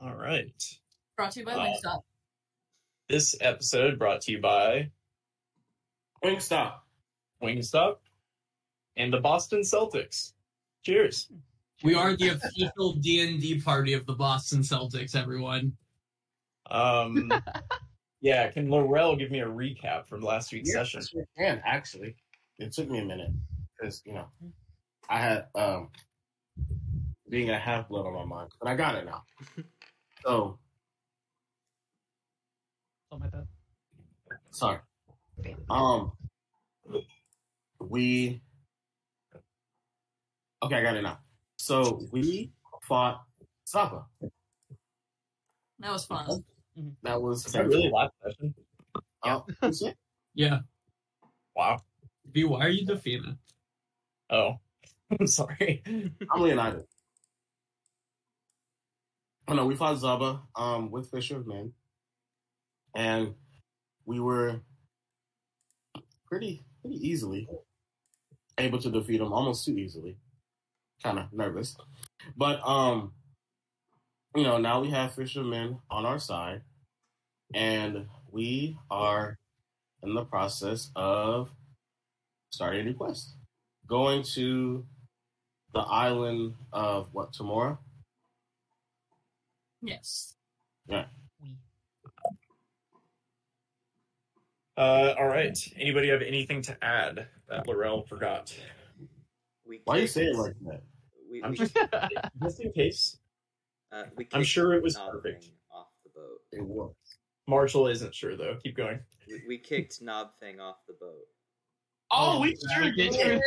All right. Brought to you by Uh, Wingstop. This episode brought to you by Wingstop. Wingstop and the Boston Celtics. Cheers. We are the official D and D party of the Boston Celtics. Everyone, Um, yeah, can Laurel give me a recap from last week's session? Yes, we can actually. It took me a minute because you know I had um being a half blood on my mind, but I got it now. so Something like that. sorry. Um, we okay. I got it now. So we fought Zaba. That was fun. That was Is that really last session? Uh, what's yeah. Wow. V, why are you defeated? Oh, I'm sorry. I'm Leonidas. Oh no, we fought Zaba um, with Fisher of Men, and we were pretty pretty easily able to defeat him, almost too easily. Kind of nervous, but um, you know, now we have Fisher of Men on our side, and we are in the process of starting a new quest, going to the island of what Tamora. Yes. We. Uh, all right. Anybody have anything to add that Laurel forgot? We Why you kicked- say it like that? We, I'm we, just just in case. uh, we I'm sure it was perfect. Off the boat. It was. Marshall isn't sure though. Keep going. We, we kicked Knob Thing off the boat, Oh, we sure sure did. did.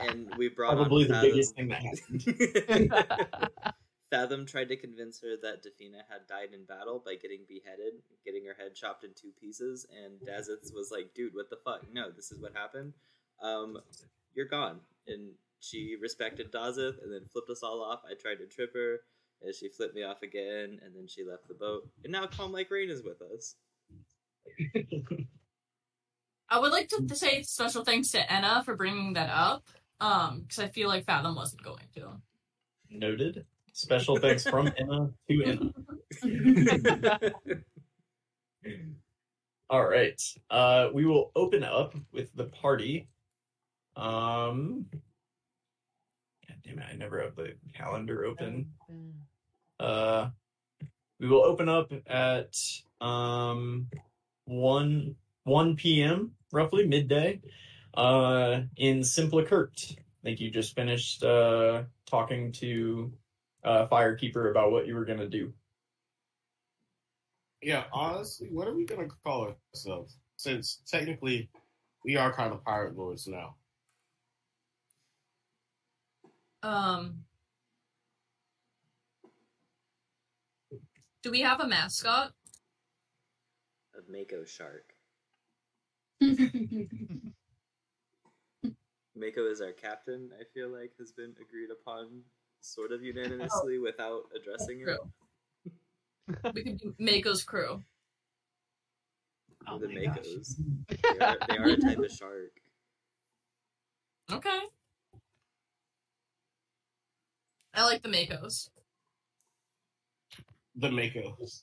and we brought Probably on the biggest thing that happened. Fathom tried to convince her that Defina had died in battle by getting beheaded, getting her head chopped in two pieces, and Dazeth was like, "Dude, what the fuck? No, this is what happened. Um, you're gone." And she respected Dazeth, and then flipped us all off. I tried to trip her, and she flipped me off again, and then she left the boat. And now Calm Like Rain is with us. I would like to say special thanks to Enna for bringing that up. Um, because I feel like Fathom wasn't going to. Noted. Special thanks from Emma to Emma. All right. Uh, we will open up with the party. Um, God damn it! I never have the calendar open. Uh, we will open up at um one one p.m. roughly midday. Uh, in Simplicurt. I think you just finished uh talking to uh Firekeeper about what you were gonna do. Yeah, honestly, what are we gonna call ourselves? Since technically, we are kind of pirate lords now. Um, do we have a mascot? A Mako shark. Mako is our captain. I feel like has been agreed upon sort of oh, unanimously without addressing it. We could do Mako's crew. Oh the. Makos. They are, they are a type of shark. Okay. I like the Makos. The Makos.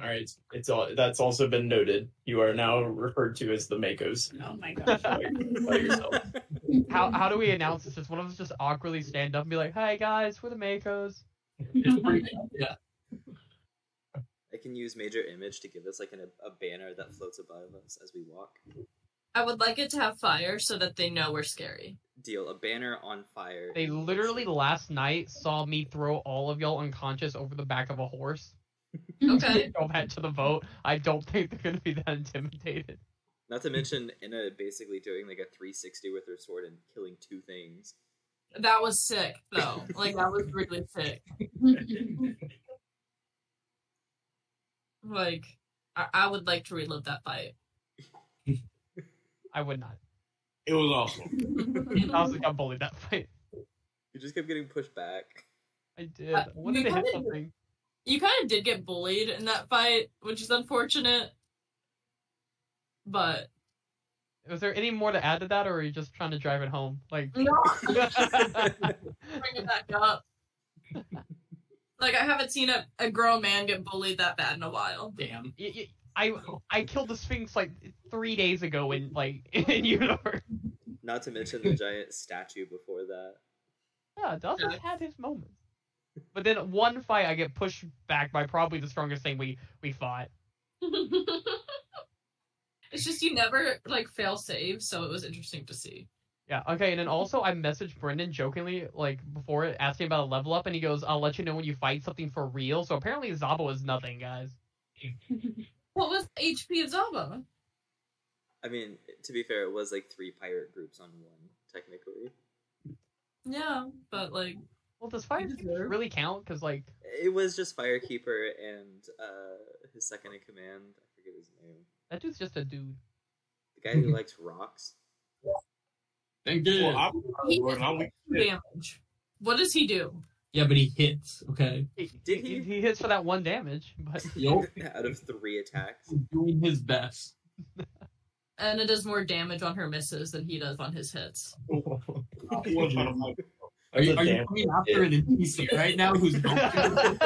All right, it's all that's also been noted. You are now referred to as the Makos. Oh my gosh. by, by yourself. how how do we announce this? Does one of us just awkwardly stand up and be like, "Hi guys, we're the Makos." Yeah. I can use major image to give us like an, a banner that floats above us as we walk. I would like it to have fire so that they know we're scary. Deal a banner on fire. They literally last night saw me throw all of y'all unconscious over the back of a horse. Okay. Go back to the vote. I don't think they're gonna be that intimidated. Not to mention Inna basically doing like a 360 with her sword and killing two things. that was sick, though. Like, that was really sick. like, I, I would like to relive that fight. I would not. It was awesome. I honestly got bullied that fight. You just kept getting pushed back. I did. Uh, I wanted you to hit kinda- something. you kind of did get bullied in that fight, which is unfortunate. But Was there any more to add to that, or are you just trying to drive it home? Like, no, bring it back up. like Like I haven't seen a, a grown man get bullied that bad in a while. Damn. Y- y- I I killed the Sphinx like three days ago in like in universe. Not to mention the giant statue before that. Yeah, Dustin Yeah. had his moments. But then one fight I get pushed back by probably the strongest thing we we fought. It's just you never like fail save, so it was interesting to see. Yeah, okay, and then also I messaged Brendan jokingly, like, before it, asking about a level up, and he goes, I'll let you know when you fight something for real. So apparently Zabo is nothing, guys. What was HP of Zaba? I mean, to be fair, it was like three pirate groups on one, technically. Yeah, but like Well, does Fire You really count? Because, like, It was just Firekeeper and uh, his second in command. I forget his name. That dude's just a dude. The guy who likes rocks. Thank you. Well, I'm, He Lord, I'm damage. What does he do? yeah, but he hits. Okay. He, Did he, he? he hits for that one damage, but Yup. Out of three attacks. He's doing his best. Anna does more damage on her misses than he does on his hits. I'm the one trying to fight. Are you, are you damn coming after an NPC right now who's broken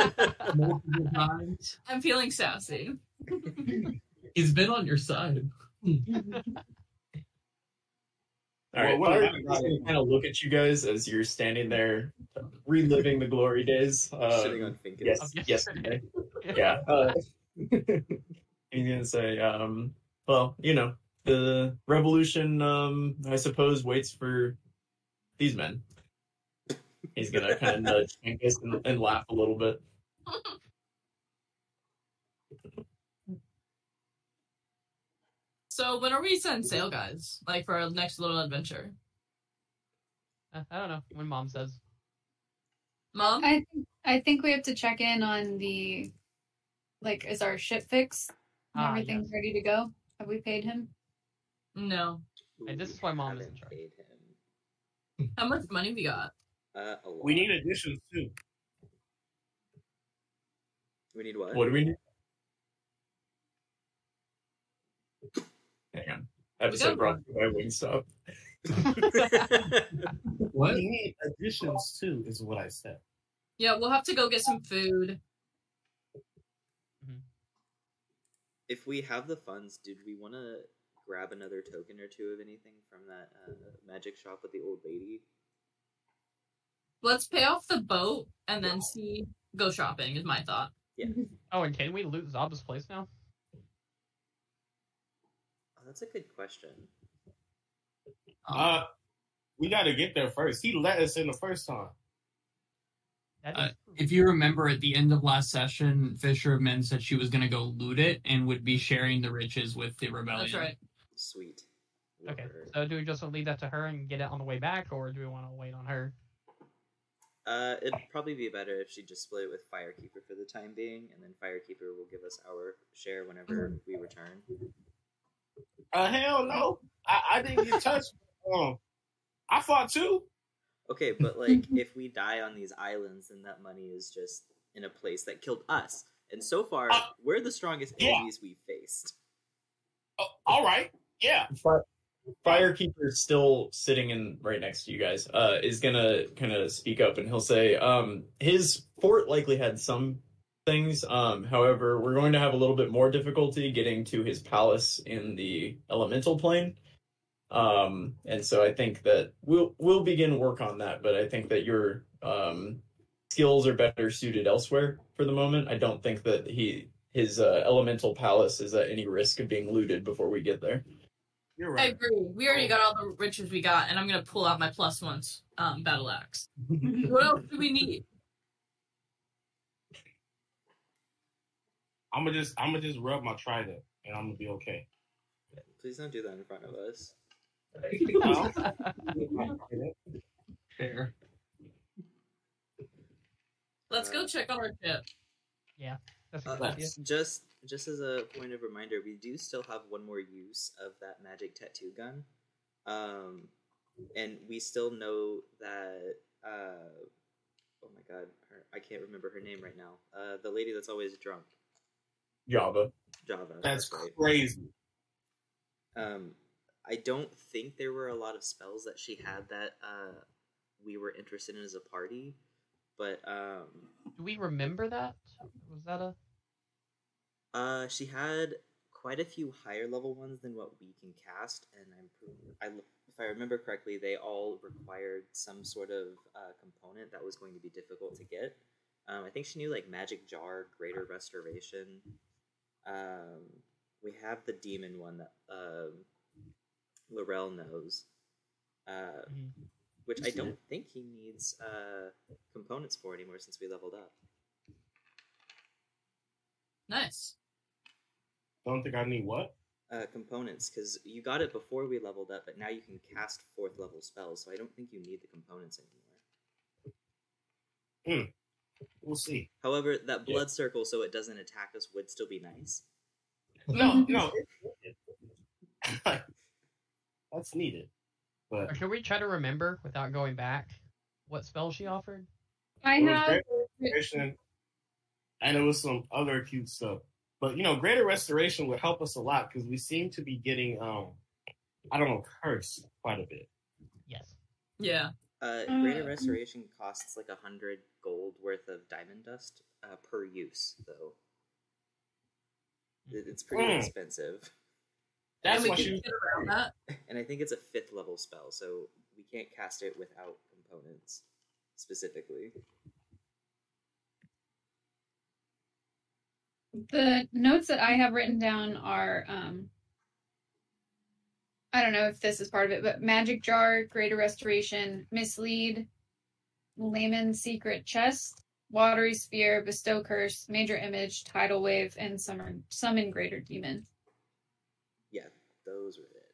multiple times? I'm feeling sassy. He's been on your side. All right, Well, what Fire about- gonna kind of look at you guys as you're standing there, reliving the glory days. Uh, Shitting on Finkus. yes, yesterday. yesterday. yeah. Uh, he's gonna say, um, well, you know, the revolution, um, I suppose, waits for these men. He's gonna kind of nudge and, and laugh a little bit. So when are we setting sail, guys? Like for our next little adventure? Uh, I don't know when mom says. Mom? I think I think we have to check in on the like is our ship fixed? And Ah, everything's yes. ready to go? Have we paid him? No. Hey, this is why mom is in haven't charge. paid him. How much money we got? Uh. We need additions too. We need what? What do we need? Hang on. Episode brought to you by Wingstop. What? We need additions too, is what I said. Yeah, we'll have to go get some food. if we have the funds, did we want to grab another token or two of anything from that uh, magic shop with the old lady? Let's pay off the boat and then see go shopping is my thought. Yeah. Oh, and can we loot Zaba's place now? That's a good question. Uh, we got to get there first. He let us in the first time. Uh. If you remember at the end of last session, Fisher of Men said she was going to go loot it and would be sharing the riches with the rebellion. That's right. Sweet. Love Okay, her. so do we just leave that to her and get it on the way back, or do we want to wait on her? Uh, it'd probably be better if she just split it with Firekeeper for the time being, and then Firekeeper will give us our share whenever we return. Uh, hell no. I, I didn't get touched. Um, I fought too. Okay, but like if we die on these islands, then that money is just in a place that killed us. And so far, Uh, we're the strongest yeah. enemies we faced. Oh, all right. Yeah. Fi- Firekeeper still sitting in right next to you guys. Uh, is gonna kind of speak up and he'll say, um, his fort likely had some things. Um, however, we're going to have a little bit more difficulty getting to his palace in the elemental plane. Um, and so I think that we'll we'll begin work on that. But I think that your um, skills are better suited elsewhere for the moment. I don't think that he his uh, elemental palace is at any risk of being looted before we get there. You're right. I agree. We already got all the riches we got, and I'm gonna pull out my plus ones um, battle axe. what else do we need? I'm gonna just I'm gonna just rub my trident and I'm gonna be okay. Please don't do that in front of us. Fair. Let's go check on our ship. Yeah. That's a Uh, idea. just just as a point of reminder, we do still have one more use of that magic tattoo gun, um, and we still know that. Uh, oh my god, her, I can't remember her name right now. Uh, the lady that's always drunk, Java. Java. That's right. crazy. Um, I don't think there were a lot of spells that she had that uh, we were interested in as a party, but um, Do we remember that? Was that a? Uh, she had quite a few higher level ones than what we can cast, and I'm, I, if I remember correctly, they all required some sort of uh, component that was going to be difficult to get. Um, I think she knew like Magic Jar, Greater Restoration. Um, we have the Demon one that um, Laurel knows, uh, Mhm. which I don't think he needs uh, components for anymore since we leveled up. Nice. Don't think I need what? uh, components because you got it before we leveled up, but now you can cast fourth level spells. So I don't think you need the components anymore. We'll see. However, that blood circle, so it doesn't attack us, would still be nice. No, no. That's needed. Or But can we try to remember without going back what spell she offered? I it have restoration, and it was some other cute stuff. But you know, greater restoration would help us a lot because we seem to be getting, um, I don't know, cursed quite a bit. Yes. Yeah. Uh, Uh, Greater Restoration costs like a hundred gold worth of diamond dust uh, per use, though. It- It's pretty Mm. expensive, That's and we why can she. get around that. and I think it's a fifth level spell, so we can't cast it without components specifically. the notes that I have written down are um I don't know if this is part of it, but Magic Jar, Greater Restoration, Mislead, Leomund's Secret Chest, Watery Sphere, Bestow Curse, Major Image, Tidal Wave, and Summon Summon Greater Demon. Yeah, those were it.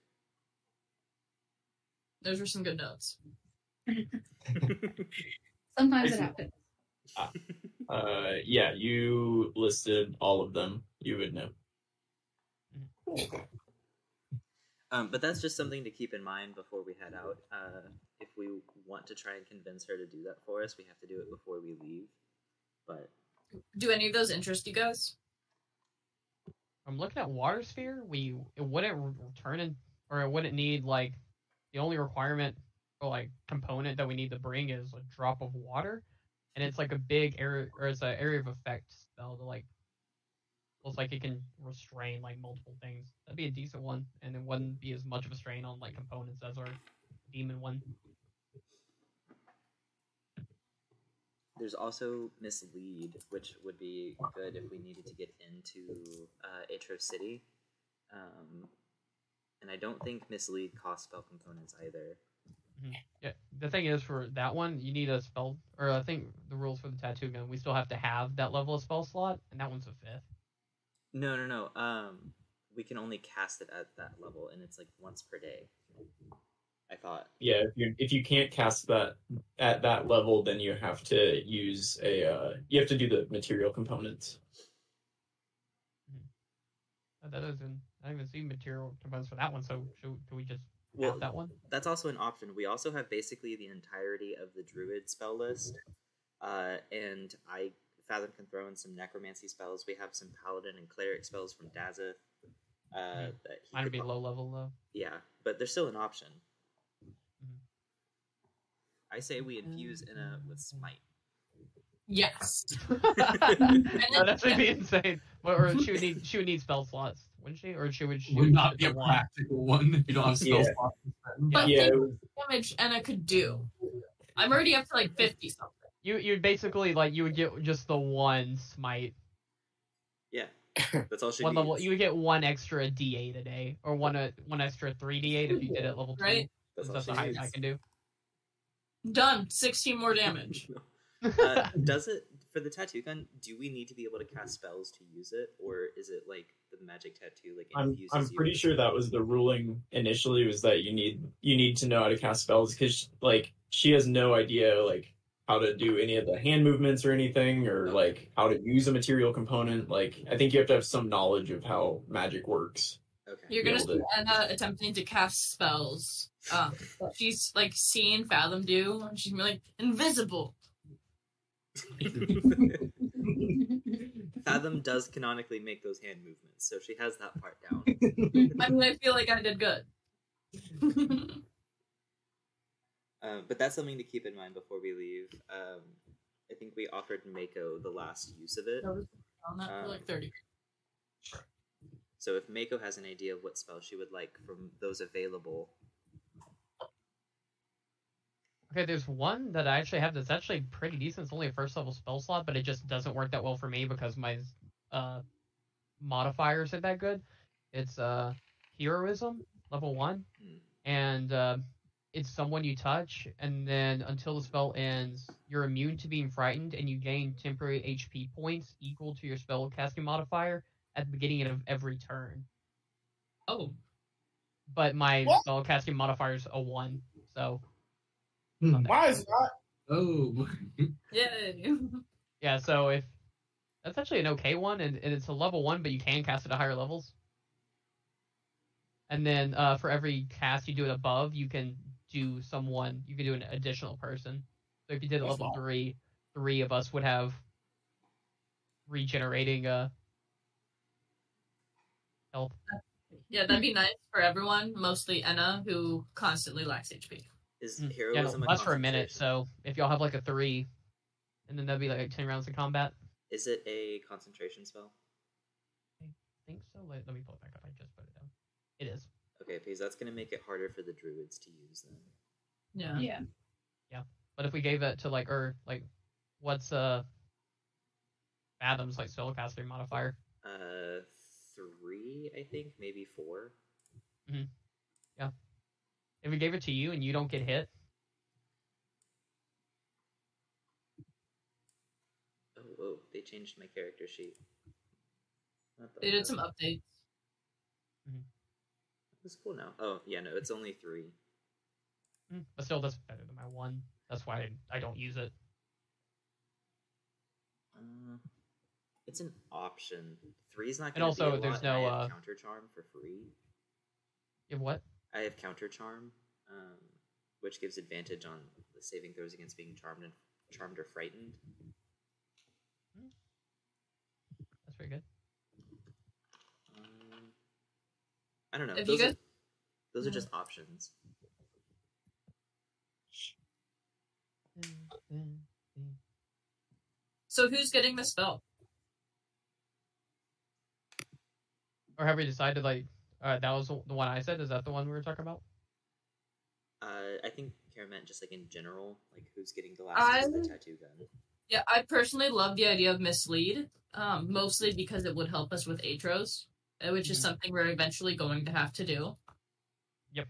Those were some good notes. Sometimes it Isn't- happens. Uh, yeah, you listed all of them. You would know. Um, but that's just something to keep in mind before we head out. Uh, if we want to try and convince her to do that for us, we have to do it before we leave. But Do any of those interest you guys? I'm looking at water sphere. We it wouldn't return in, or it wouldn't need like the only requirement or like component that we need to bring is a drop of water, and it's like a big area or it's an area of effect spell to like. Looks like it can restrain like multiple things. That'd be a decent one, and it wouldn't be as much of a strain on like components as our demon one. there's also mislead, which would be good if we needed to get into uh, Atro City. Um, and I don't think mislead costs spell components either. Yeah, the thing is for that one, you need a spell, or I think the rules for the tattoo gun, we still have to have that level of spell slot, and that one's a fifth. No, no, no. Um, we can only cast it at that level, and it's like once per day. I thought. Yeah, if you if you can't cast that at that level, then you have to use a uh, you have to do the material components. Uh, That doesn't, I don't even see material components for that one, so should, do we just Well, have that one? that's also an option. We also have basically the entirety of the druid spell list, uh, and I Fathom can throw in some necromancy spells. We have some paladin and cleric spells from Dazeth. Uh, that he Mine would could be pro- low level though. Yeah, but there's still an option. Mhm. I say we infuse Inna with smite. Yes. no, that's would be insane. Or, or she would need she would need spell slots, wouldn't she? Or she would she would not she be a would practical one if you don't have spell Yeah. slots. But yeah, think it was- damage Enna could do. I'm already up to like 50 something. You you'd basically like you would get just the one smite. Yeah, that's all she one needs. level you would get one extra D eight a day. Or one uh, one extra three D eight if you did it level two. Right. That's all That's she the highest. I can do. Done. 16 more damage. uh, does it for the tattoo gun? Do we need to be able to cast spells to use it, or is it like the magic tattoo? Like I'm infuses I'm pretty with- sure that was the ruling initially was that you need you need to know how to cast spells because like she has no idea like how to do any of the hand movements or anything or like how to use a material component. Like I think you have to have some knowledge of how magic works. Okay. You're gonna Nailed see it. Enna attempting to cast spells. Um, she's like seeing Fathom do, and she's gonna be like, invisible. Fathom does canonically make those hand movements, so she has that part down. I mean, I feel like I did good. Um, but that's something to keep in mind before we leave. Um, I think we offered Mako the last use of it. I was on that for Um, like 30. So if Mako has an idea of what spell she would like from those available, Okay, there's one that I actually have that's actually pretty decent. It's only a first level spell slot, but it just doesn't work that well for me because my uh modifiers are that good. It's uh heroism level one, Hmm. and uh, it's someone you touch, and then until the spell ends, you're immune to being frightened, and you gain temporary HP points equal to your spell casting modifier at the beginning of every turn. Oh, But my What? spell casting modifier is a one, so Hmm. Why is that? oh, Yay! Yeah, so if that's actually an okay one, and, and it's a level one, but you can cast it at higher levels. And then uh, for every cast you do it above, you can do someone, you could do an additional person. So if you did a That's level fine. three, three of us would have regenerating uh health. yeah, that'd be nice for everyone, mostly Enna, who constantly lacks HP. is Mm, Yeah, no, a that's for a minute. So if y'all have like a three, and then that'd be like ten rounds of combat. Is it a concentration spell? I think so. Let, let me pull it back up. I just put it down. It is. Okay, because that's going to make it harder for the druids to use them. Yeah. Yeah. Yeah. But if we gave it to like or like what's uh Adam's like spellcasting modifier? Uh, three, I think, maybe four. Hmm. Yeah. If we gave it to you and you don't get hit, Oh, whoa, they changed my character sheet. They did some updates. It's cool now. Oh, yeah, no, it's only three. mm, but still that's better than my one. That's why I, I don't use it. Uh, it's an option. Three's not And also, there's lot, no, uh, counter charm for free. You have what? I have counter charm, um, which gives advantage on the saving throws against being charmed and charmed or frightened. That's pretty good. Um, I don't know. If you Those, are, those are just options. So who's getting the spell? Or have we decided like uh, that was the one I said? Is that the one we were talking about? Uh, I think Kara meant just like in general, like who's getting the last use of the tattoo gun. Yeah, I personally love the idea of mislead, um, mostly because it would help us with Aetros, which is Mhm. something we're eventually going to have to do. Yep.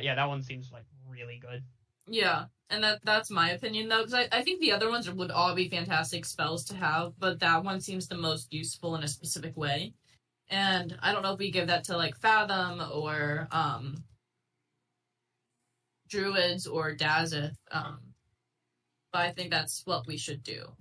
Yeah, that one seems like really good. Yeah, and that that's my opinion though, because I, I think the other ones would all be fantastic spells to have, but that one seems the most useful in a specific way. And I don't know if we give that to like Fathom or um Druids or Dazeth, um, but I think that's what we should do.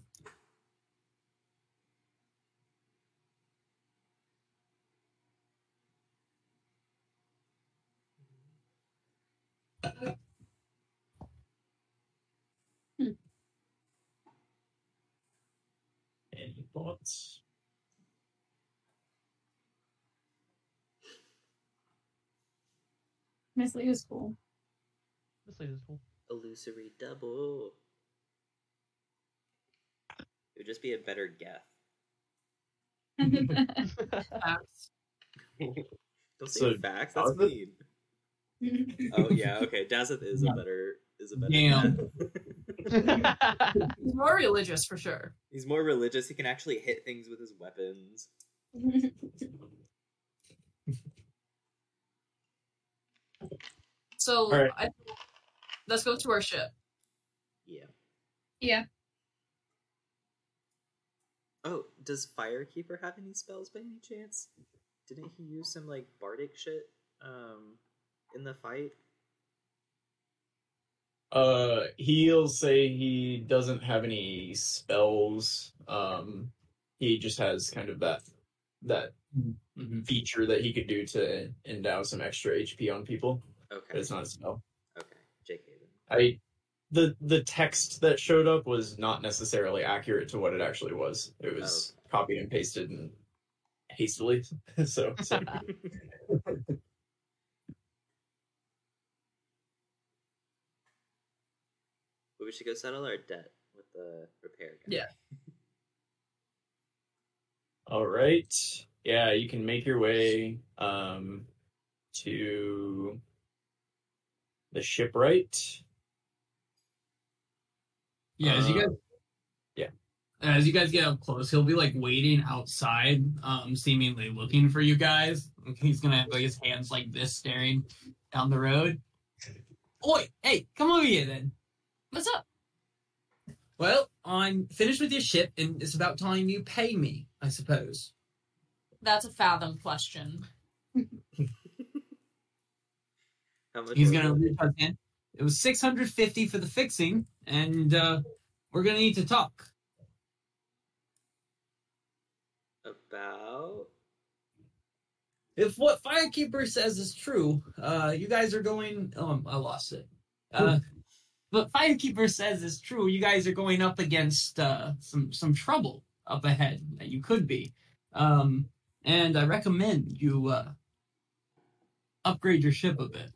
Any thoughts? Miss Lee is cool. Miss Lee is cool. Illusory double. It would just be a better Geth. Facts. Don't say So, facts. That's Dazeth? mean. Oh yeah, okay. Dazeth is a better is a better. Damn. He's more religious for sure. He's more religious. He can actually hit things with his weapons. So All right. I, let's go to our ship. Yeah. yeah. Oh, does Firekeeper have any spells by any chance? Didn't he use some like bardic shit um in the fight? Uh, he'll say he doesn't have any spells. Um, he just has kind of that that Mhm. feature that he could do to endow some extra HP on people, but Okay. it's not a spell. Okay. JK then. I the the text that showed up was not necessarily accurate to what it actually was. It was copied and pasted and hastily. so, so we should go settle our debt with the repair guy. Yeah. All right. Yeah, you can make your way um, to the shipwright. Yeah, as you Uh, guys yeah. As you guys get up close, he'll be like waiting outside, um, seemingly looking for you guys. He's gonna have like his hands like this staring down the road. Oi, hey, come over here then. What's up? Well, I'm finished with your ship and it's about time you pay me, I suppose. That's a fathom question. How much He's was gonna it? reach out his. It was six hundred fifty for the fixing, and uh we're gonna need to talk. about If what Firekeeper says is true, uh, you guys are going. Um, I lost it. Uh, what Firekeeper says is true. You guys are going up against uh, some some trouble up ahead that you could be, um, and I recommend you uh, upgrade your ship a bit.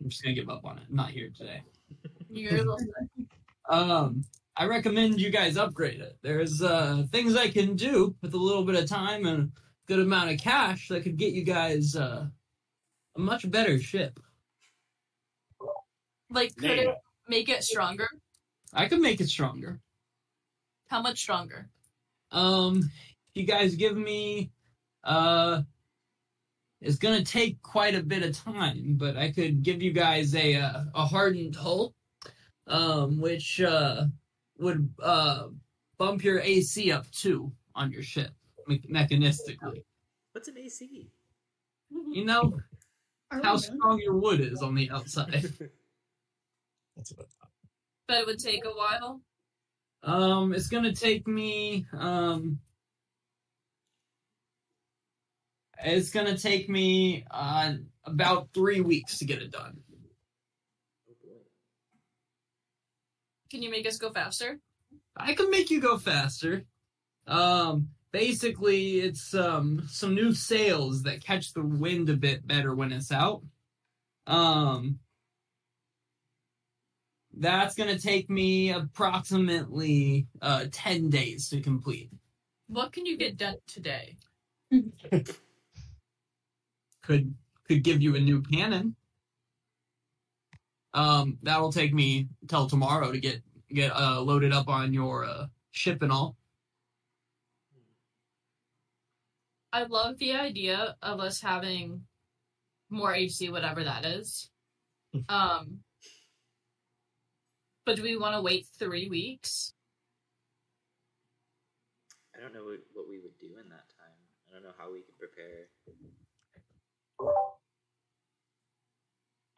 I'm just gonna give up on it. I'm not here today. Um, I recommend you guys upgrade it. There's uh, things I can do with a little bit of time and a good amount of cash that could get you guys uh, a much better ship. Like, could Damn. it make it stronger? I could make it stronger. How much stronger? Um, you guys give me uh, it's gonna take quite a bit of time, but I could give you guys a uh, a hardened hull, um, which uh would uh bump your AC up too on your ship me- mechanistically. what's an AC? You know how we strong your wood is on the outside. That's about But it would take a while. Um, it's gonna take me um. It's gonna take me uh, about three weeks to get it done. oh. Can you make us go faster? I can make you go faster. Um, basically, it's um some new sails that catch the wind a bit better when it's out. Um, that's gonna take me approximately uh ten days to complete. What can you get done today? Could could give you a new cannon. Um, that'll take me till tomorrow to get get uh loaded up on your uh, ship and all. I love the idea of us having more HC, whatever that is. um, but do we want to wait three weeks? I don't know what, what we would do in that time. I don't know how we could prepare.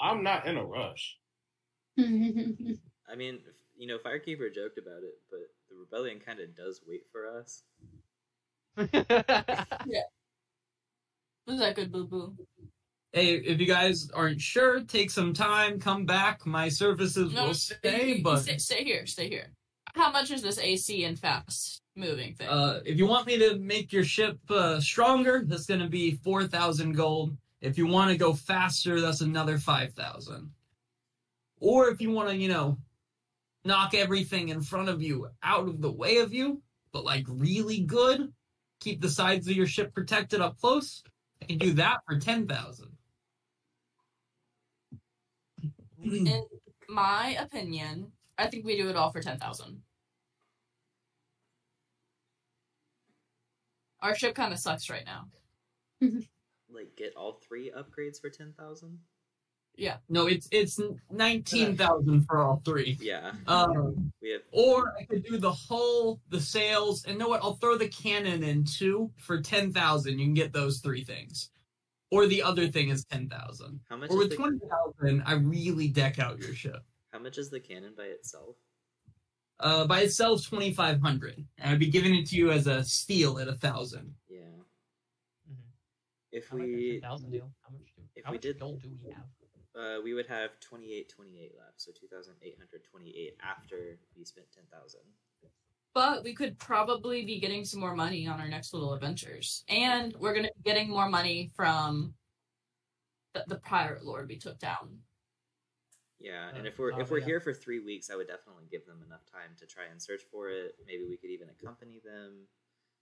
I'm not in a rush. I mean, you know, Firekeeper joked about it, but the rebellion kind of does wait for us. Yeah. Was that good, boo boo? Hey, if you guys aren't sure, take some time, come back. My services will stay, but stay, stay here, stay here. How much is this AC and fast moving thing? uh, if you want me to make your ship uh, stronger, that's going to be 4,000 gold. If you want to go faster, that's another 5,000. Or if you want to, you know, knock everything in front of you out of the way of you, but like really good, keep the sides of your ship protected up close, I can do that for 10,000. In my opinion, I think we do it all for ten thousand. Our ship kind of sucks right now. Like, get all three upgrades for 10,000? Yeah, No, it's it's nineteen thousand for all three. Yeah. Um, We have. or I could do the hull, the sails, and know what? I'll throw the cannon in too for ten thousand. You can get those three things. Or the other thing is ten thousand. How much, Or with the, twenty thousand, I really deck out your ship. how much is the cannon by itself? Uh, by itself, twenty five hundred, and I'd be giving it to you as a steal at a thousand. Yeah. Mhm. If I like the we 10,000 deal. How much do, if how we much did- gold do we have? uh, we would have 28 28 left, so 2,828 after we spent 10,000. But we could probably be getting some more money on our next little adventures. And we're going to be getting more money from the, the pirate lord we took down. Yeah, and Uh, if we're oh, if we're yeah. here for three weeks, I would definitely give them enough time to try and search for it. Maybe we could even accompany them.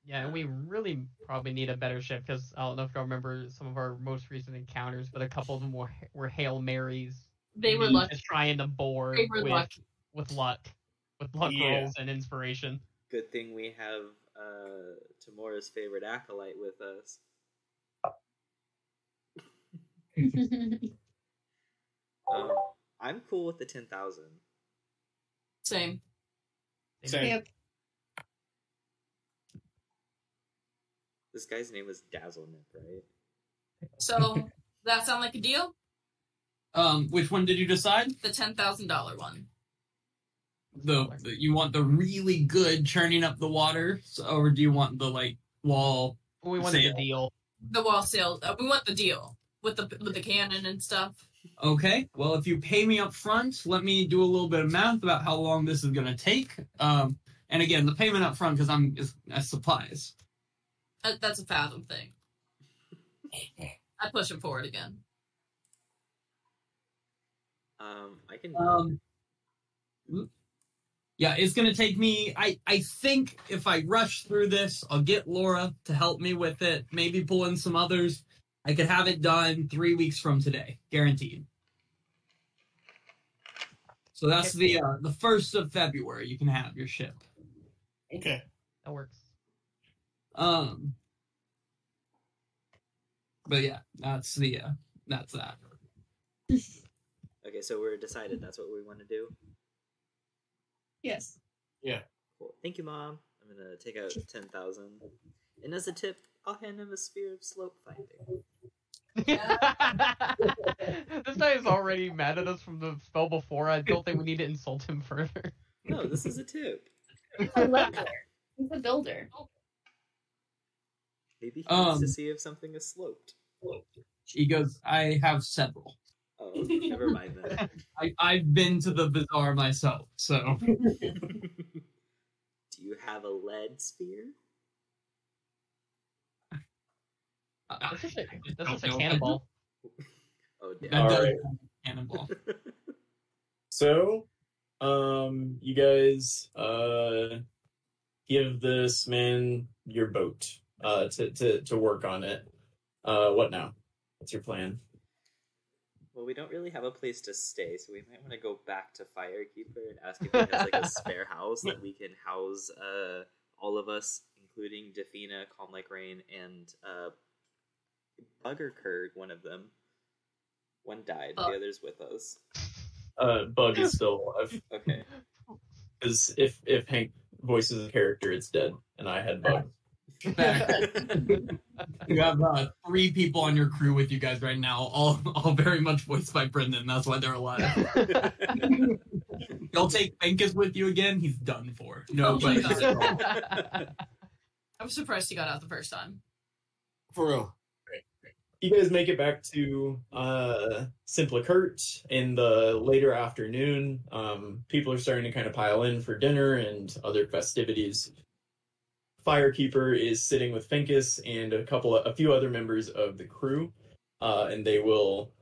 Yeah, and we really probably need a better ship because I don't know if y'all remember some of our most recent encounters, but a couple of them were were hail marys. They were Me lucky. trying to board They were with lucky. with luck, with luck Yeah. rolls and inspiration. Good thing we have uh, Tamora's favorite acolyte with us. Um, I'm cool with the ten thousand. Same. Same. Yep. This guy's name was Dazzlenip, right? So that sound like a deal? Um, which one did you decide? The ten thousand dollar one. The, the you want the really good churning up the water, so, or do you want the like wall? We want Sail. the deal. The wall sales. Uh, we want the deal with the with the cannon and stuff. Okay, well if you pay me up front, let me do a little bit of math about how long this is gonna take. Um, and again, the payment up front because I'm is, as supplies. Uh, that's a fathom thing. I push him forward again. Um, I can. Um, yeah, it's gonna take me. I I think if I rush through this, I'll get Laura to help me with it. Maybe pull in some others. I could have it done three weeks from today, guaranteed. So that's the uh, the first of February. You can have your ship. Okay. That works. Um, but yeah, that's the uh, that's that. Okay, so we're decided. That's what we want to do. Yes. Yeah. Cool. Thank you, mom. I'm gonna take out ten thousand, and as a tip, I'll hand him a spear of slope finding. this guy is already mad at us from the spell before. I don't think we need to insult him further. No, this is a tip. He's a builder. He's a builder. Maybe he wants Um, to see if something is sloped. He goes, I have several. Oh, never mind then. I I've been to the bazaar myself, so. Do you have a lead spear? This is a, I this don't a know. cannonball. Oh, That damn. does Alright. cannonball. So, um, you guys uh give this man your boat uh to to to work on it. Uh, what now? What's your plan? Well, we don't really have a place to stay, so we might want to go back to Firekeeper and ask if he has like a spare house that we can house uh, all of us, including Defina, Calm Like Rain, and uh, Buggerkurg, one of them. One died, Oh. the other's with us. Uh, Bug is still alive Okay. because if if Hank voices a character, it's dead, and I had Bug. You have uh, three people on your crew with you guys right now, all all very much voiced by Brendan. That's why they're alive. You'll take Venkis with you again. He's done for. No, Oh my but God. I'm surprised he got out the first time. For real. you guys make it back to uh Simplicurt in the later afternoon. Um, people are starting to kind of pile in for dinner and other festivities. Firekeeper is sitting with Finkus and a couple of, a few other members of the crew, uh, and they will,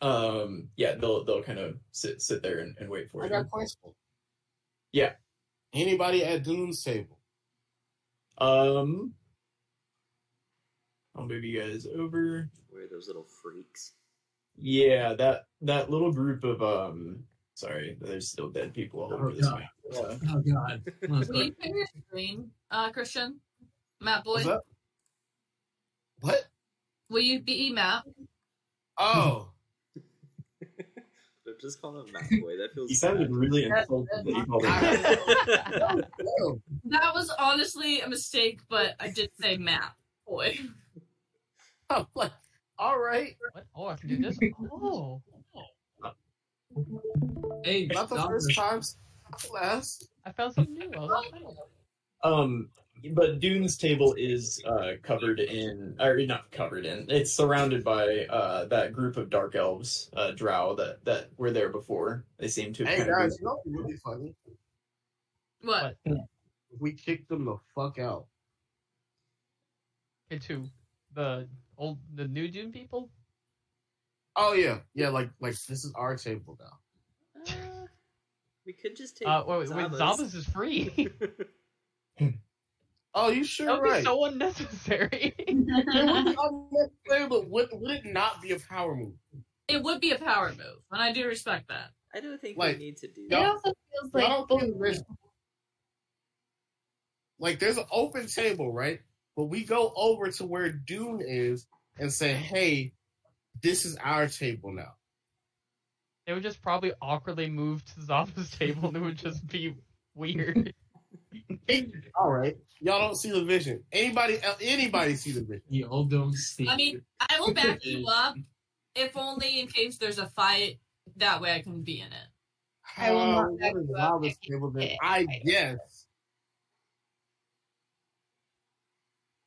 um, yeah, they'll they'll kind of sit sit there and, and wait for I you. got a question. Yeah. Anybody at Dune's table? Um, I'll move you guys over. Where are those little freaks. Yeah, that that little group of um sorry, there's still dead people all over Oh, this God. map. Uh, oh god, That's Will you great. share your screen, uh, Christian? Matt boy? What? Will you be Matt? Oh. Just call him Matt Boy. That feels he sounded bad. really insulted that you called him. oh. That was honestly a mistake, but I did say Matt boy. I'm like, all right. What? Oh, I can do this. Oh, Hey, Not the first it. time class. I found something new. I. Um, but Dune's table is uh covered in, or not covered in. It's surrounded by uh that group of dark elves, uh, Drow that that were there before. They seem to. have Hey guys, you know what's really funny? What? We kicked them the fuck out. Into the old, the new Dune people. Oh yeah, yeah. Like like this is our table now. Uh, we could just take. Uh, wait, wait, Zaba's. Zabas is free. Oh, you sure that would right? be so unnecessary. It would be unnecessary, but would, would it not be a power move? It would be a power move, and I do respect that. I don't think Like, we need to do It that. also feels I like don't think there's like there's an open table, right? But we go over to where Dune is and say, "Hey, this is our table now." they would just probably awkwardly move to Zaba's table, and it would just be weird. All right, y'all don't see the vision. Anybody, anybody see the vision? Y'all don't see. I mean, I will back you up, if only in case there's a fight. That way, I can be in it. I will not Uh, back you up. Lava's table then? I guess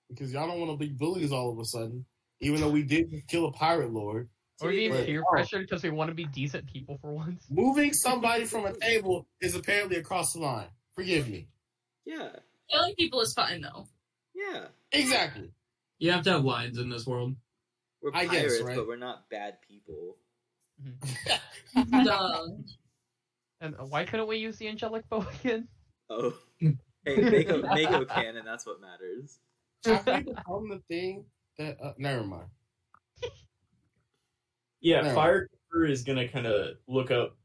because y'all don't want to be bullies all of a sudden, even though we did kill a pirate lord. or being Wait, peer oh. pressure because we want to be decent people for once. Moving somebody from a table is apparently across the line. Forgive me. Yeah, Killing people is fine though. yeah. Exactly. you have to have lines in this world. We're I pirates, guess, right? but we're not bad people. Duh. And why couldn't we use the angelic bow again? Oh, hey, Mako, Mako can, and that's what matters. Have we become the thing that? Uh, never mind. Yeah, Yeah. Firekeeper is gonna kind of look up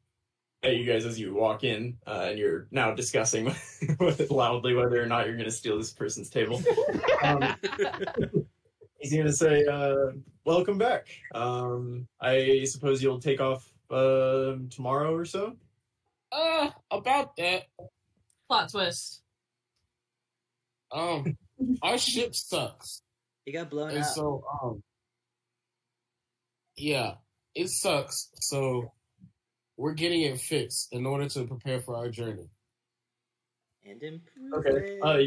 at you guys as you walk in, uh, and you're now discussing with loudly whether or not you're gonna steal this person's table. Um, he's gonna say, uh, "Welcome back. Um, I suppose you'll take off uh, tomorrow or so." Uh, about that. Plot twist. Um, our ship sucks, he got blown and up. so um, yeah, it sucks. So we're getting it fixed in order to prepare for our journey. and improve Okay, it. uh,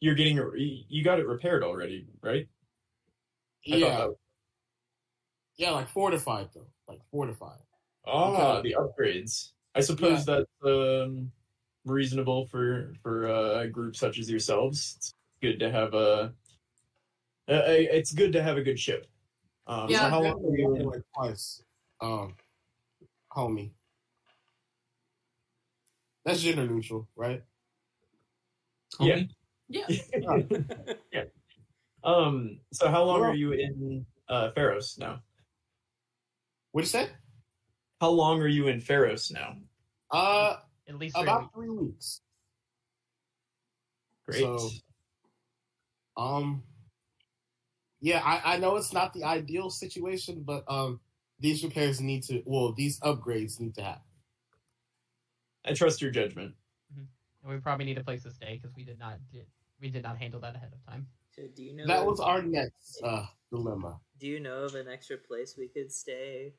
You're getting it- you got it repaired already, right? I Yeah, that- yeah, like fortified though, like fortified. Ah, Okay. the upgrades. I suppose that's um, reasonable for for uh, a group such as yourselves. It's good to have a. Uh, it's good to have a good ship. Um, so Yeah. how long are you in? like twice, um, homie. That's gender neutral, right? Yeah. Homie? Yeah. Um. So how long are you in uh, Pharos now? What'd you say? How long are you in Pharos now? Uh, At least three about weeks. three weeks. Great. So- Um, yeah, I, I know it's not the ideal situation, but um, these repairs need to, well, these upgrades need to happen. I trust your judgment. And we probably need a place to stay because we did not did, we did not handle that ahead of time. So do you know That was our next uh dilemma. Do you know of an extra place we could stay?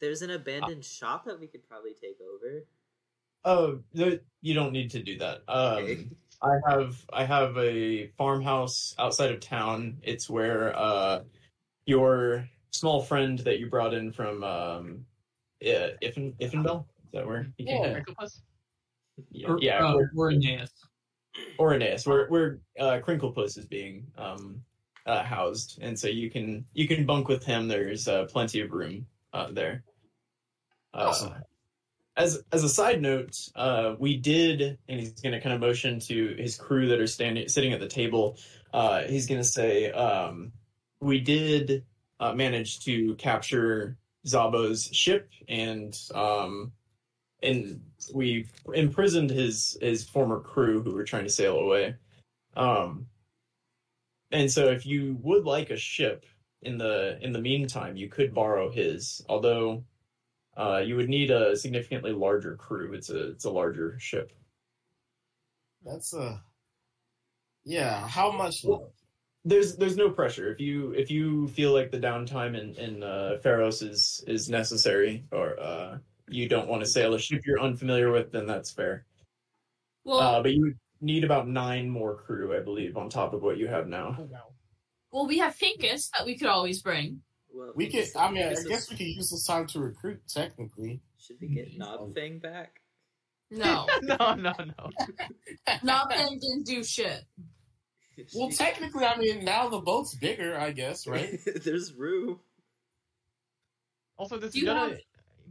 There's an abandoned shop that we could probably take over. Oh, the, you don't need to do that. Um, Okay. I have I have a farmhouse outside of town. It's where uh, your small friend that you brought in from um, uh, Iffen Iffenbell. Is that where he came? Yeah. Cricklepuss? Yeah, Or- yeah. uh, where- we're in Naeus. or Aeneas, where where uh, Crinklepuss is being um, uh, housed, and so you can you can bunk with him. There's uh, plenty of room uh, there. Uh, Awesome. As as a side note, uh, we did, and he's going to kind of motion to his crew that are standing sitting at the table. Uh, he's going to say, um, "We did uh, manage to capture Zaba's ship, and um, and we imprisoned his his former crew who were trying to sail away. Um, and so, if you would like a ship in the in the meantime, you could borrow his. Although uh, you would need a significantly larger crew. It's a it's a larger ship. That's a yeah, how much There's there's no pressure if you if you feel like the downtime in in uh, Pharos is is necessary or uh, you don't want to sail a ship you're unfamiliar with, then that's fair. Well, Uh, but you need about nine more crew, I believe, on top of what you have now. Oh well, we have Finkus that we could always bring. Well, we could I mean I this is- guess we could use this time to recruit technically. Should we get Knobfang oh. back? No, no, no, no. nothing didn't do shit. Well technically I mean now the boat's bigger, I guess, right? There's room. Also, this Do is gonna have-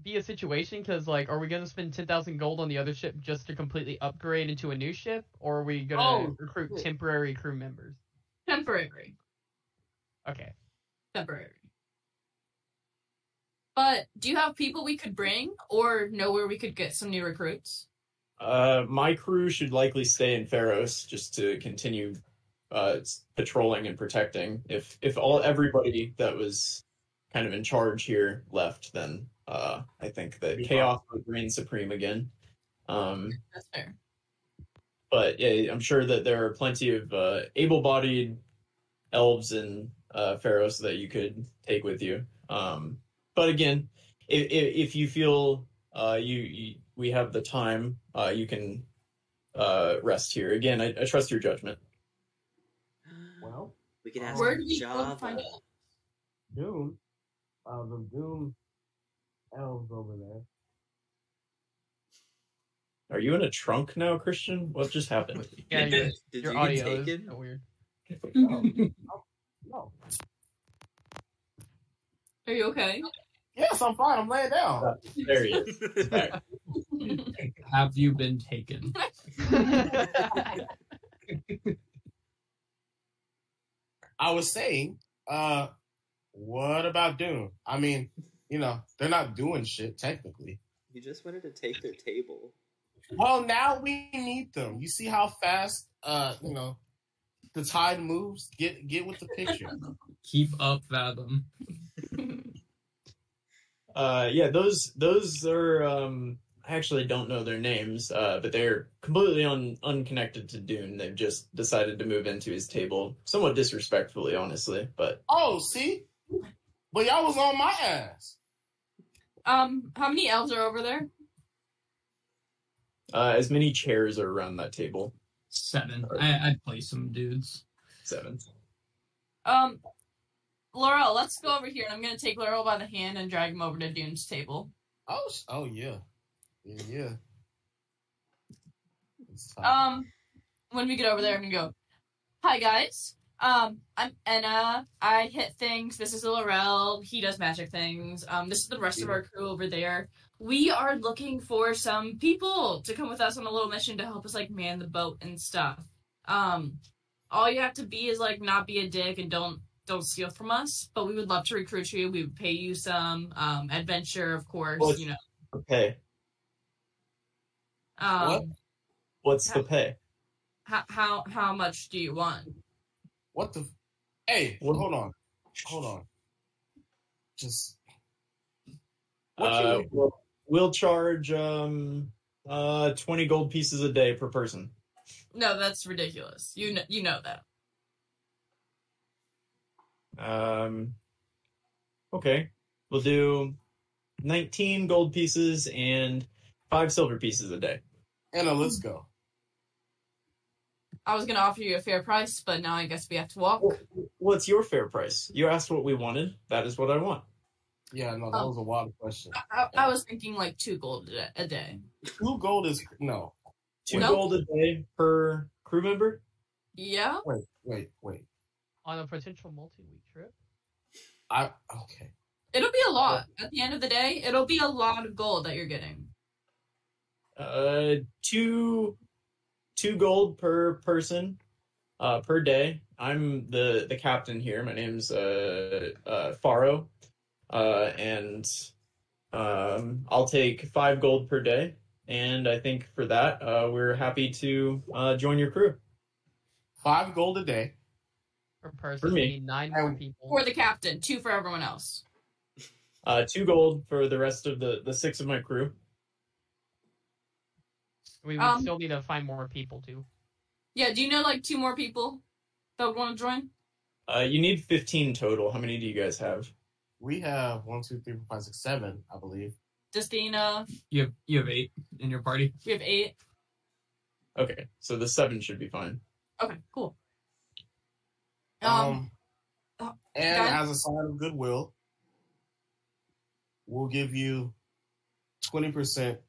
be a situation because, like, are we gonna spend ten thousand gold on the other ship just to completely upgrade into a new ship, or are we gonna Oh, recruit shit. temporary crew members? Temporary. Okay. Temporary. But do you have people we could bring or know where we could get some new recruits? Uh, my crew should likely stay in Pharos just to continue uh, patrolling and protecting. If if all everybody that was kind of in charge here left, then uh, I think that Be chaos would reign supreme again. Um, That's fair. but yeah, I'm sure that there are plenty of uh, able-bodied elves in uh, Pharos that you could take with you. Um, but again, if, if you feel uh, you, you we have the time, uh, you can uh, rest here. Again, I, I trust your judgment. Well, we can ask Where do we Java. find out? Doom, uh, the Doom elves over there. Are you in a trunk now, Christian? What just happened? Yeah, your, Did your you audio get is taken? so weird. No. Are you okay? Yes, I'm fine. I'm laying down. There he is. Back. Have you been taken? I was saying, uh, what about Doom? I mean, you know, they're not doing shit technically. You just wanted to take their table. Well, now we need them. You see how fast, uh, you know, the tide moves. Get get with the picture. Keep up, Fathom. Uh, yeah, those those are. Um, I actually don't know their names, uh, but they're completely un, unconnected to Dune. They've just decided to move into his table, somewhat disrespectfully, honestly. But Oh, see, but y'all was on my ass. Um, how many elves are over there? uh, as many chairs are around that table. Seven. I, I'd play some dudes. Seven. Um, Laurel, let's go over here, and I'm gonna take Laurel by the hand and drag him over to Dune's table. Oh, oh yeah, yeah, yeah. Um, when we get over there, I'm gonna go. Hi guys. Um, I'm Enna. I hit things. This is Laurel. He does magic things. Um, this is the rest of our crew over there. We are looking for some people to come with us on a little mission to help us like man the boat and stuff. Um, all you have to be is like not be a dick and don't don't steal from us. But we would love to recruit you. We would pay you some um adventure, of course. Well, you know. Okay, Um, What? what's the pay? How how how much do you want? what the? Hey, What- hold on, hold on. Just what Uh, we do? we'll, we'll charge um uh twenty gold pieces a day per person. No, that's ridiculous. You know, you know that. Um, okay, we'll do nineteen gold pieces and five silver pieces a day. Anna, let's go. I was gonna offer you a fair price, but now I guess we have to walk. What's your fair price? You asked what we wanted. That is what I want. Yeah, no, that Oh. was a wild question. I, I was thinking like two gold a a day. Two gold is no. Two Nope. gold a day per crew member. Yeah. Wait, wait, wait. On a potential multi-week trip. I okay. It'll be a lot. At the end of the day, it'll be a lot of gold that you're getting. Uh, two, two gold per person, uh, per day. I'm the the captain here. My name's uh uh Faro, uh, and um, I'll take five gold per day. And I think for that, uh, we're happy to uh, join your crew. Five gold a day. Per person, me. we need nine more Um, people. For the captain, two for everyone else. Uh, two gold for the rest of the the six of my crew. we would um, still need to find more people too. Yeah. Do you know like two more people that would want to join? Uh, you need fifteen total. How many do you guys have? We have one, two, three, four, five, six, seven, I believe. Justina, You have you have eight in your party. we have eight. Okay, so the seven should be fine. Okay, cool. Um, Um, uh, and guys- as a sign of goodwill, we'll give you twenty percent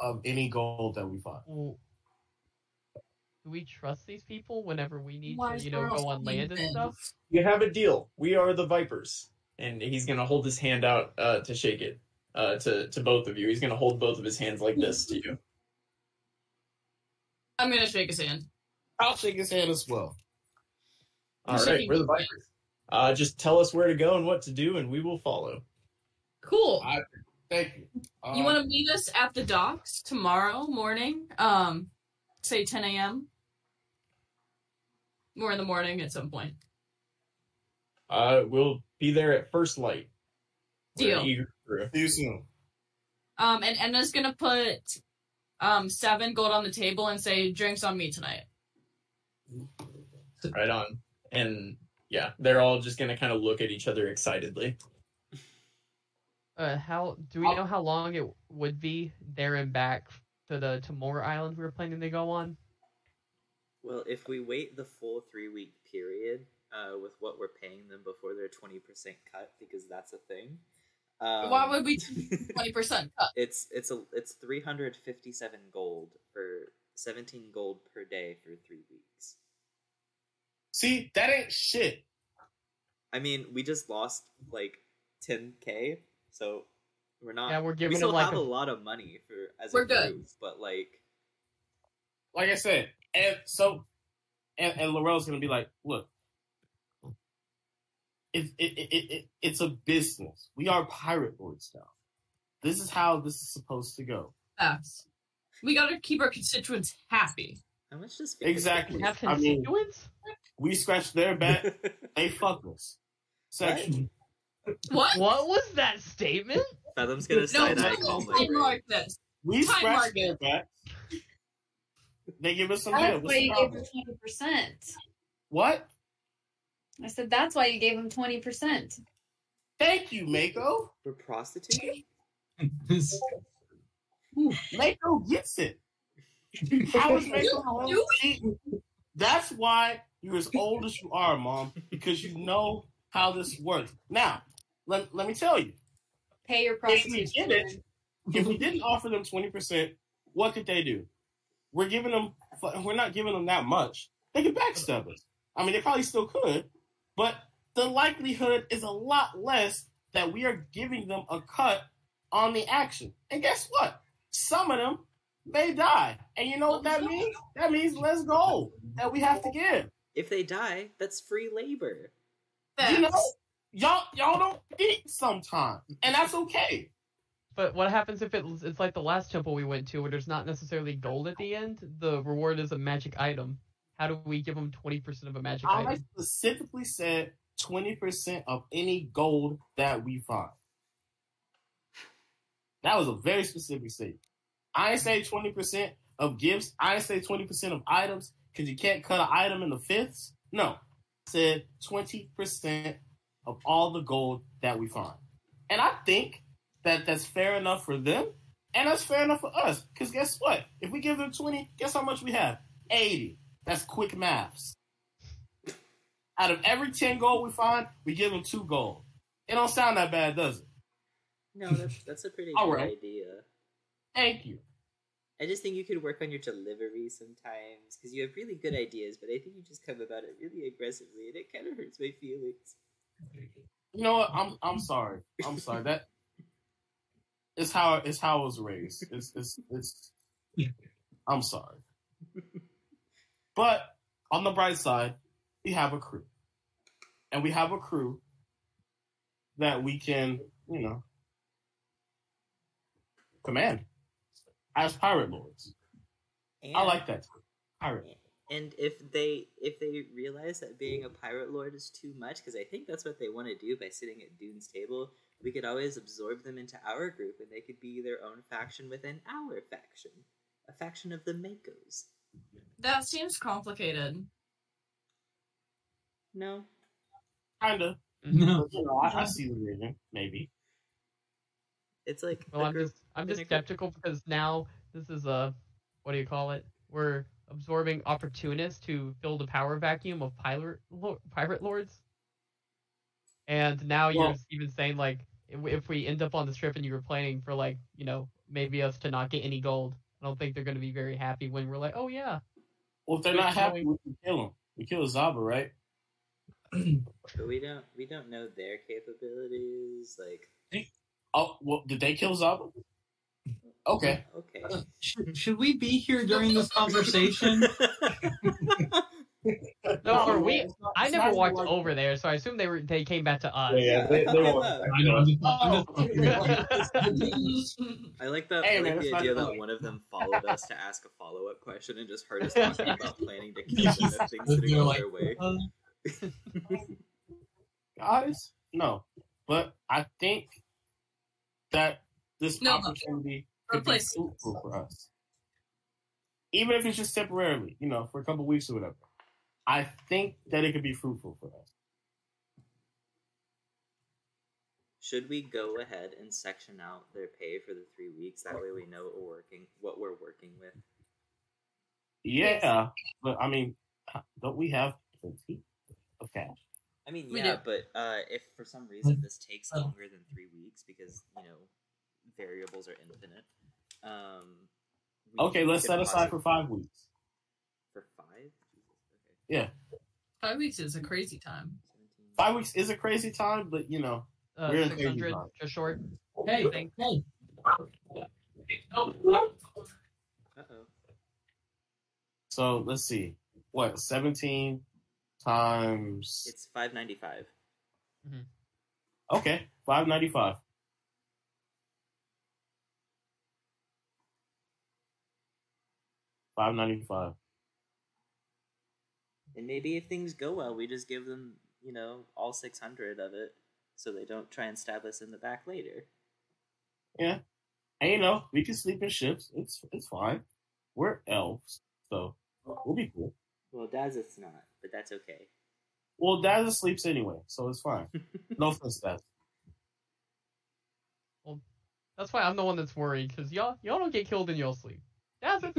of any gold that we find. Well, do we trust these people whenever we need Why to, you know, Laurel go on land and stuff? You have a deal. We are the Vipers. and he's gonna hold his hand out uh, to shake it uh, to to both of you. He's gonna hold both of his hands like this to you. I'm gonna shake his hand. I'll shake his hand as well. All He's right, we're the both hands. Vipers. Uh, just tell us where to go and what to do, and we will follow. Cool. I- Thank you. Uh, You want to meet us at the docks tomorrow morning? Um, say 10 a.m. More in the morning at some point. Uh, we'll be there at first light. We're Deal. See you soon. Um, and Enna's gonna put um seven gold on the table and say drinks on me tonight. Right on. And yeah, they're all just gonna kind of look at each other excitedly. Uh, how do we know how long it would be there and back to the Timor Island we were planning to go on? Well, if we wait the full three week period uh, with what we're paying them before their 20% cut, because that's a thing. Um, Why would we twenty percent cut? It's it's a it's 357 gold for 17 gold per day for three weeks. See, that ain't shit. I mean, we just lost like 10k, so we're not. Yeah, we're giving. we still like have a- a lot of money for as We're a good. group, but like Like I said, and so, and, and Laurel's gonna be like, look, it, it, it, it, it, it's a business. We are pirate lords now. This is how this is supposed to go. Facts. We gotta keep our constituents happy. How much does Exactly. Have I mean, we scratch their back, they fuck us. Section. What? What was that statement? Fathom's gonna No, that. eye no, calmly. I mark this. We Time scratch mark their back. They give us some That's head. why What's the you gave problem? him twenty percent. What? I said that's why you gave him twenty percent. Thank you, Mako. We're prostituting. Mako gets it. Is Mako wrong? do See, That's why you're as old as you are, Mom, because you know how this works. Now, let, let me tell you, Pay your if we did it, if we didn't offer them 20%, what could they do? We're giving them, we're not giving them that much. They could backstab us. I mean, they probably still could, but the likelihood is a lot less that we are giving them a cut on the action. And guess what? Some of them may die. And you know what that means? That means less gold that we have to give. If they die, that's free labor. You know, y'all y'all don't eat sometimes, and that's okay. But what happens if it, it's like the last temple we went to, where there's not necessarily gold at the end? The reward is a magic item. How do we give them twenty percent of a magic I item? I specifically said twenty percent of any gold that we find. That was a very specific statement. I say twenty percent of gifts. I say twenty percent of items because you can't cut an item in the fifths. No, I said twenty percent of all the gold that we find, and I think that that's fair enough for them, and that's fair enough for us. Because guess what? If we give them twenty, guess how much we have? Eighty. That's quick maths. Out of every ten gold we find, we give them two gold. It don't sound that bad, does it? No, that's that's a pretty All good right. idea. Thank you. I just think you could work on your delivery sometimes because you have really good ideas, but I think you just come about it really aggressively, and it kind of hurts my feelings. You know what? I'm I'm sorry. I'm sorry. That is how it's how I was raised. It's it's it's. I'm sorry. But on the bright side, we have a crew, and we have a crew that we can, you know, command as pirate lords. And, I like that. Pirate. And if they if they realize that being a pirate lord is too much, because I think that's what they want to do by sitting at Dune's table, we could always absorb them into our group, and they could be their own faction within our faction, a faction of the Makos. That seems complicated. No, Kinda. No. You know, I, I see the vision. Maybe. It's like Well, a I'm just I'm just a group. skeptical because now this is a what do you call it? We're absorbing opportunists to fill the power vacuum of pirate lo- pirate lords. And now you're even saying like if we- end up on the strip and you were planning for like you know maybe us to not get any gold, I don't think they're going to be very happy when we're like, oh yeah, Well, if they're not happy, we can kill them. We kill Zaba, right? But we don't we don't know their capabilities. Like Oh, well, did they kill Zaba? Okay. okay. Uh, should, should we be here during this conversation? No, or we. not- I never walked like- over there, so I assume they were they came back to us. Yeah, they, they won't. I know. I'm I'm just, I like the Hey, I man, the idea that funny. one of them followed us to ask a follow up question and just heard us talking about planning to kill them if things didn't They're go like, their way. uh, guys, no. But I think that this No, no. opportunity could be Replace- fruitful for us. Even if it's just temporarily, you know, for a couple weeks or whatever. I think that it could be fruitful for us. Should we go ahead and section out their pay for the three weeks? That way we know what we're working what we're working with. Yeah, but I mean, don't we have plenty of cash? I mean, We yeah, do. but uh, if for some reason this takes Oh. longer than three weeks because you know variables are infinite, um, Okay, let's set aside for five weeks. For five? Okay. Yeah, Five weeks is a crazy time. five weeks is a crazy time, but you know, Uh, We're in six hundred, just short. hey, Thank- hey. Uh-oh. so let's see, what seventeen times? It's five ninety five. Mm-hmm. Okay, five ninety five. Five ninety five. And maybe if things go well, we just give them, you know, all six hundred of it, so they don't try and stab us in the back later. Yeah, and you know we can sleep in ships. It's it's fine. We're elves, so we'll be cool. Well, Dazeth's not, but that's okay. Well, Dad sleeps anyway, so it's fine. No offense, Dad. That's why I'm the one that's worried because y'all y'all don't get killed in your sleep. That's.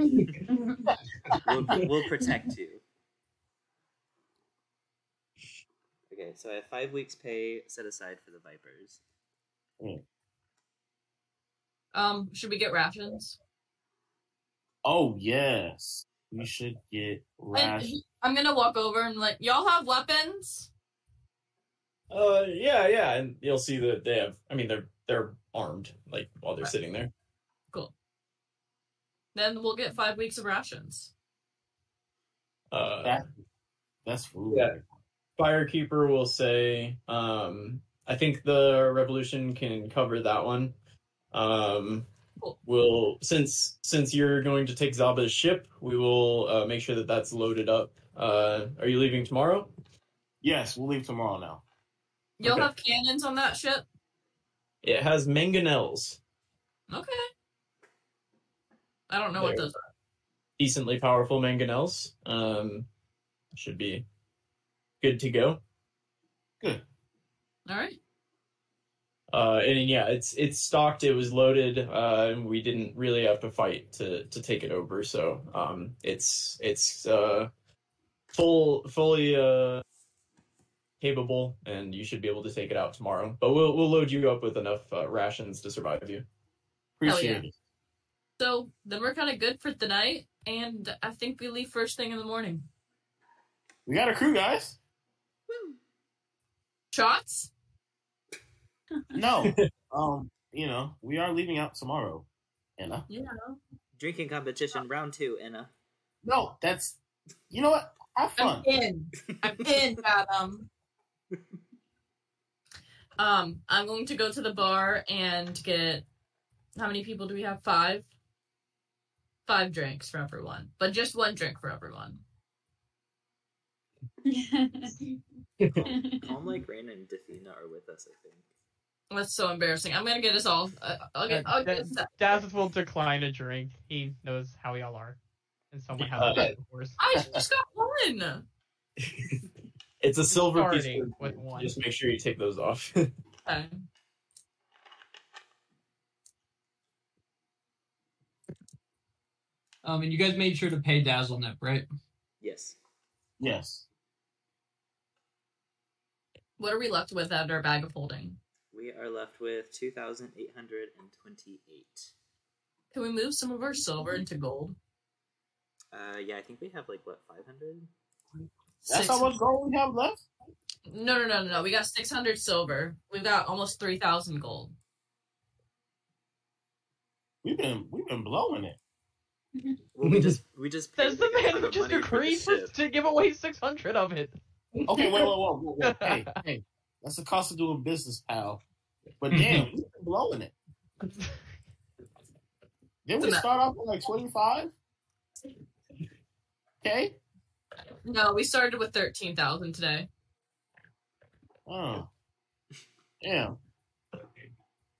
We'll, we'll protect you. Okay, so I have five weeks' pay set aside for the Vipers. Um, should we get rations? Oh yes, we should get And rash. I'm gonna walk over and like, y'all have weapons? Uh, yeah, yeah, and you'll see that they have. I mean, they're they're armed, like while they're sitting there. Cool. Then we'll get five weeks of rations. Uh, That that's food. Yeah. Firekeeper will say, um, I think the revolution can cover that one. Um, Cool. we'll since since you're going to take Zaba's ship, we will uh, make sure that that's loaded up. Uh, are you leaving tomorrow? Yes, we'll leave tomorrow now. You'll Okay. have cannons on that ship? It has mangonels, Okay. I don't know what There. those are. decently powerful mangonels. Um, should be good to go. Good. All right. Uh, and yeah, it's it's stocked. It was loaded, uh, and we didn't really have to fight to to take it over. So um, it's it's uh, full fully uh, capable, and you should be able to take it out tomorrow. But we'll we'll load you up with enough uh, rations to survive you. Appreciate yeah. it. So then we're kind of good for the night, and I think we leave first thing in the morning. We got a crew, guys. Woo. Shots? No, um, you know we are leaving out tomorrow. Anna. Yeah. Drinking competition round two, Anna. No, that's you know what. Have I'm in. I'm in, Adam. Um, I'm going to go to the bar and get. How many people do we have? Five. Five drinks for everyone, but just one drink for everyone. Calm like Rain and Defina are with us, I think. That's so embarrassing. I'm gonna get us all. Uh, I'll get. I'll get us Dazeth will decline a drink. He knows how y'all are, and someone has Uh, that, of course. I just got one. It's a silver piece. Starting of- with one. Just make sure you take those off. Okay. Um, and you guys made sure to pay DazzleNet, right? Yes. Yes. What are we left with at our bag of holding? We are left with 2,828. Can we move some of our silver into gold? Uh, yeah, I think we have like, what, 500? That's how much gold we have left. No, no, no, no, no. We got 600 silver. We've got almost 3,000 gold. We've been we've been blowing it. Well, we just we just paid Says the man who just money for agreed for, to give away 600 of it. Okay, wait, wait, wait, wait, wait. Hey, hey, that's the cost of doing business, pal. But damn, we've been blowing it. Didn't we start off with like twenty five? Okay. No, we started with 13,000 today. Oh. Damn.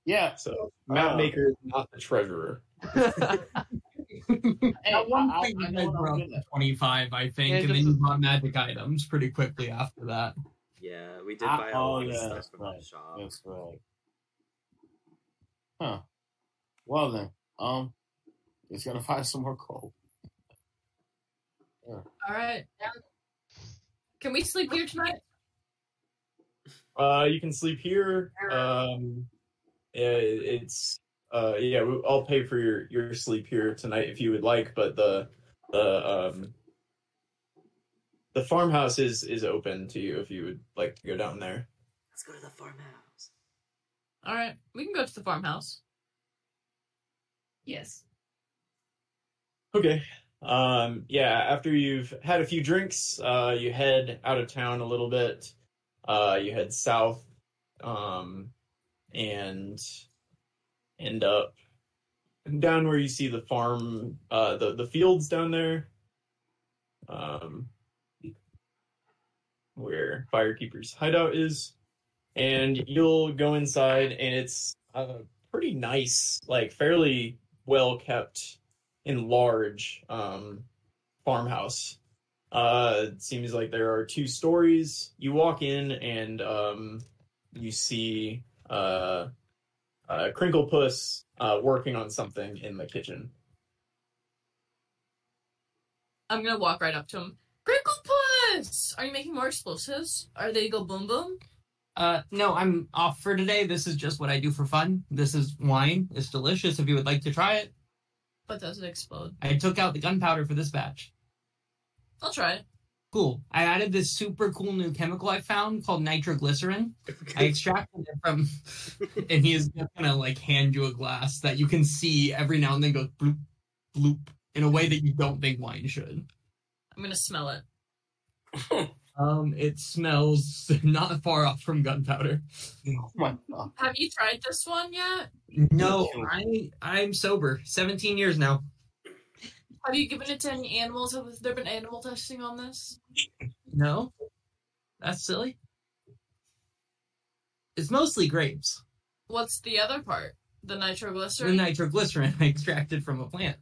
Yeah. So map Uh, maker is not the treasurer. Hey, At one I- I- point, I you know guys what were I'm up getting to at. 25, I think, Yeah, and then a- you bought magic items pretty quickly after that. Yeah, we did I- buy a oh, lot of yeah, stuff that's from right. the shop. That's right. Huh. Well then, um, just gotta find some more coal. All right. Can we sleep here tonight? Uh, you can sleep here. Um, yeah, it's uh, yeah. I'll pay for your your sleep here tonight if you would like. But the the um the farmhouse is is open to you if you would like to go down there. Let's go to the farmhouse. All right. We can go to the farmhouse. yes. Okay. Um, yeah. After you've had a few drinks, uh, you head out of town a little bit. Uh, you head south, um, and end up down where you see the farm, uh, the the fields down there, um, where Firekeeper's hideout is, and you'll go inside, and it's a pretty nice, like fairly well kept and large um, farmhouse. Uh, it seems like there are two stories. You walk in and um, you see uh, uh, Crinklepuss uh, working on something in the kitchen. I'm gonna walk right up to him. Crinklepuss! Are you making more explosives? Are they go boom boom? Uh, no, I'm off for today. This is just what I do for fun. This is wine. It's delicious if you would like to try it. But does it explode? I took out the gunpowder for this batch. I'll try it. Cool. I added this super cool new chemical I found called nitroglycerin. I extracted it from, and he is gonna like hand you a glass that you can see every now and then go bloop, bloop in a way that you don't think wine should. I'm gonna smell it. Um, it smells not far off from gunpowder. Oh my god. Have you tried this one yet? No, I I'm sober. Seventeen years now. Have you given it to any animals? Have there been animal testing on this? No, that's silly. It's mostly grapes. What's the other part? The nitroglycerin. The nitroglycerin? nitroglycerin I extracted from a plant.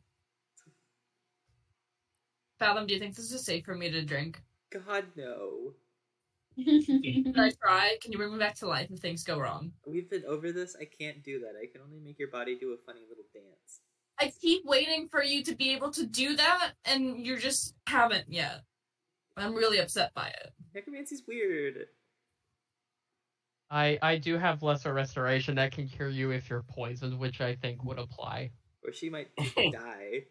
Fathom, do you think this is safe for me to drink? God no. Can I try? Can you bring me back to life if things go wrong? We've been over this. I can't do that. I can only make your body do a funny little dance. I keep waiting for you to be able to do that, and you just haven't yet. I'm really upset by it. Necromancy's weird. I I do have lesser restoration that can cure you if you're poisoned, which I think would apply. Or she might die.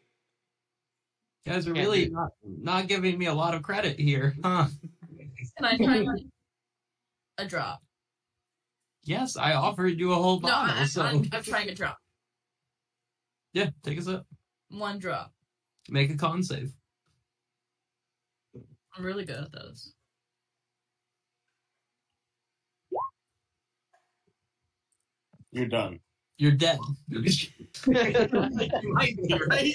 You guys are Can't really not, not giving me a lot of credit here, huh? Can I try like, a drop? Yes, I offered you a whole No, bottle, I, so I'm, I'm trying a drop. yeah, take a sip. One drop. Make a con save. I'm really good at those. You're done. You're dead. you might be, right?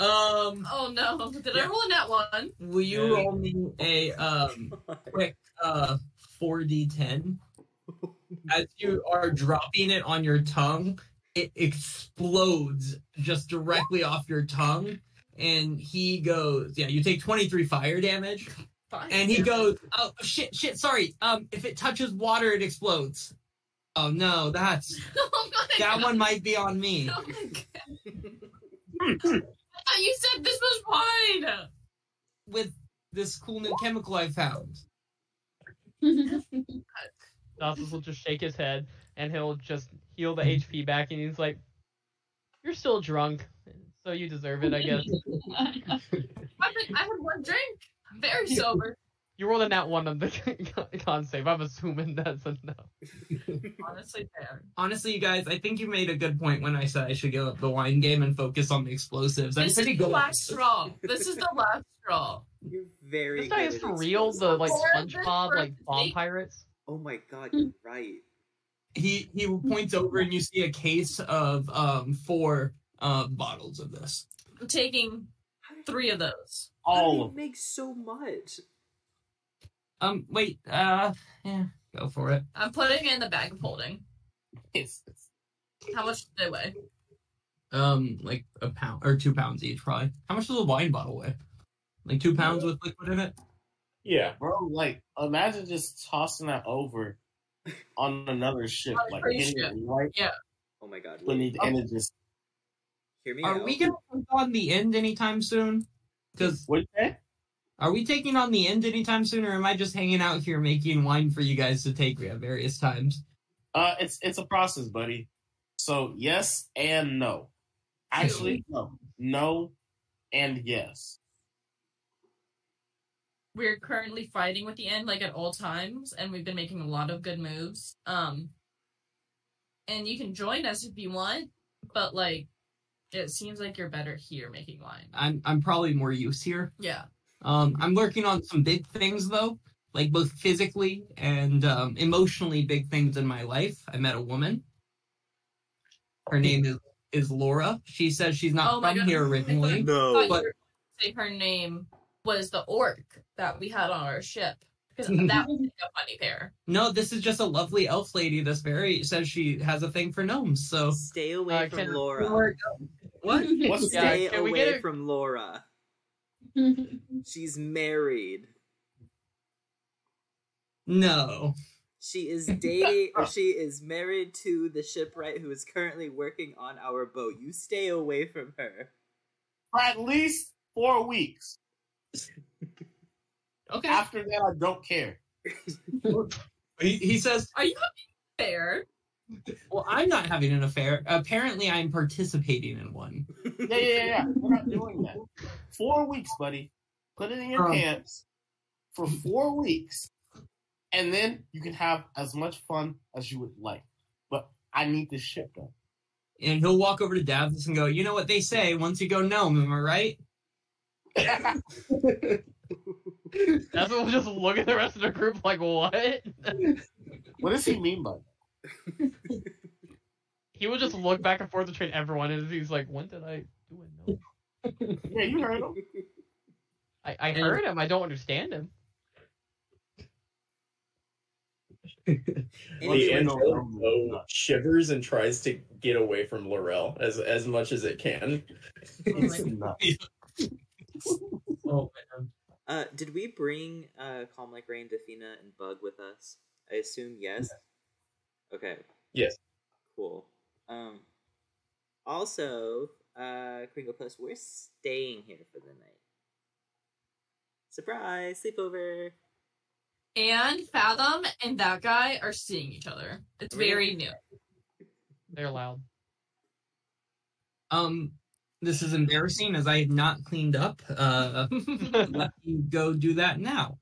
Um, Oh no! Did I roll in that one? will you Yeah. roll me a um quick uh 4d10 as you are dropping it on your tongue it explodes just directly off your tongue and he goes yeah you take 23 fire damage Fine. and he goes oh shit shit sorry um if it touches water it explodes oh no that's oh that God. one might be on me Oh my God. I thought you said this was wine. with this cool new chemical i found Dawson will just shake his head and he'll just heal the HP back, and he's like, "You're still drunk, so you deserve it, I guess." I, think I had one drink. I'm very sober. You rolled a nat one on the con save. I'm assuming that's a no. Honestly, fair. Honestly, you guys, I think you made a good point when I said I should give up the wine game and focus on the explosives. I'm This pretty is the good. at last this. straw. This is the last straw. You're very This guy good is for real. The like SpongeBob like bomb Snake. pirates. Oh my god, you're right. He he points over and you see a case of um four uh, bottles of this. I'm taking three of those. How do All you of make so much? Um, wait, uh, yeah, go for it. I'm putting it in the bag of holding. it. How much do they weigh? Um, like a pound or two pounds each, probably. How much does a wine bottle weigh? Like two pounds with liquid in it. Yeah. Bro, like, imagine just tossing that over on another ship. Like, cruise hitting ship. it right Oh my god. when Wait, it, and it just. hear me Are out. we gonna take on the end anytime soon? Because What that? Are we taking on the end anytime soon, or am I just hanging out here making wine for you guys to take at various times? Uh, it's it's a process, buddy. So yes and no. Actually, no, no, and yes. We're currently fighting with the end like at all times, and we've been making a lot of good moves. Um, and you can join us if you want, but like, it seems like you're better here making wine. I'm I'm probably more use here. Yeah. Um, I'm working on some big things though, like both physically and um, emotionally big things in my life. I met a woman. Her name is is Laura. She says she's not Oh from God. here originally. No. But- say her name was the orc that we had on our ship. Because that was like a funny pair. No, this is just a lovely elf lady that's very says she has a thing for gnomes. So Stay away Uh, from can- Laura. what? What's Yeah, Stay away from Laura. Mm-hmm. She's married. No. She is dating, or she is married to the shipwright who is currently working on our boat. You stay away from her. For at least four weeks. Okay. After that, I don't care. He, he says, Are you having fair? "Well, I'm not having an affair. Apparently, I'm participating in one." Yeah, yeah, yeah. yeah. We're not doing that. Four weeks, buddy. Put it in your Um. pants for four weeks, and then you can have as much fun as you would like. But I need this ship done. And he'll walk over to Davos and go, "You know what they say? Once you go gnome, am I right?" That's what we'll just look at the rest of the group like, what? what does he mean by that? He will just look back and forth between everyone, and he's like, when did I do it? No. Yeah, you heard him. I, I heard him. I don't understand him. The Anyway, shivers and tries to get away from Laurel as as much as it can. It's nuts. Oh man. uh, did we bring uh, Calm Like Rain, Defina, and Bug with us? I assume yes. Okay. Yes. Cool. Um. Also, uh, Crinklepuss, we're staying here for the night. Surprise sleepover. And Fathom and that guy are seeing each other. It's very new. They're loud. Um, this is embarrassing as I have not cleaned up. Uh, let me go do that now.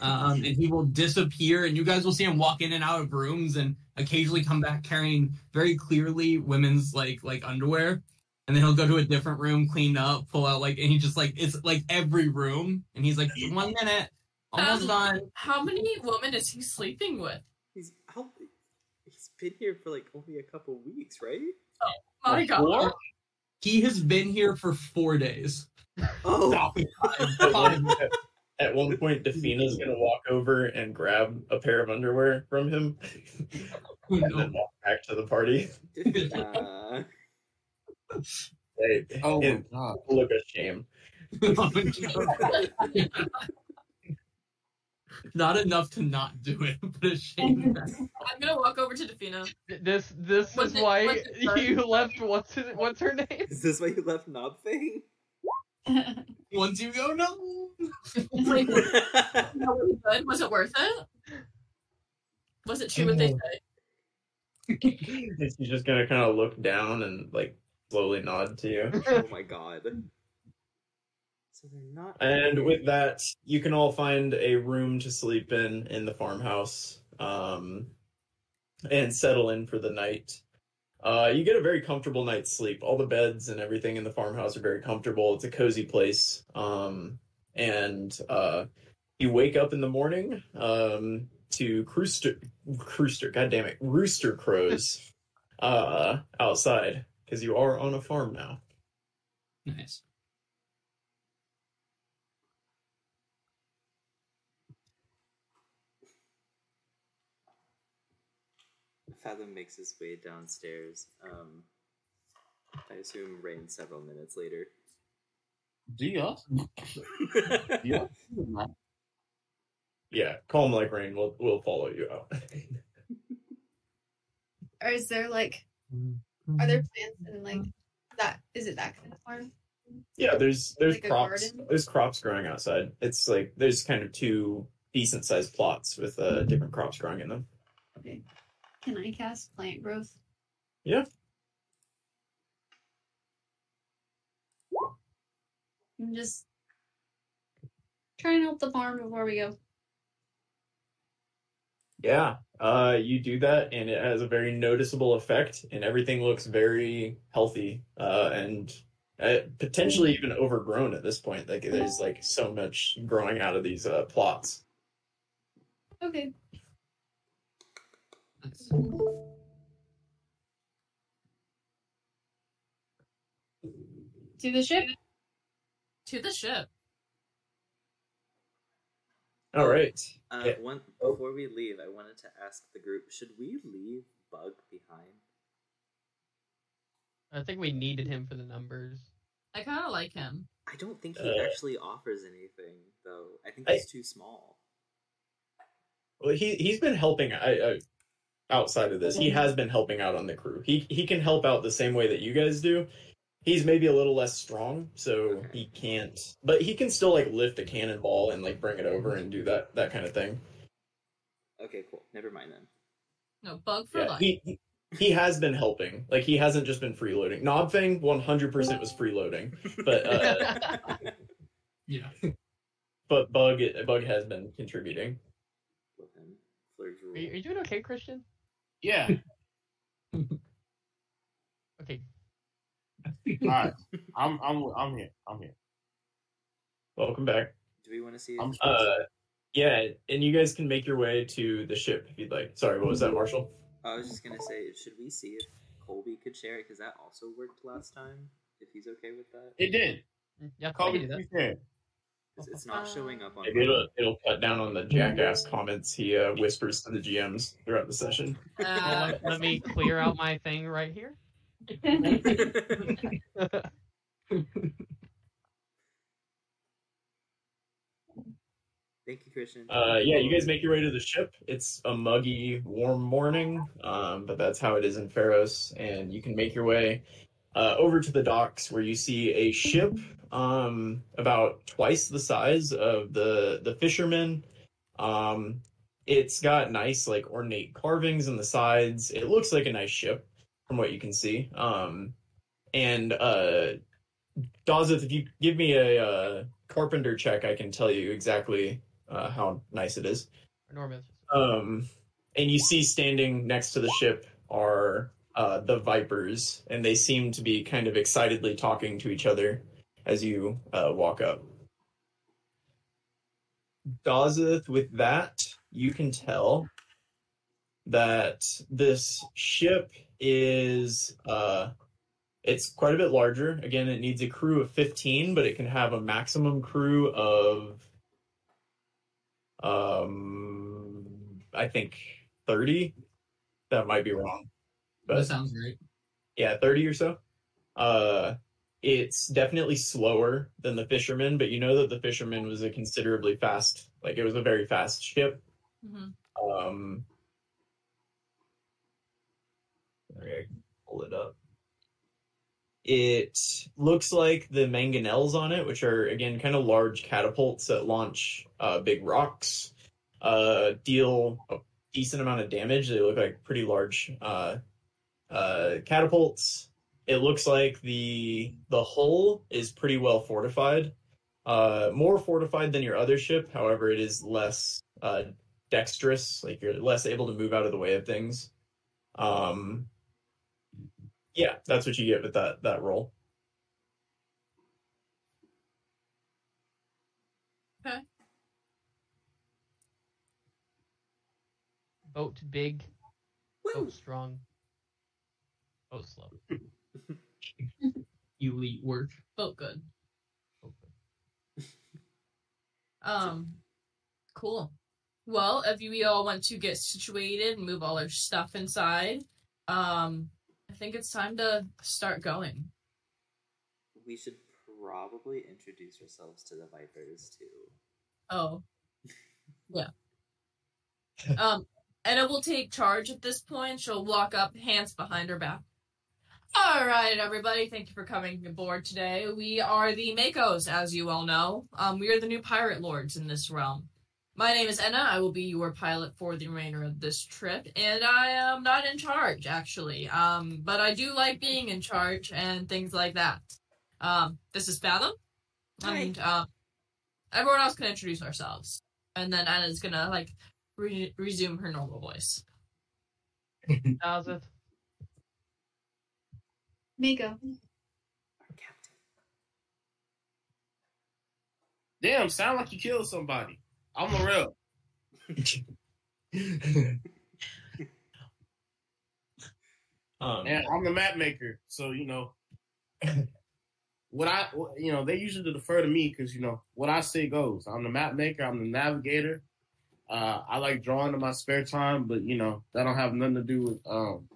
Um, and he will disappear, and you guys will see him walk in and out of rooms, and occasionally come back carrying very clearly women's like like underwear. And then he'll go to a different room, clean up, pull out like, and he just like it's like every room, and he's like, one minute, almost Um, done. How many women is he sleeping with? He's how, he's been here for like only a couple weeks, right? Oh my God. Four? He has been here for four days. Oh, At one, at, at one point, Defina's gonna walk over and grab a pair of underwear from him, oh, and then walk back to the party. Defina. Hey, Oh my god. look a shame. not enough to not do it, but a shame. I'm gonna walk over to Defina. This this Was is it- why was it her? you left. What's his, what's her name? Is this why you left Knob Thing? Once you go, no. Like, was it good? Was it worth it? Was it true what they say? She's just gonna kind of look down and like slowly nod to you. oh my god. So they're not. And with that, you can all find a room to sleep in in the farmhouse, um, and settle in for the night. Uh, you get a very comfortable night's sleep. All the beds and everything in the farmhouse are very comfortable. It's a cozy place. Um, and uh, you wake up in the morning um, to rooster, rooster, god damn it, rooster crows uh, outside because you are on a farm now. Nice. Fathom makes his way downstairs. Um, I assume Rain several minutes later. Do you? Yeah. Yeah, calm like rain will will follow you out. Or is there like, are there plants and like that? Is it that kind of farm? Yeah, there's there's Like crops there's crops growing outside. It's like there's kind of two decent sized plots with uh, different crops growing in them. Okay. Can I cast plant growth? Yeah. I'm just trying to help the farm before we go. Yeah, uh, you do that, and it has a very noticeable effect, and everything looks very healthy uh, and uh, potentially even overgrown at this point. Like there's like so much growing out of these uh, plots. Okay. Nice. To the ship. To the ship. All right. Uh, Yeah. one before we leave, I wanted to ask the group: Should we leave Bug behind? I think we needed him for the numbers. I kind of like him. I don't think he Uh, actually offers anything, though. I think I- he's too small. Well, he he's been helping. I, I outside of this, he has been helping out on the crew. He he can help out the same way that you guys do. He's maybe a little less strong, so he can't. But he can still like lift a cannonball and like bring it over and do that that kind of thing. Okay, cool. Never mind then. No, bug for Yeah, life. he he- he has been helping. Like he hasn't just been freeloading. Knobfang one hundred percent was freeloading, but uh, Yeah. but Bug Bug has been contributing. Love him. Flirt's rule. Are you, are you doing okay, Christian? Yeah. Okay. All right. I'm I'm I'm here. I'm here. Welcome back. Do we want to see? I'm Uh, yeah, and you guys can make your way to the ship if you'd like. Sorry, what was that, Marshall? I was just gonna say, should we see if Colby could share it? Because that also worked last time. If he's okay with that, It did. Mm, Yeah, Colby, Kobe, can do you said. 'Cause it's not showing up on. Maybe it'll it'll cut down on the jackass comments he uh, whispers to the GMs throughout the session. Uh, let, let me clear out my thing right here. Thank you, Christian. Uh, yeah, you guys make your way to the ship. It's a muggy, warm morning, um, but that's how it is in Pharos, and you can make your way uh, over to the docks where you see a ship um, about twice the size of the the fisherman. Um, it's got nice, like ornate carvings in the sides. It looks like a nice ship from what you can see. Um, and uh, if you give me a uh, carpenter check, I can tell you exactly uh, how nice it is. Enormous. Um, and you see standing next to the ship are uh, the Vipers, and they seem to be kind of excitedly talking to each other as you uh, walk up. Dazeth, with that, you can tell that this ship is uh, it's quite a bit larger. Again, it needs a crew of 15, but it can have a maximum crew of um I think 30. That might be wrong. That sounds great. yeah, 30 or so. Uh it's definitely slower than the fisherman, but you know that the fisherman was a considerably fast like it was a very fast ship. mhm. Um okay, pull it up. It looks like the mangonels on it, which are again kind of large catapults that launch uh, big rocks, uh, deal a decent amount of damage. They look like pretty large uh, uh, catapults. It looks like the the hull is pretty well fortified. uh, more fortified than your other ship. However, it is less uh, dexterous. Like you're less able to move out of the way of things. Um, yeah, that's what you get with that that roll. Boat big, Woo! boat strong, boat slow. Elite work. Boat good. Boat good. Um, cool. Well, if you all want to get situated and move all our stuff inside, um, I think it's time to start going. We should probably introduce ourselves to the Vipers too. Oh, yeah. Um, Anna will take charge at this point. She'll walk up, hands behind her back. All right, everybody. Thank you for coming aboard today. We are the Makos, as you all know. Um, we are the new pirate lords in this realm. My name is Enna. I will be your pilot for the remainder of this trip, and I am not in charge, actually. Um, but I do like being in charge and things like that. Um, this is Fathom, and um, everyone else can introduce ourselves, and then Anna's gonna like re- resume her normal voice. Nazeth, Mako. Our captain. Damn, sound like you killed somebody. I'm Morel. um, And I'm the map maker. So, you know, what I, you know, they usually defer to me because, you know, what I say goes. I'm the map maker, I'm the navigator. Uh, I like drawing in my spare time, but, you know, that don't have nothing to do with um,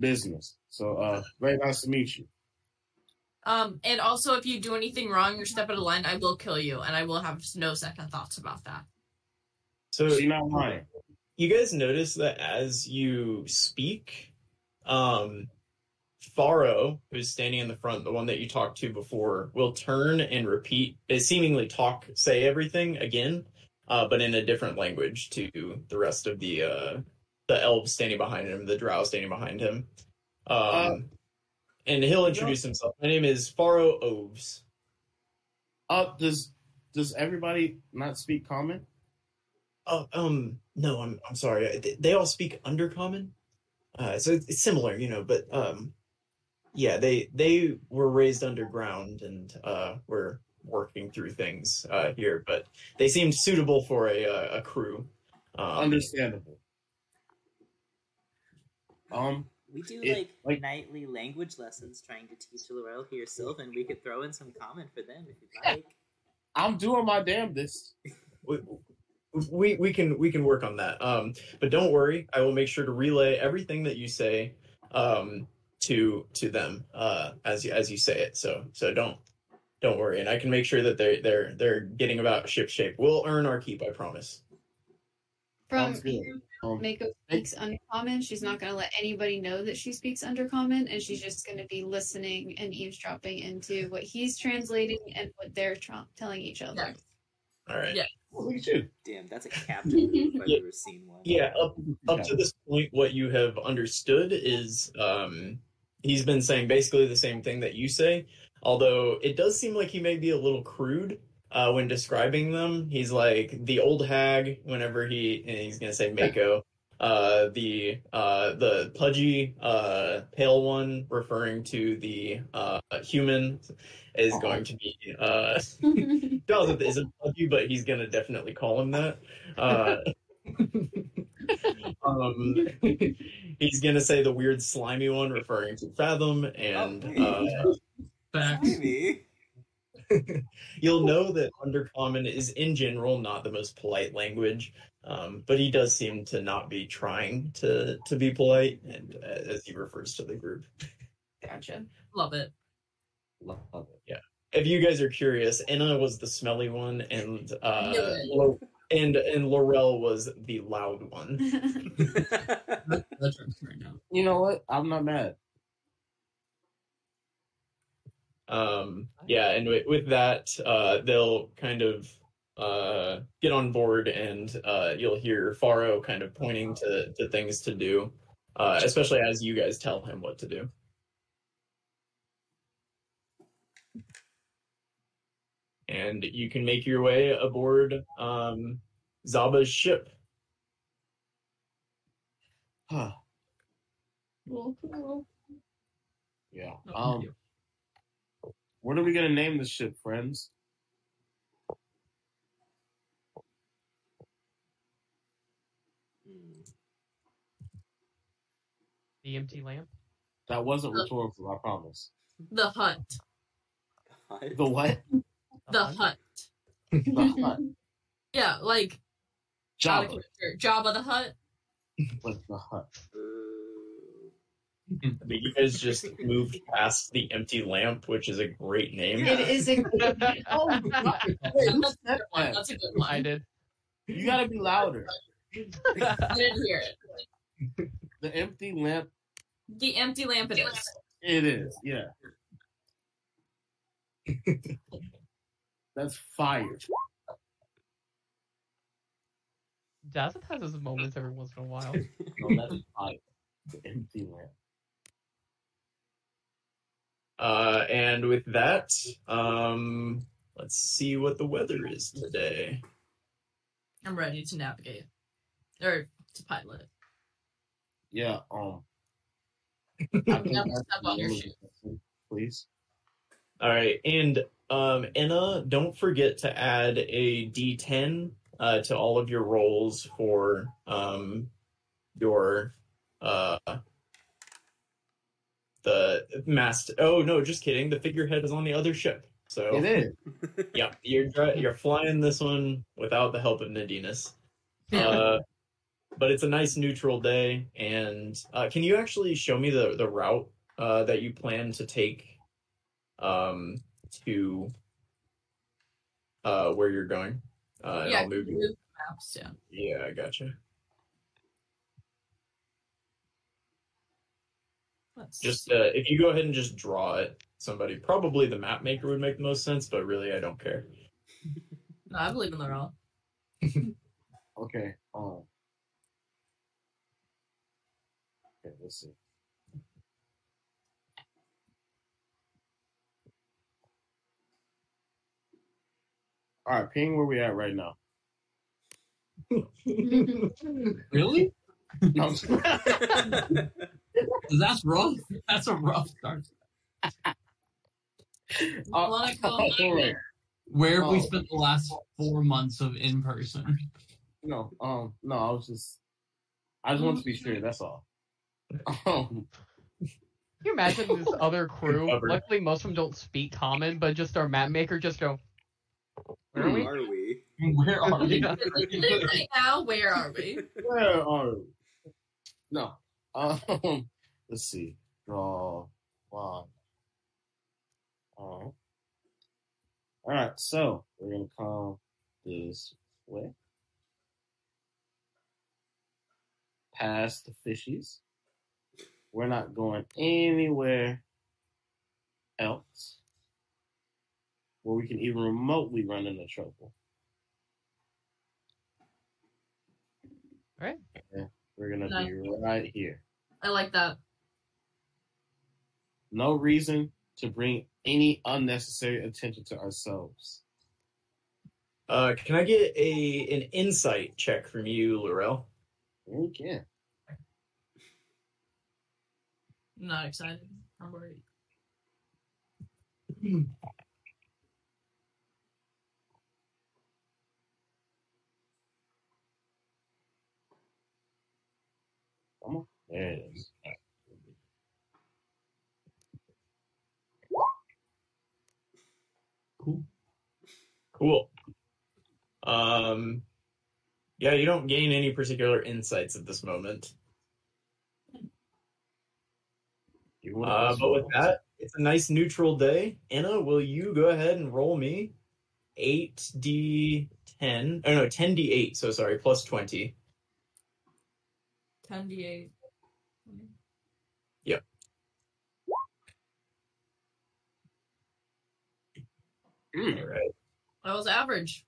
business. So, uh, very nice to meet you. Um, and also, if you do anything wrong or step out of line, I will kill you, and I will have no second thoughts about that. so She not lying. you guys notice that as you speak, um, Faro, who's standing in the front, the one that you talked to before, will turn and repeat, uh, seemingly talk, say everything again, uh, but in a different language to the rest of the uh, the elves standing behind him, the drow standing behind him. Um, Uh, and he'll introduce himself. My name is Faro Oves. Uh, does does everybody not speak common? Oh, um, no, I'm I'm sorry. They, they all speak Undercommon, uh, so it's, it's similar, you know. But um, yeah, they they were raised underground and uh, were working through things uh, here, but they seemed suitable for a uh, a crew. Um, Understandable. Um, We do It- like, like- nightly language lessons trying to teach Laurel here, Sylvan. We could throw in some comment for them if you'd like. I'm doing my damnedest. we, we we can we can work on that. Um, but don't worry, I will make sure to relay everything that you say um, to to them uh, as you as you say it. So so don't don't worry, and I can make sure that they they're they're getting about ship shape. We'll earn our keep, I promise. From Sounds good. here, Um, Mako speaks Undercommon. She's not going to let anybody know that she speaks Undercommon, and she's just going to be listening and eavesdropping into what he's translating and what they're tra- telling each other. Yes. All right. Yeah. look at you. Damn, that's a captain move if I've Yeah. ever seen one. Yeah, up up to this point, what you have understood is um, he's been saying basically the same thing that you say. Although it does seem like he may be a little crude uh, when describing them. He's like the old hag whenever he and he's gonna say Mako. Uh, the uh, the pudgy uh, pale one referring to the uh, human is Aw. going to be uh, Jonathan isn't pudgy, but he's gonna definitely call him that. Uh, um, he's gonna say the weird slimy one, referring to Fathom, and uh, Facts. Maybe. you'll know that Undercommon is in general not the most polite language. Um, but he does seem to not be trying to to be polite, and uh, as he refers to the group. Gotcha. Love it. Love it. Yeah. If you guys are curious, Anna was the smelly one, and uh, Lo- and and Laurel was the loud one. That's right now. You know what? I'm not mad. Um yeah and with, with that uh they'll kind of uh get on board and uh you'll hear Faro kind of pointing to to things to do uh especially as you guys tell him what to do and you can make your way aboard um, Zaba's ship. Huh. Yeah. Um. What are we gonna name this ship, friends? The empty lamp. That wasn't rhetorical. I promise. The hut. The what? The hut. The hut. Yeah, like out of Java. Jabba the Hutt. Like the hut. Uh, Boo. But you guys just moved past the empty lamp, which is a great name. It is a Oh, That's a good one. That's a good one. I did. You gotta be louder. I didn't hear it. The empty lamp. The empty lamp it is. It is. Yeah. That's fire. Dazzle has his moments every once in a while. No, that's fire. The empty lamp. Uh, and with that, um, let's see what the weather is today. I'm ready to navigate. Or to pilot. Yeah. Um. I Yeah, think that's step on your shoe. Please. All right, and um, Enna, don't forget to add a D10 uh, to all of your rolls for um, your uh, the mast. Oh no, just kidding. The figurehead is on the other ship. So It is. yeah, you're you're flying this one without the help of Nadinus. Uh, but it's a nice neutral day, and uh, can you actually show me the the route uh, that you plan to take um, to uh, where you're going? Uh, and yeah, I'll move move you. maps, yeah. Yeah, I gotcha. Let's Just uh, if you go ahead and just draw it, somebody probably the map maker would make the most sense, but really I don't care. No, I believe in the route. Okay. Um. Okay. Let's see. All right, ping where we at right now. Really? No, I'm just- 'Cause That's rough. That's a rough start. Uh, Wanna go all right. Where have we Oh. spent the last four months of in person? No, um, no, I was just, I just want to be sure. That's all. Um, Can you imagine this other crew? Luckily, most of them don't speak common, but just our map maker just go. Where are Where we? are we? Where are we? Right now, where are we? where are we? No. Um, let's see. Draw one. All right. All right. So we're gonna come this way, past the fishies. We're not going anywhere else where we can even remotely run into trouble. Alright. Yeah, we're gonna Nice. be right here. I like that. No reason to bring any unnecessary attention to ourselves. Uh, can I get a an insight check from you, Laurel? We can. I'm not excited. I'm worried. Come on. There it is. Cool. Cool. Um, yeah, you don't gain any particular insights at this moment. You Uh, also- but with that, it's a nice neutral day. Anna, will you go ahead and roll me eight d ten? Oh no, ten d eight. So sorry, plus twenty. 10d8. Mm, All right. That was average.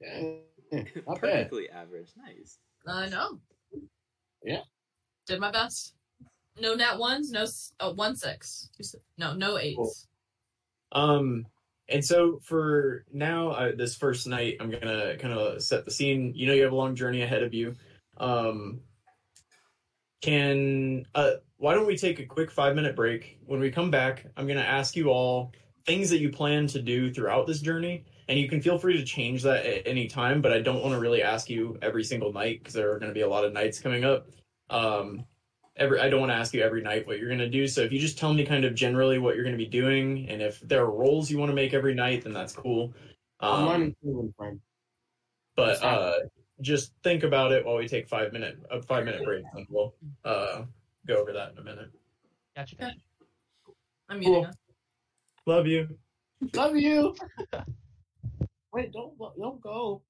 yeah, not bad. Perfectly average. Nice. I know. Yeah. Did my best. No net ones, no s- oh, one six. No, no eights. Cool. Um, and so for now, uh, this first night, I'm gonna kind of set the scene. You know, you have a long journey ahead of you. Um, can uh, why don't we take a quick five minute break? When we come back, I'm gonna ask you all things that you plan to do throughout this journey, and you can feel free to change that at any time. But I don't want to really ask you every single night because there are going to be a lot of nights coming up. Um, every I don't want to ask you every night what you're going to do. So if you just tell me kind of generally what you're going to be doing, and if there are roles you want to make every night, then that's cool. I'm Um, running through but uh, just think about it while we take five minute a five minute break, and we'll uh, go over that in a minute. Gotcha. Okay. gotcha. I'm muting Cool. Us. Love you. Love you. Wait, don't don't go.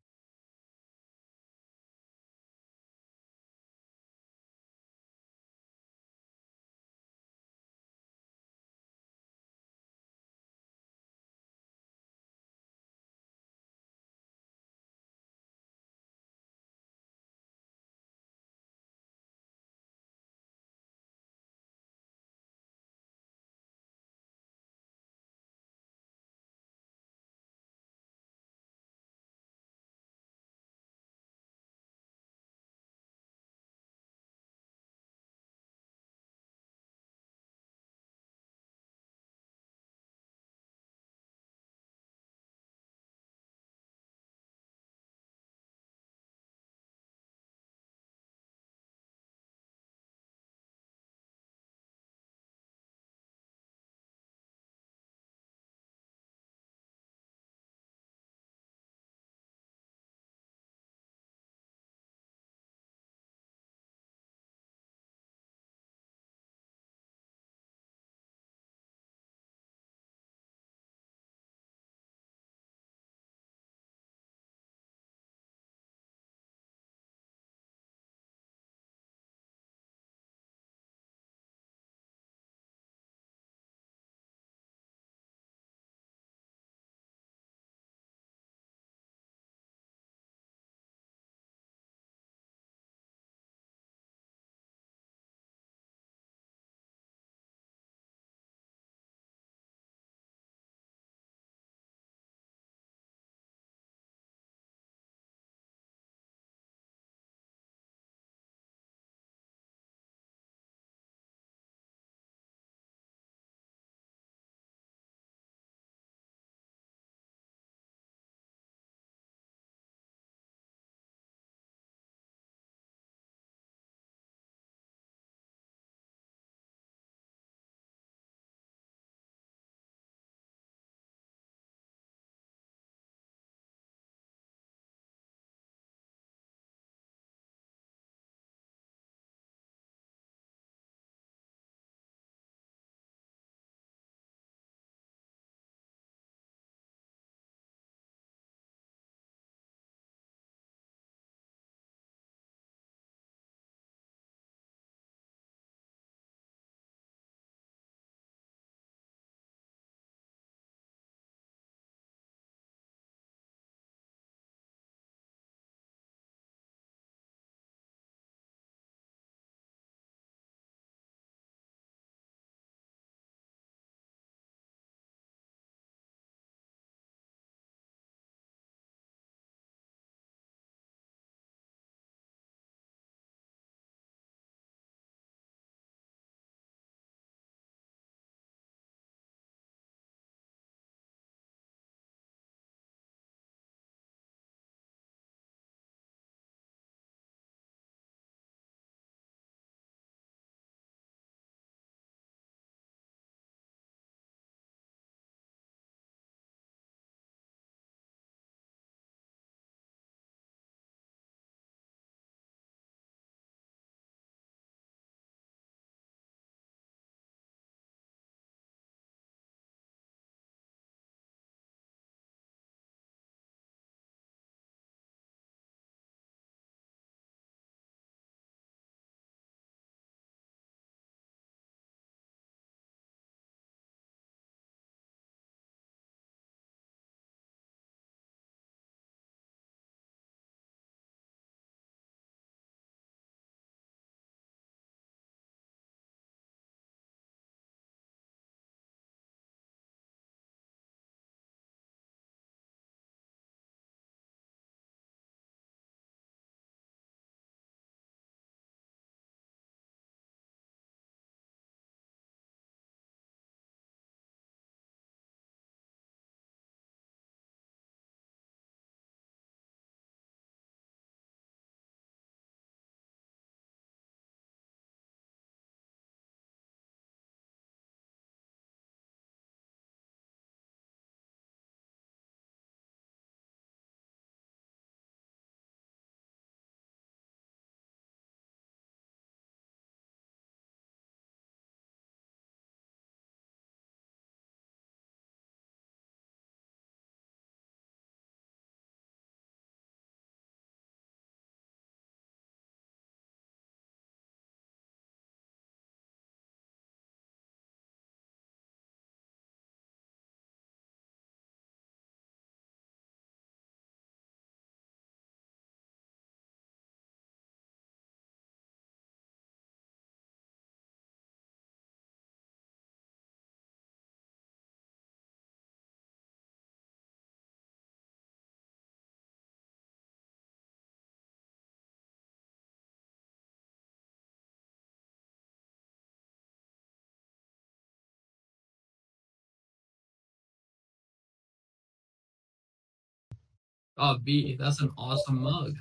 Oh, B, that's an awesome mug.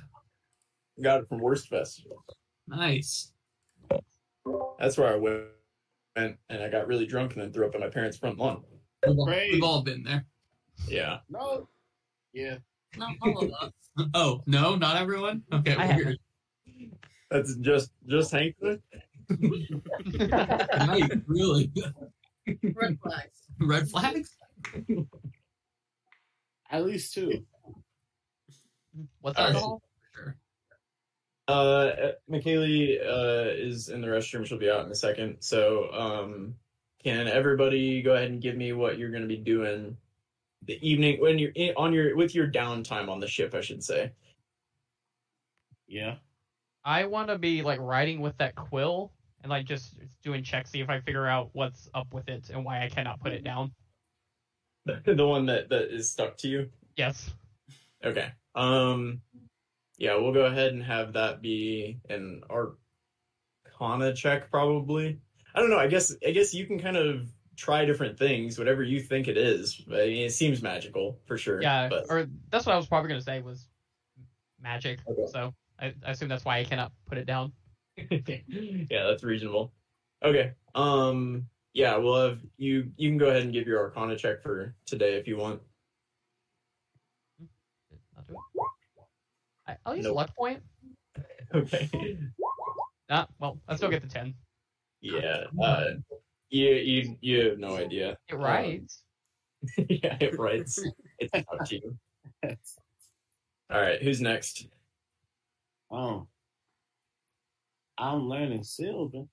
Got it from Worst Festival. Nice. That's where I went, and I got really drunk and then threw up in my parents' front lawn. We've all, we've all been there. Yeah. No. Yeah. Not all of us. Oh, no, not everyone? Okay, I weird. That's just just Hank. Nice, really. Red flags. Red flags? At least two. What's Alright. alcohol? Sure. Uh, McKaylee uh, is in the restroom. She'll be out in a second. So, um, can everybody go ahead and give me what you're going to be doing the evening when you're in, on your with your downtime on the ship? I should say. Yeah. I want to be like riding with that quill and like just doing checks, see if I figure out what's up with it and why I cannot put it down. the one that that is stuck to you. Yes. Okay. Um, yeah, we'll go ahead and have that be an Arcana check, probably. I don't know. I guess I guess you can kind of try different things, whatever you think it is. I mean, it seems magical for sure. Yeah. but Or that's what I was probably gonna say was magic. Okay. So I, I assume that's why I cannot put it down. yeah, that's reasonable. Okay. Um. Yeah, we'll have you. You can go ahead and give your Arcana check for today if you want. Not it. I, I'll use Nope. a luck point. Okay. Ah, well, I still get the ten. Yeah. Uh. You you you have no idea. It writes. yeah, it writes. It's up to you. All right, who's next? Oh. I'm learning Sylvan.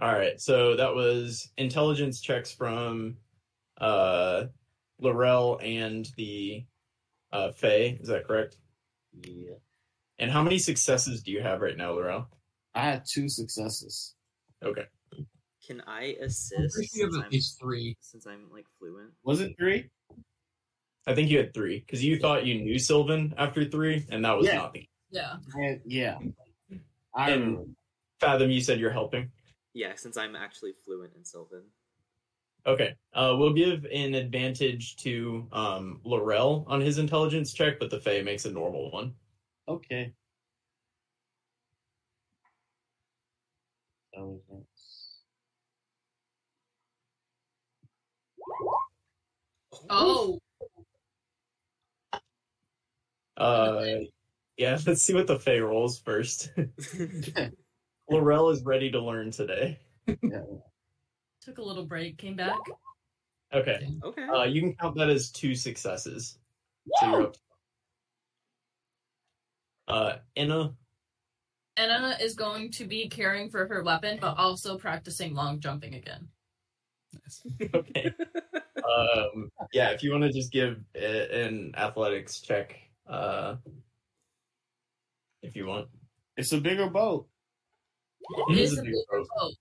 All right, so that was intelligence checks from uh Laurel and the uh Faye, is that correct? Yeah. And how many successes do you have right now, Laurel? I had two successes. Okay. Can I assist pretty sure you since have I'm, at least three. since I'm like fluent? Was it three? I think you had three because you thought you knew Sylvan after three, and that was Yeah. not the Yeah. And yeah. I And- remember. Fathom. You said you're helping. Yeah, since I'm actually fluent in Sylvan. Okay. Uh, we'll give an advantage to um, Laurel on his intelligence check, but the Fae makes a normal one. Okay. Intelligence. Oh, Uh, yeah, let's see what the Fae rolls first. Laurel is ready to learn today. Took a little break, came back. Okay. okay. Uh, you can count that as two successes. So you're up. Uh, Enna. Anna is going to be caring for her weapon, but also practicing long jumping again. Okay. um, yeah, if you want to just give a, an athletics check, uh, if you want. It's a bigger boat. It It is is a a big big boat.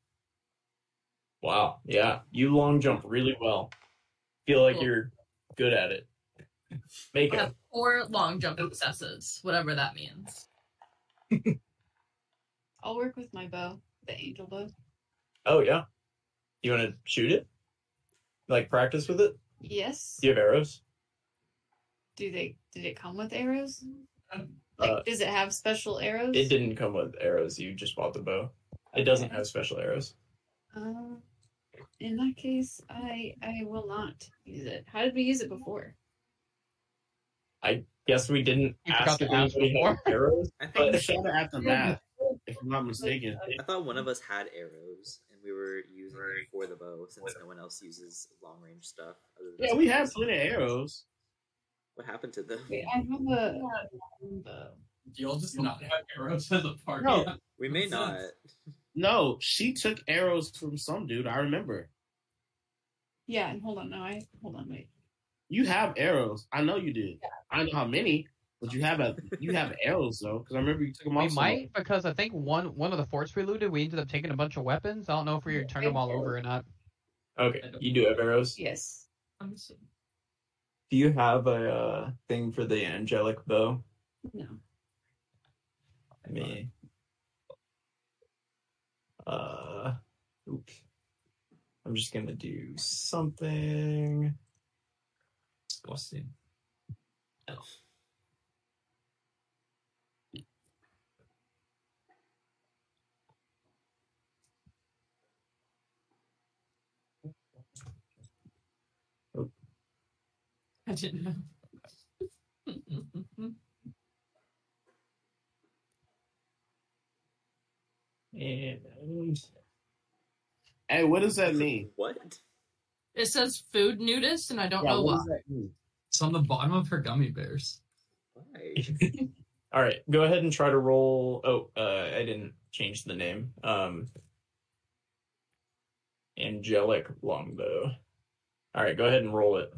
Boat. Wow. Yeah, you long jump really well. Feel like Cool. you're good at it. Make it. have four long jump successes, whatever that means. I'll work with my bow, the angel bow. Oh yeah. You want to shoot it? Like practice with it? Yes. Do you have arrows? Do they? Did it come with arrows? Uh, Like, does it have special arrows? It didn't come with arrows. You just bought the bow. It doesn't have special arrows. Uh, in that case, I I will not use it. How did we use it before? I guess we didn't You ask forgot if to ask anybody had before. arrows. I But think it's shot at the map, if I'm not mistaken. I thought one of us had arrows and we were using them for the bow since no one else uses long range stuff. Other than Yeah, we have plenty of arrows. What happened to them? Wait, I have a. the- You'll just not have arrows as a party. No. We may not. No, she took arrows from some dude. I remember. Yeah, and hold on. No, I hold on. Wait. You have arrows. I know you did. I don't know how many, but you have a you have arrows though, because I remember you took them We off. might because I think one one of the forts we looted, we ended up taking a bunch of weapons. I don't know if we turned them all over or not. Okay, you do have arrows. Yes. Do you have a uh, thing for the angelic bow? No. Me. Uh, oop. I'm just gonna do something. What's the elf? I didn't know. And Hey, what does that mean? What? it says food nudist, and I don't Yeah, know what why. does that mean? It's on the bottom of her gummy bears. Why? all right, go ahead and try to roll. Oh, uh, I didn't change the name. Um, angelic longbow. All right, go ahead and roll it.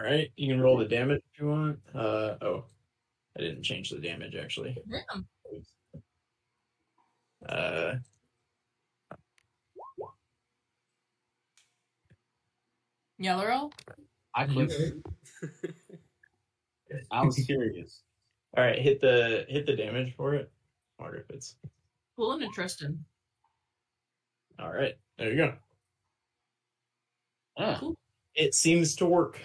All right, you can roll the damage if you want. Uh oh, I didn't change the damage actually. Damn. Uh, Yellow? I couldn't. I was curious. all right, hit the hit the damage for it. Wonder if it's Cool and interesting. all right. There you go. Ah, It seems to work.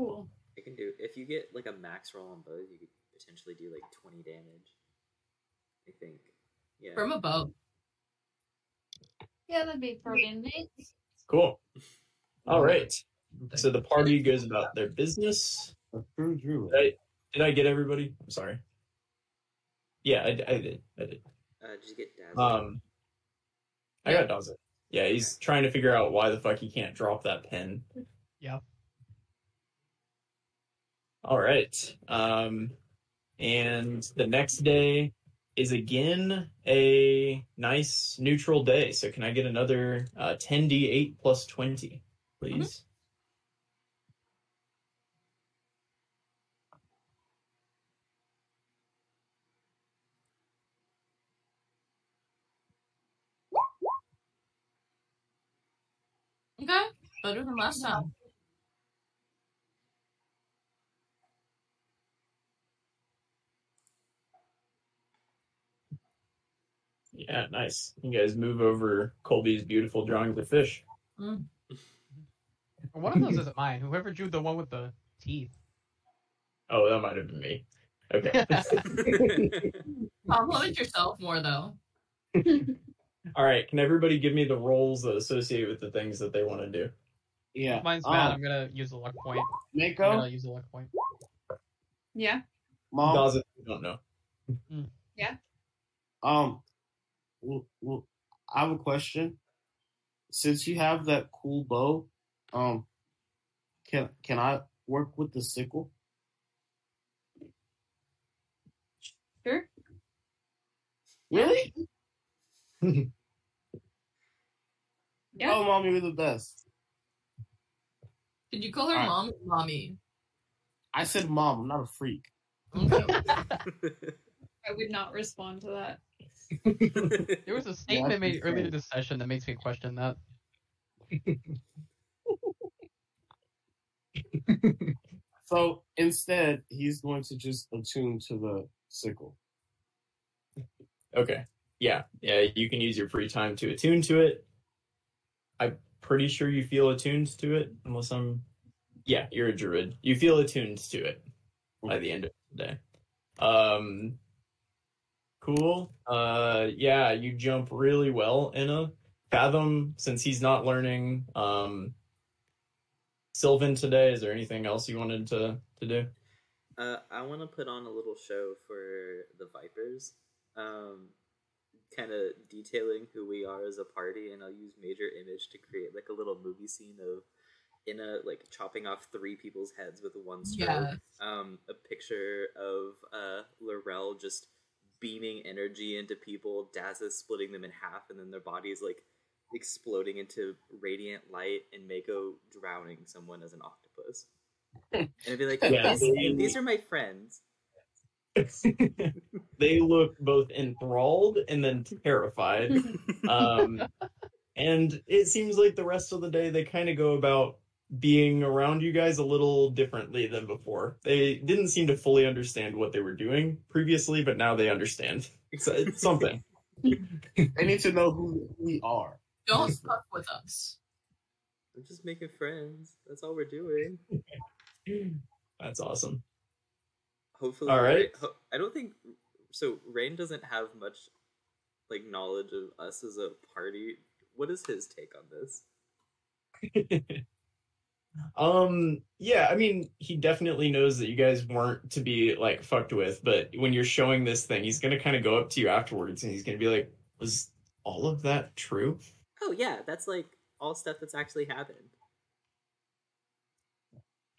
Cool. I can do if you get like a max roll on both, you could potentially do like twenty damage. I think. Yeah. From a boat. Yeah, that'd be pretty neat. Cool. All right. So the party goes about their business. a true. Did I, did I get everybody? I'm sorry. Yeah, I, I did. I did. uh, did you get Daz? Um, I got Dawson. Yeah, he's trying to figure out why the fuck he can't drop that pen. Yeah. All right. Um, and the next day is again a nice neutral day. So can I get another uh, 10d8 plus 20, please? Okay. Better than last time. Yeah, nice. You guys move over Colby's beautiful drawings of fish. One of those isn't mine. Whoever drew the one with the teeth. Oh, that might have been me. Okay. Compliment yourself more though. All right. Can everybody give me the roles that associate with the things that they want to do? Yeah. Mine's um, bad. I'm gonna use a luck point. I'm Mako, gonna use a luck point. Yeah. mom, Dawson, you don't know. um, well, well, I have a question. Since you have that cool bow, um, can can I work with the sickle? Sure. Really? Yeah. Oh, mommy, you're the best. Did you call her Alright. mom or mommy? I said mom. I'm not a freak. Okay. I would not respond to that. There was a statement that's made earlier insane. this session that makes me question that. So instead, he's going to just attune to the sickle. Okay. Yeah. Yeah. You can use your free time to attune to it. I'm pretty sure you feel attuned to it, unless I'm. Yeah, you're a druid. You feel attuned to it by the end of the day. Um. Cool. Uh. Yeah. You jump really well, Inna. Fathom, since he's not learning um Sylvan today, is there anything else you wanted to to do? Uh, I want to put on a little show for the Vipers, um, kind of detailing who we are as a party, and I'll use Major Image to create like a little movie scene of in a like chopping off three people's heads with one stroke. Yes. Um, a picture of uh, Laurel just beaming energy into people, Dazza splitting them in half, and then their bodies like exploding into radiant light, and Mako drowning someone as an octopus. And it'd be like, Yeah, these, they- these are my friends. they look both enthralled and then terrified. Um, and it seems like the rest of the day they kind of go about being around you guys a little differently than before. They didn't seem to fully understand what they were doing previously, but now they understand. It's, it's something. They need to know who we are. Don't fuck with us. We're just making friends. That's all we're doing. That's awesome. Hopefully, All right. ho- I don't think so. Rain doesn't have much like knowledge of us as a party. What is his take on this? um, yeah, I mean, he definitely knows that you guys weren't to be like fucked with, but when you're showing this thing, he's gonna kind of go up to you afterwards and he's gonna be like, "Was all of that true?" Oh yeah, that's like all stuff that's actually happened.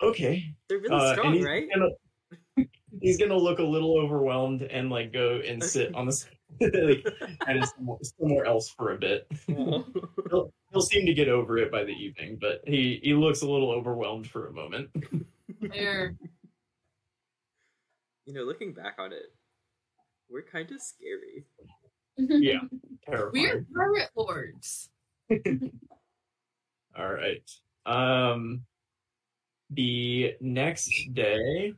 Okay, They're really Uh, strong, he's right? Gonna, he's gonna look a little overwhelmed and like go and sit on the like kind of somewhere, somewhere else for a bit. He'll, he'll seem to get over it by the evening, but he he looks a little overwhelmed for a moment. There. you know, looking back on it, we're kind of scary. Yeah. Terrifying. We're pirate lords. All right. Um, the next day.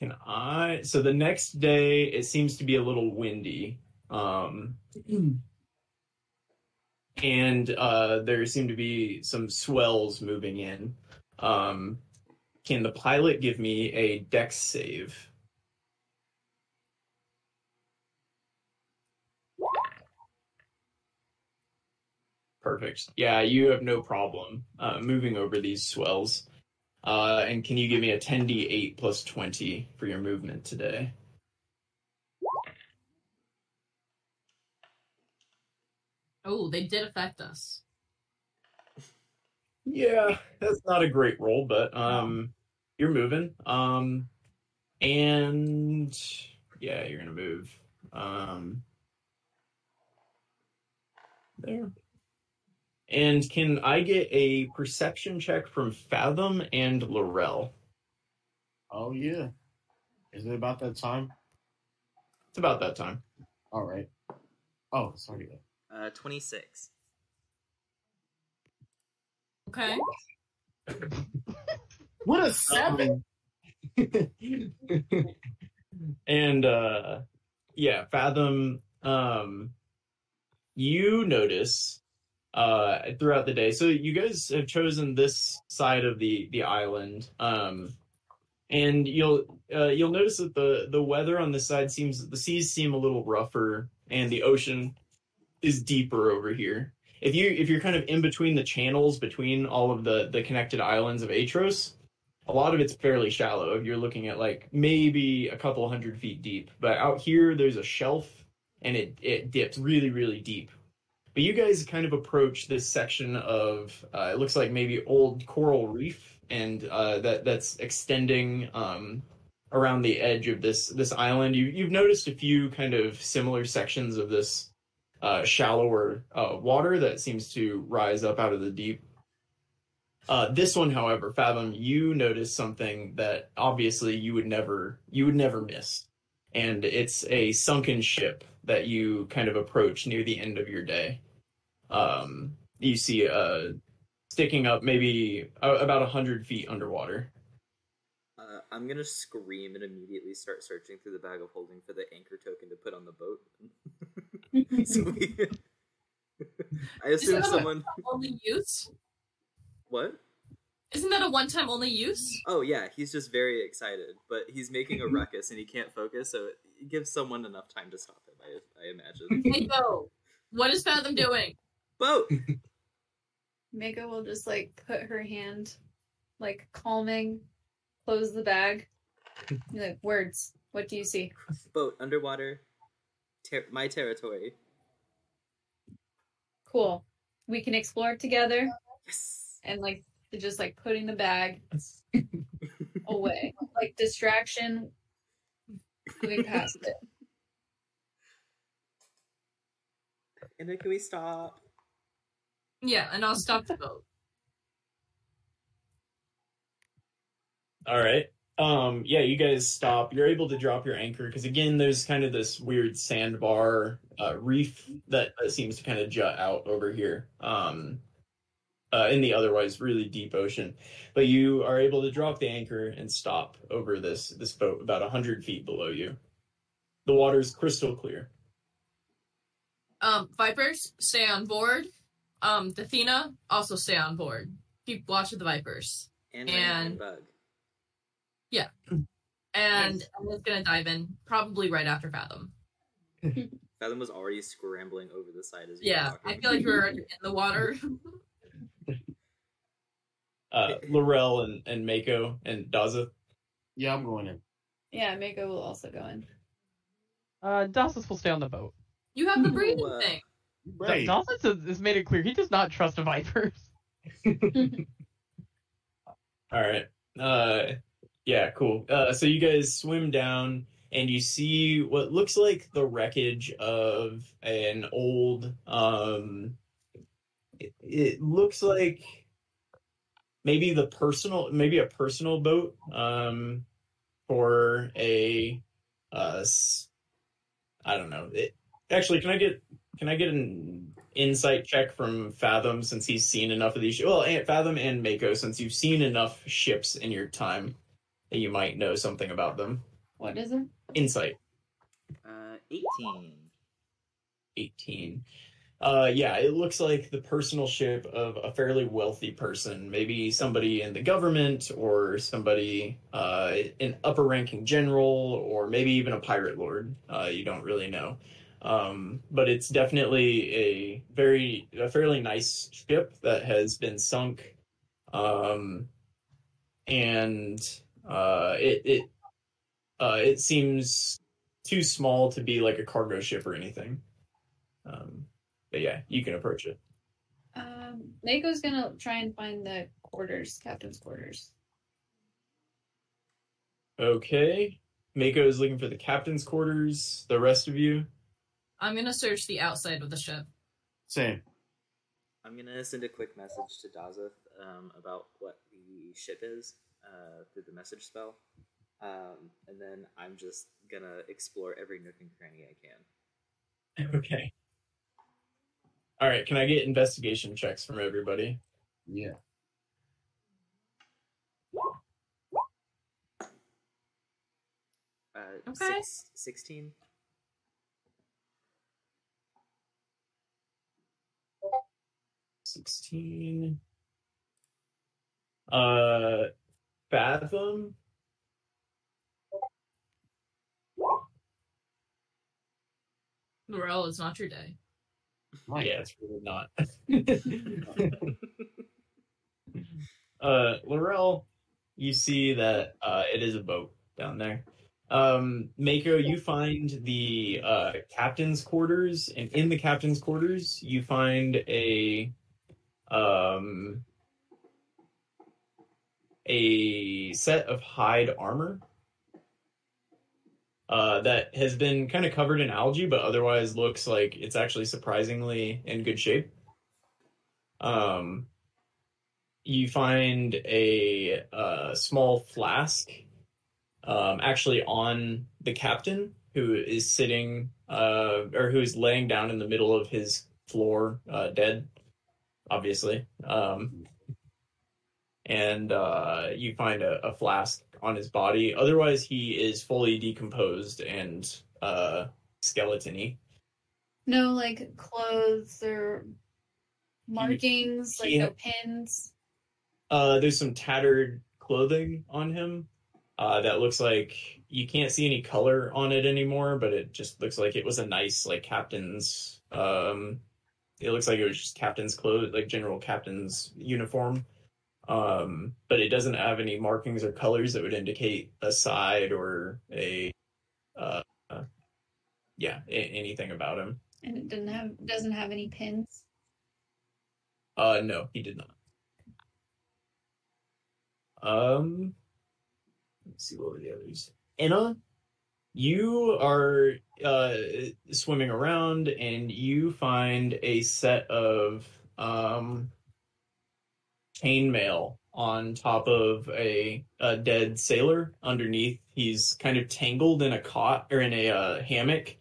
Can I? So the next day, it seems to be a little windy. Um, and uh, there seem to be some swells moving in. Um, can the pilot give me a dex save? Perfect. Yeah, you have no problem uh, moving over these swells. Uh, and can you give me a 10d8 plus 20 for your movement today? Oh, they did affect us. Yeah, that's not a great roll, but um, you're moving. Um, and yeah, you're gonna move. Um, there. And can I get a perception check from Fathom and Laurel? Oh yeah. Is it about that time? It's about that time. All right. Oh, sorry. Uh, twenty six. Okay. What a seven! and uh yeah fathom um you notice uh throughout the day. So you guys have chosen this side of the the island um and you'll uh, you'll notice that the the weather on this side seems the seas seem a little rougher and the ocean is deeper over here. If you if you're kind of in between the channels between all of the the connected islands of Aetros a lot of it's fairly shallow. You're looking at like maybe a couple hundred feet deep but out here there's a shelf and it it dips really really deep but you guys kind of approach this section of uh, it looks like maybe old coral reef and uh, that that's extending um, around the edge of this this island. You, you've noticed a few kind of similar sections of this uh, shallower uh, water that seems to rise up out of the deep. Uh, this one, however, Fathom, you notice something that obviously you would never you would never miss, and it's a sunken ship that you kind of approach near the end of your day. Um, you see uh, sticking up maybe uh, about a hundred feet underwater. Uh, I'm gonna scream and immediately start searching through the bag of holding for the anchor token to put on the boat. so we... I assume that a- someone. Only use? What? Isn't that a one-time only use? Oh yeah, he's just very excited, but he's making a ruckus and he can't focus, so it gives someone enough time to stop him. I, I imagine. Hey, yo. What is Fathom doing? Boat. Mega will just like put her hand, like calming, close the bag. Like, words. What do you see? Boat underwater. Ter- my territory. Cool. We can explore together Yes. and like just like putting the bag away. Like distraction. Moving past it. And then can we stop? Yeah, and I'll stop the boat. All right. Um, yeah, you guys stop. You're able to drop your anchor because again, there's kind of this weird sandbar uh, reef that, that seems to kind of jut out over here um, uh, in the otherwise really deep ocean. But you are able to drop the anchor and stop over this this boat about hundred feet below you. The water's crystal clear. Um, Vipers, stay on board. Um, Athena, also stay on board. Keep watch of the Vipers. And, And- and bug. Yeah. And Nice. I'm just gonna dive in, probably right after Fathom. Fathom was already scrambling over the side as you were Yeah, walking. I feel like we're in the water. Uh, Laurel and, and Mako and Daza. Yeah, I'm going in. Yeah, Mako will also go in. Uh, Dawson will stay on the boat. You have the breathing thing. Brave. Dawson has, made it clear he does not trust Vipers. All right. Uh, yeah, cool. Uh, so you guys swim down and you see what looks like the wreckage of an old. Um, it, it looks like maybe the personal, maybe a personal boat. Um, for a, uh, I don't know. It, actually, can I get can I get an insight check from Fathom since he's seen enough of these? sh- Well, Fathom and Mako since you've seen enough ships in your time that you might know something about them. What is it? Insight Uh, 18. eighteen. Uh, yeah, it looks like the personal ship of a fairly wealthy person, maybe somebody in the government or somebody uh, an upper ranking general or maybe even a pirate lord. Uh, you don't really know. Um, but it's definitely a very a fairly nice ship that has been sunk, um, and uh, it it uh, it seems too small to be like a cargo ship or anything. Um, but yeah, you can approach it. Um, Mako's gonna try and find the quarters, captain's quarters. Okay, Mako is looking for the captain's quarters. The rest of you, I'm gonna search the outside of the ship. Same. I'm gonna send a quick message to Dazeth um, about what the ship is uh, through the message spell, um, and then I'm just gonna explore every nook and cranny I can. okay. All right, can I get investigation checks from everybody? Yeah. Uh, Okay. six, 16. Uh, fathom. Laurel, it's not your day. My Yeah, it's really not. uh, Laurel, you see that uh, it is a boat down there. Um, Mako, you find the uh, captain's quarters, and in the captain's quarters, you find a um, a set of hide armor uh, that has been kind of covered in algae, but otherwise looks like it's actually surprisingly in good shape. Um, you find a uh, small flask um, actually on the captain who is sitting uh, or who is laying down in the middle of his floor, uh, dead, obviously. Um, and uh, you find a, a flask on his body. Otherwise, he is fully decomposed and uh, skeletony. No, like clothes or markings, like he- no pins. Uh, there's some tattered clothing on him uh, that looks like you can't see any color on it anymore, but it just looks like it was a nice like captain's. Um, it looks like it was just captain's clothes, like general captain's uniform. Um, but it doesn't have any markings or colors that would indicate a side or a, uh, uh, yeah, a- anything about him. And it doesn't have doesn't have any pins. Uh, no, he did not. Um, let's see what were the others. Anna, you are uh swimming around and you find a set of um chainmail on top of a, a dead sailor underneath. He's kind of tangled in a cot or in a uh, hammock,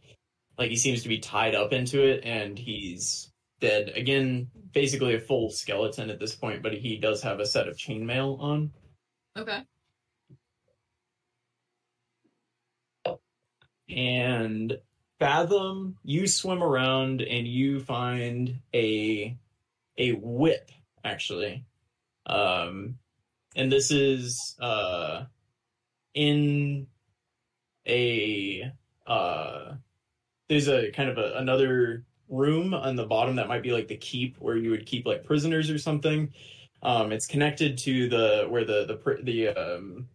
like he seems to be tied up into it, and he's dead. Again, basically a full skeleton at this point, but he does have a set of chainmail on. Okay. And Fathom, you swim around and you find a a whip actually. Um, and this is uh, in a uh, there's a kind of a, another room on the bottom that might be like the keep where you would keep like prisoners or something. Um, it's connected to the where the the the um,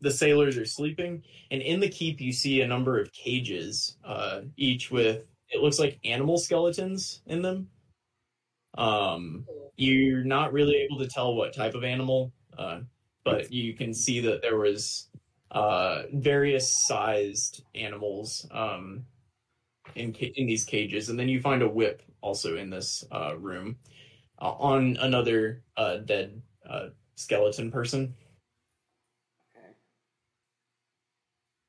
the sailors are sleeping, and in the keep you see a number of cages, uh, each with it looks like animal skeletons in them. Um, you're not really able to tell what type of animal, uh, but you can see that there was uh, various sized animals um, in ca- in these cages, and then you find a whip also in this uh, room uh, on another uh, dead skeleton person,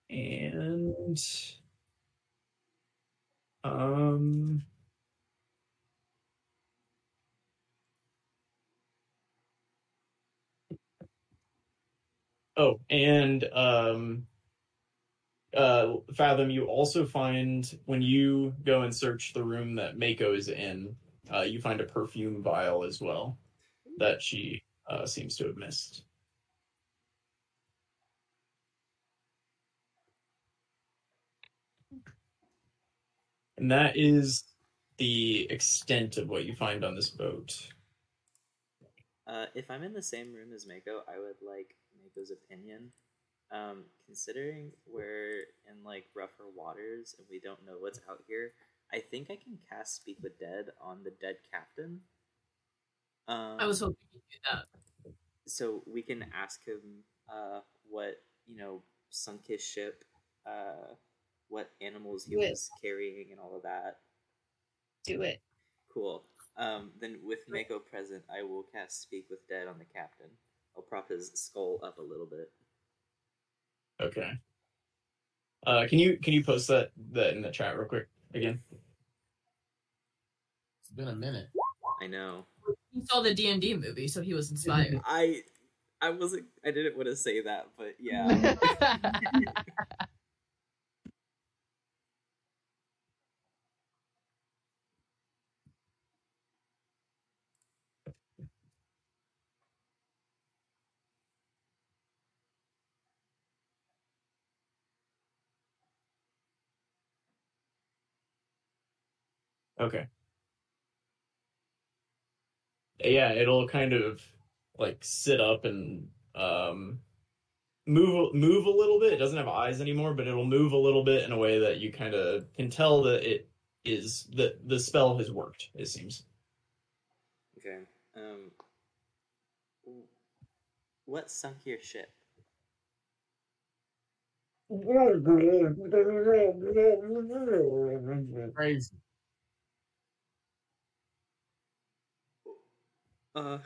and um. Oh, and um, uh, Fathom, you also find when you go and search the room that Mako is in, uh, you find a perfume vial as well that she uh, seems to have missed. And that is the extent of what you find on this boat. Uh, if I'm in the same room as Mako, I would like Mako's opinion. Um, considering we're in like rougher waters and we don't know what's out here, I think I can cast Speak with Dead on the dead captain. Um, I was hoping you'd do that. so we can ask him uh, what you know sunk his ship, uh, what animals he Do it. was carrying, and all of that. Do it. Cool. Um, then with Mako present, I will cast Speak with Dead on the captain. I'll prop his skull up a little bit. Okay. Uh, can you can you post that that in the chat real quick again? It's been a minute. I know. He saw the D and D movie, so he was inspired. I I wasn't. I didn't want to say that, but yeah. Okay. Yeah, it'll kind of like sit up and um move move a little bit. It doesn't have eyes anymore, but it'll move a little bit in a way that you kind of can tell that it is that the spell has worked. It seems. okay. Um. What sunk your ship? Crazy. Uh,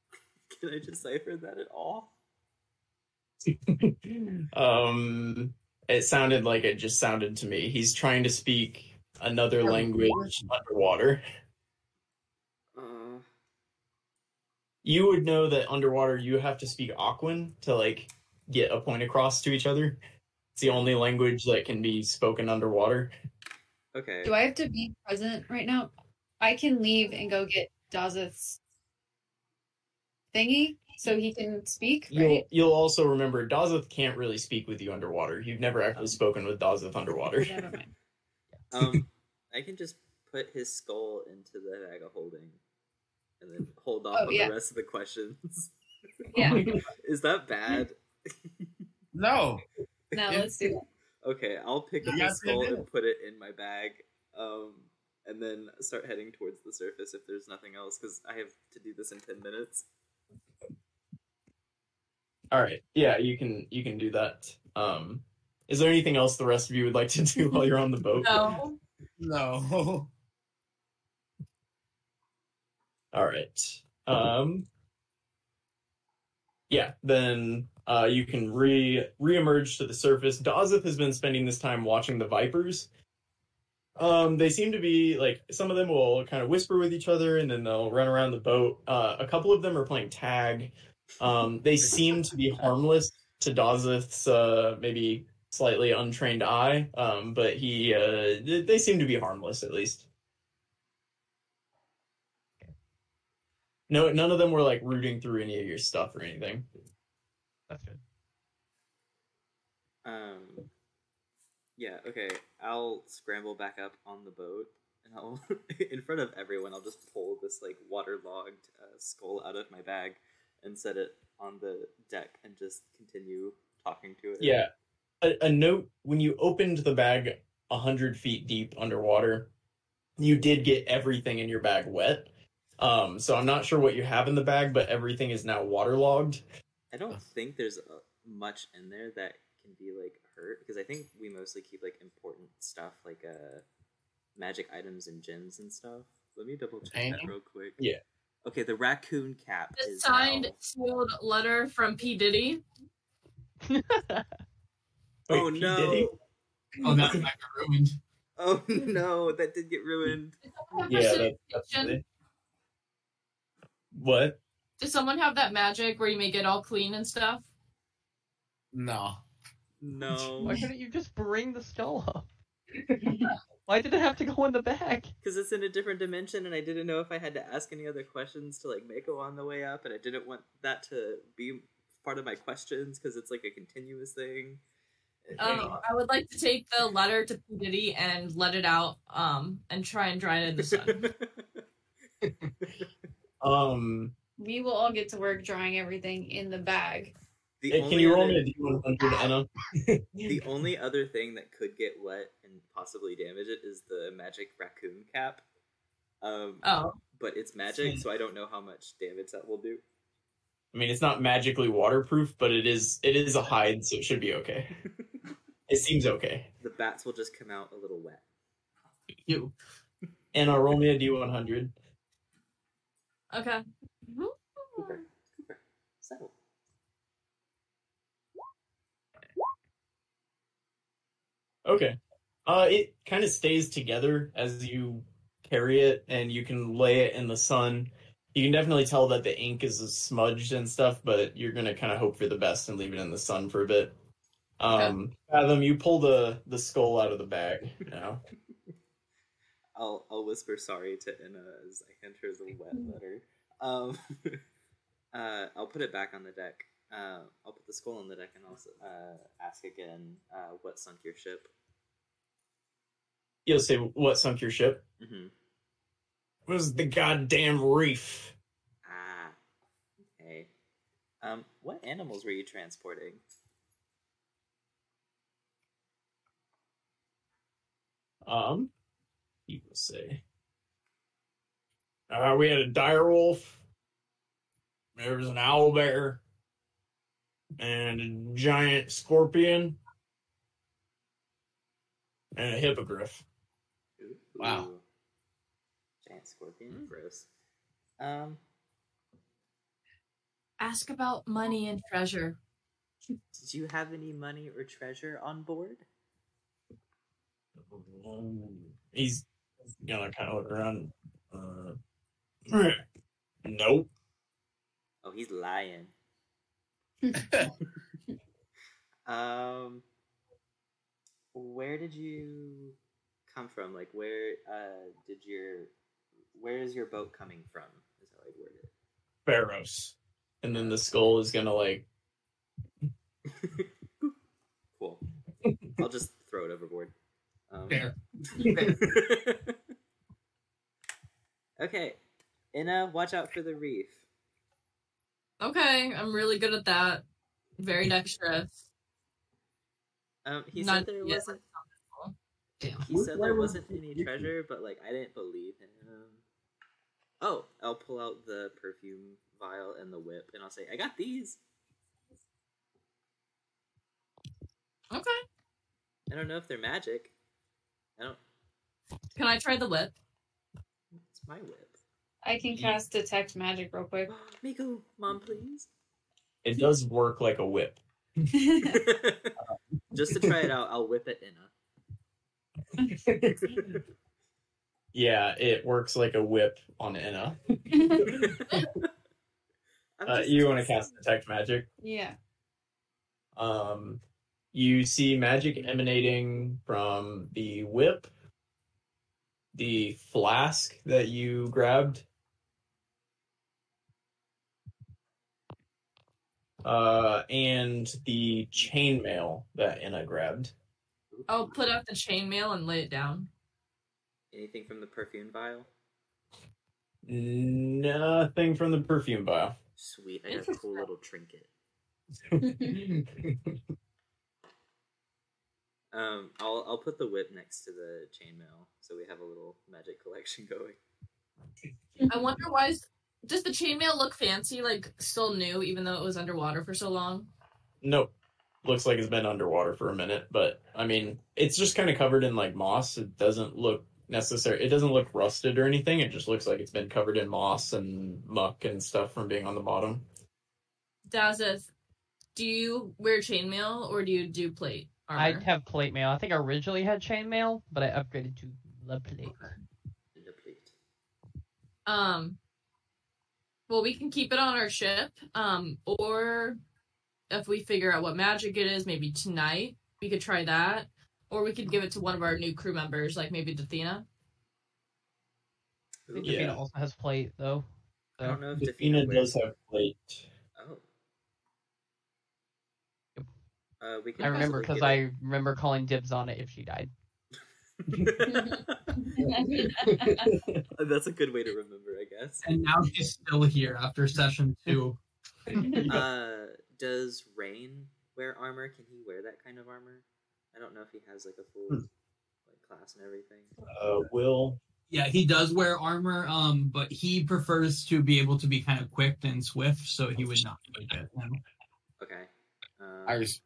can I decipher that at all? um, it sounded like it just sounded to me. He's trying to speak another language underwater. Uh, You would know that underwater you have to speak Aquan to like get a point across to each other. It's the only language that can be spoken underwater. okay. Do I have to be present right now? I can leave and go get Dazeth's thingy so he can speak, You'll right? you'll also remember Dazeth can't really speak with you underwater. You've never actually spoken with Dazeth underwater. Never mind. Um, I can just put his skull into the bag of holding, and then hold off Oh, on yeah. the rest of the questions. Yeah. Is that bad? No. No, let's do that. Okay, I'll pick up Yeah, the skull and put it in my bag, um, and then start heading towards the surface if there's nothing else, because I have to do this in ten minutes. All right. Yeah, you can you can do that. Um is there anything else the rest of you would like to do while you're on the boat? No. No. All right. Um Yeah, then uh you can re reemerge to the surface. Dazeth has been spending this time watching the Vipers. Um they seem to be like some of them will kind of whisper with each other and then they'll run around the boat. Uh a couple of them are playing tag. Um they seem to be harmless to Dazeth's uh maybe slightly untrained eye. Um but he uh they they seem to be harmless at least. No, none of them were like rooting through any of your stuff or anything. That's good. Um, yeah, okay. I'll scramble back up on the boat, and I'll, in front of everyone, I'll just pull this like waterlogged uh, skull out of my bag and set it on the deck, and just continue talking to it. Yeah. A, a note when you opened the bag a hundred feet deep underwater, you did get everything in your bag wet. Um, so I'm not sure what you have in the bag, but everything is now waterlogged. I don't think there's uh, much in there that can be like hurt because I think we mostly keep like important stuff like uh magic items and gems and stuff. Let me double check that real quick. Yeah. Okay, the raccoon cap The is signed now- sealed letter from P Diddy. Oh, Wait, Oh P. no! Diddy? Oh, that might be ruined. Oh no! That did get ruined. Yeah, that, that's it. What? Does someone have that magic where you make it all clean and stuff? No. No, Why couldn't you just bring the skull up? Why did it have to go in the bag? because it's in a different dimension, and I didn't know if I had to ask any other questions to like Mako on the way up, and I didn't want that to be part of my questions because it's like a continuous thing. Um, I would like to take the letter to P Diddy and let it out, um, and try and dry it in the sun. Um, We will all get to work drawing everything in the bag. The hey, can you roll me a D100, Anna? The only other thing that could get wet and possibly damage it is the magic raccoon cap. Um, oh, but it's magic, so I don't know how much damage that will do. I mean, it's not magically waterproof, but it is. It is a hide, so it should be okay. It seems okay. The bats will just come out a little wet. You. Anna, roll me a D100. okay. Cooper, Cooper, settle. Okay. Uh, it kind of stays together as you carry it, and you can lay it in the sun. You can definitely tell that the ink is smudged and stuff, but you're gonna kind of hope for the best and leave it in the sun for a bit. Um, Fathom, you pull the the skull out of the bag now. I'll I'll whisper sorry to Inna as I hand her the wet letter. Um, uh, I'll put it back on the deck. Uh, I'll put the skull on the deck and I'll uh, ask again uh, what sunk your ship. You'll say, "What sunk your ship?" Mm-hmm. It was the goddamn reef. Ah, okay. Um, what animals were you transporting? Um, you will say. Uh, we had a dire wolf. There was an owl bear. And a giant scorpion. And a hippogriff. Ooh, Wow. Giant scorpion, gross. Um, Ask about money and treasure. did you have any money or treasure on board? Um, he's gonna kind of look around. Uh, nope. Oh, he's lying. um, where did you come from? Like, where uh did your where is your boat coming from? Is how I'd word Pharaohs. And then the skull is gonna like. cool. I'll just throw it overboard. Um, Fair. okay, Inna, watch out for the reef. Okay, I'm really good at that. Very dexterous. Um, he Not said there yet. wasn't. Damn. He said there wasn't any treasure, but like I didn't believe him. Oh, I'll pull out the perfume vial and the whip, and I'll say, "I got these." Okay. I don't know if they're magic. I don't. Can I try the whip? It's my whip. I can cast detect magic real quick. Miku, mom, please. It does work like a whip. Just to try it out, I'll whip it in Yeah, it works like a whip on Enna. a. Uh, you want to cast detect magic? yeah. Um, you see magic emanating from the whip, the flask that you grabbed, uh, and the chainmail that Anna grabbed. I'll put out the chainmail and lay it down. Anything from the perfume vial? Nothing from the perfume vial. Sweet, I got a cool little trinket. Um, I'll I'll put the whip next to the chainmail, so we have a little magic collection going. I wonder why is, does the chainmail look fancy, like still new, even though it was underwater for so long? nope. Looks like it's been underwater for a minute, but I mean, it's just kind of covered in like moss. It doesn't look necessary. It doesn't look rusted or anything. It just looks like it's been covered in moss and muck and stuff from being on the bottom. Dazeth, do you wear chainmail or do you do plate armor? I have plate mail. I think I originally had chainmail, but I upgraded to the plate. The plate. Um. Well, we can keep it on our ship. Um, or if we figure out what magic it is, maybe tonight we could try that, or we could give it to one of our new crew members, like maybe Dathena. I think Yeah. Davina also has plate though. I don't know if Defina Defina does have plate. Oh. Yep. Uh, we can I remember because I remember calling dibs on it if she died. It. That's a good way to remember, I guess. And now she's still here after session two. Uh, does Rain wear armor? Can he wear that kind of armor? I don't know if he has like a full Hmm. like class and everything. Uh, Will. Yeah, he does wear armor, um, but he prefers to be able to be kind of quick and swift, so he would not like it. No. Okay. Um, I res-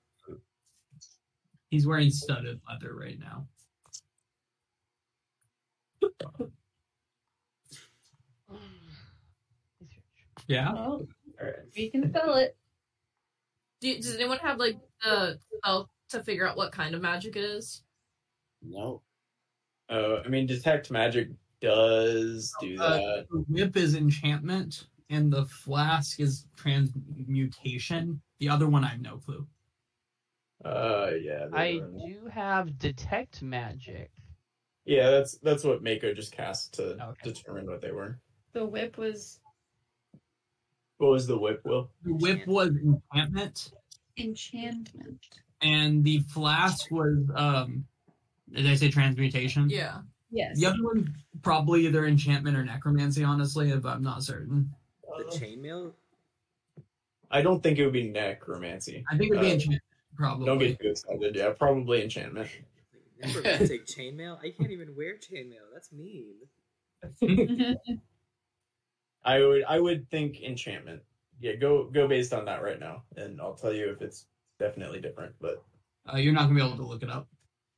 He's wearing studded leather right now. Yeah. Well, we can fill it. Do you, does anyone have like the spell to figure out what kind of magic it is? no. Uh, I mean, detect magic does do Uh, that. the whip is enchantment, and the flask is transmutation. The other one, I have no clue. Uh, yeah. I one. do have detect magic. Yeah, that's that's what Mako just cast to Okay. determine what they were. The whip was What was the whip, Will? The whip was enchantment, enchantment. and the flask was um. Did I say transmutation? Yeah. Yes. The other one probably either enchantment or necromancy, honestly, but I'm not certain. the chainmail. I don't think it would be necromancy. I think it would be Uh, enchantment, probably. Don't get too excited. Yeah, probably enchantment. Never gonna take chainmail. I can't even wear chainmail. That's mean. I would I would think enchantment. Yeah, go go based on that right now, and I'll tell you if it's definitely different. But Uh, you're not gonna be able to look it up.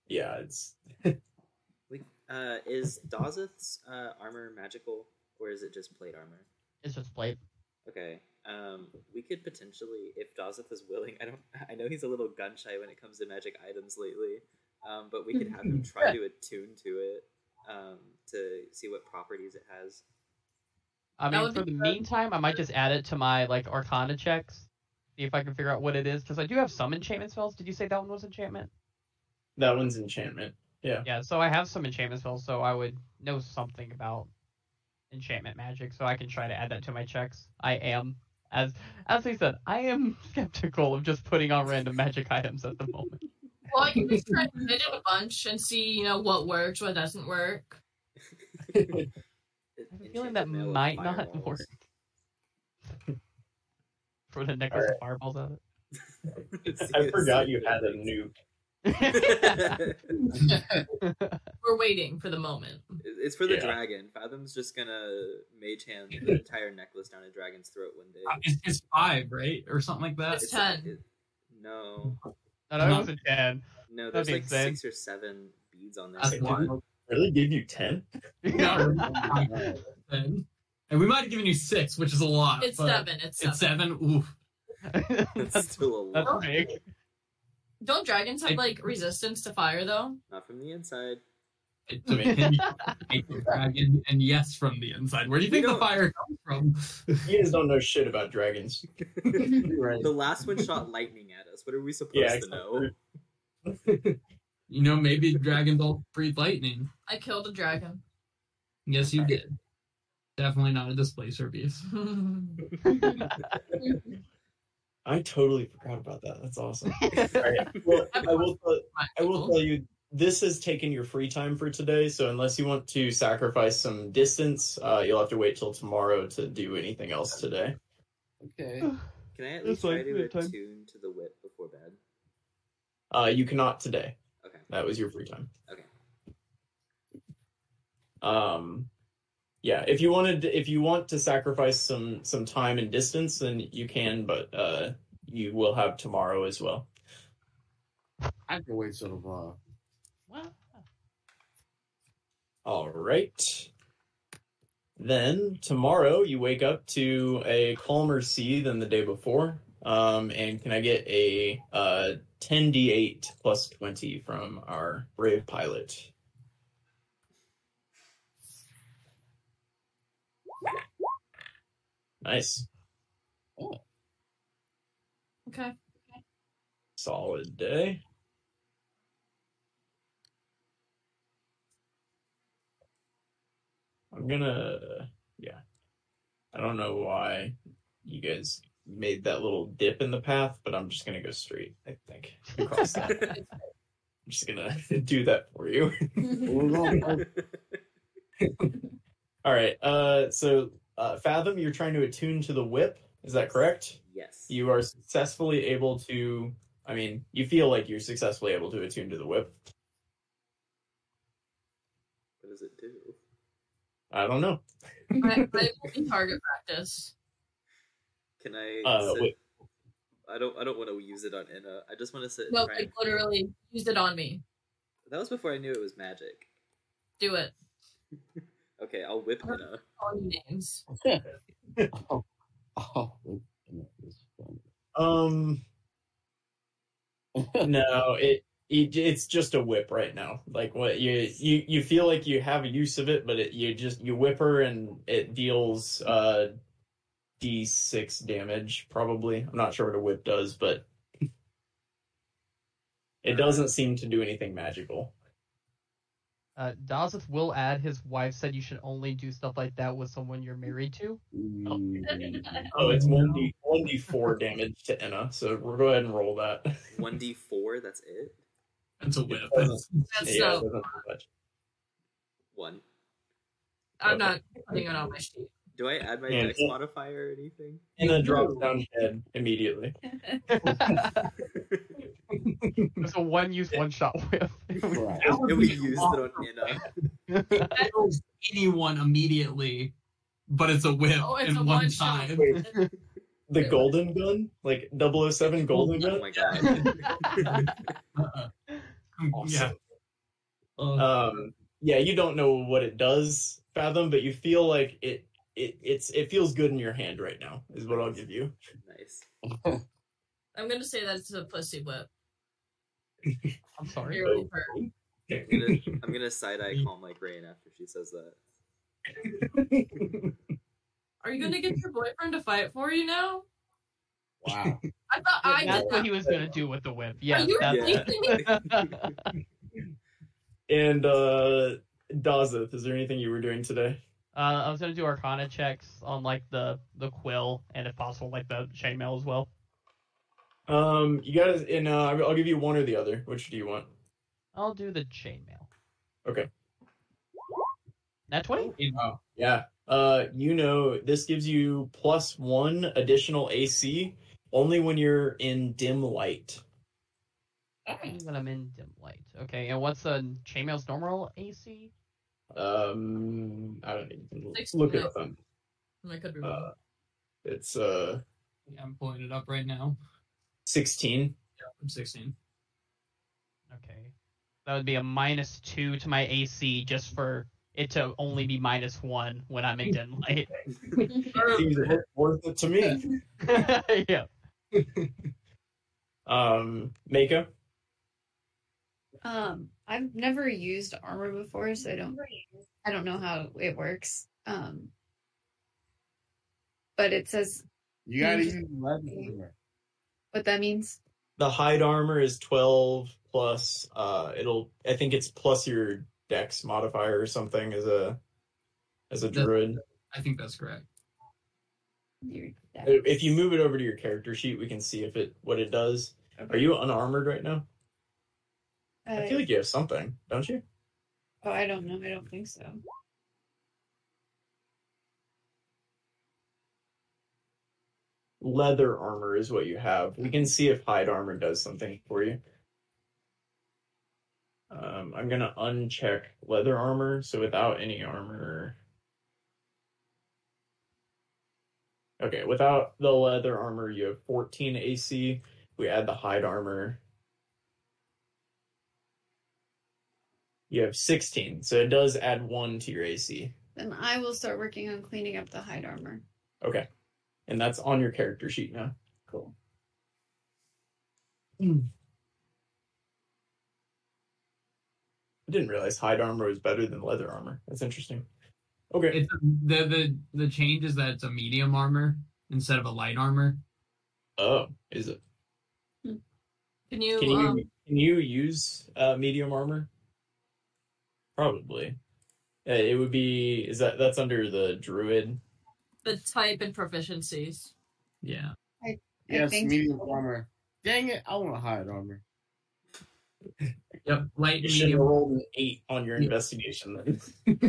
yeah, it's We, uh, is Dazeth's uh, armor magical, or is it just plate armor? It's just plate. Okay. Um, we could potentially, if Dazeth is willing. I don't. I know he's a little gun shy when it comes to magic items lately. Um, but we could have him try to attune to it um, to see what properties it has. I mean, for the good. meantime, I might just add it to my like Arcana checks, see if I can figure out what it is. Because I do have some enchantment spells. Did you say that one was enchantment? that one's enchantment. Yeah. Yeah, so I have some enchantment spells, so I would know something about enchantment magic, so I can try to add that to my checks. I am, as as we said, I am skeptical of just putting on random magic items at the moment. Well, I can just try to fit it a bunch and see, you know, what works, what doesn't work. I have a feeling that Enchantment mail with might not fireballs. work. For the necklace of fireballs out of I forgot you had a nuke. We're waiting for the moment. it's for the Yeah. dragon. Fathom's just gonna mage hand the entire necklace down a dragon's throat one day. Uh, It's, it's five, right, or something like that. It's ten. it- no, no, no, it was a ten. no. That'd There's like insane. six or seven beads on there. One. did really gave you ten? Yeah. and we might have given you six, which is a lot. It's seven. It's seven. It's seven. Oof. That's still a That's lot. big. Don't dragons have I- like resistance to fire though? Not from the inside. It depends. dragon, and yes, from the inside. Where do you think the fire comes from? You guys don't know shit about dragons. right. The last one shot lightning at us. What are we supposed Yeah, to know? You know, maybe dragons all breathe lightning. I killed a dragon. Yes, you did. Definitely not a displacer beast. I totally forgot about that. That's awesome. All right. Well, I will. Tell, I will tell you. This has taken your free time for today. So unless you want to sacrifice some distance, uh, you'll have to wait till tomorrow to do anything else today. Okay. Can I at least like try to bedtime. attune to the whip before bed? Uh, you cannot today. Okay. That was your free time. Okay. Um, yeah. If you wanted, if you want to sacrifice some some time and distance, then you can. But uh, you will have tomorrow as well. I can wait till tomorrow. Well, All right. Then tomorrow you wake up to a calmer sea than the day before. Um, and can I get a uh, 10d8 plus 20 from our brave pilot? Nice. Okay. Solid day. I'm gonna, yeah. I don't know why you guys made that little dip in the path, but I'm just gonna go straight. I think across that. I'm just gonna do that for you. All right. Uh, so uh, Fathom, you're trying to attune to the whip. Is that correct? yes. You are successfully able to. I mean, you feel like you're successfully able to attune to the whip. What does it do? I don't know. I, I will be target practice. Can I? Uh, sit- wait. I don't. I don't want to use it on Inna. I just want to sit. No, try like and- literally used it on me. That was before I knew it was magic. Do it. Okay, I'll whip Inna. Call you names. oh, oh, it's funny. Um, no, it, it it's just a whip right now. Like what you you you feel like you have a use of it, but it, you just you whip her and it deals uh d6 damage probably. I'm not sure what a whip does, but it doesn't seem to do anything magical. uh, Dazeth will add his wife said you should only do stuff like that with someone you're married to. Oh, it's one d one d four damage to Enna. So we'll go ahead and roll that. One d four. That's it. That's a whip. That's yeah, so. doesn't much. One. I'm not putting it on my sheet. Do I add my Yeah. dex modifier or anything? Enna drops down dead immediately. It's a one use, one shot whip. right. and we uh, used it on Inna. kills anyone immediately, but it's a whip Oh, it's in a one one time. Wait, the golden gun, like 007 golden Oh gun. my god. Uh-uh. Yeah. Uh, Um, yeah, you don't know what it does, Fathom, but you feel like it. It it's it feels good in your hand right now. Is what I'll give you. nice. I'm gonna say that's a pussy whip. I'm sorry. You're. I'm gonna, I'm gonna side eye calm like Rain after she says that. Are you gonna get your boyfriend to fight for you now? Wow. I thought I that's did what that. he was gonna do with the whip. Yeah, you that's Yeah. and uh, Dazeth, is there anything you were doing today? Uh, I was gonna do Arcana checks on like the the quill and if possible like the chainmail as well. Um, you guys, and uh, I'll give you one or the other. Which do you want? I'll do the chainmail. Okay. Nat twenty. Oh, yeah. Uh, you know, this gives you plus one additional AC only when you're in dim light. When I'm in dim light. Okay, and what's the chainmail's normal AC? Um, I don't know. Six Look it minutes. up. I could be wrong. uh, it's uh yeah, I'm pulling it up right now. sixteen. Yeah, I'm 16. Okay, that would be a minus two to my AC just for it to only be minus one when I'm in dim light. Seems worth it to me. yeah. Um, Mako. Um, I've never used armor before, so I don't I don't know how it works. Um, but it says You gotta Use- use leather. what that means. The hide armor is twelve plus. Uh, it'll. I think it's plus your Dex modifier or something as a as a That- druid. I think that's correct. Your If you move it over to your character sheet, we can see if it what it does. Are you unarmored right now? I Uh, feel like you have something, don't you? oh, I don't know. I don't think so. Leather armor is what you have. We can see if hide armor does something for you. Um, I'm gonna uncheck leather armor, so without any armor. Okay, without the leather armor, you have 14 AC. We add the hide armor. You have 16, so it does add one to your AC. Then I will start working on cleaning up the hide armor. Okay. And that's on your character sheet now. Cool. I didn't realize hide armor was better than leather armor. That's interesting. Okay. It's the the the change is that it's a medium armor instead of a light armor. Oh, is it? Can you, Can you um, can you use uh, medium armor? Probably. Uh, it would be. Is that that's under the druid? the type and proficiencies? Yeah. I Yes, medium so. armor. Dang it, I want hide armor. Yep. Light You should have medium. rolled an eight on your Yeah. investigation then.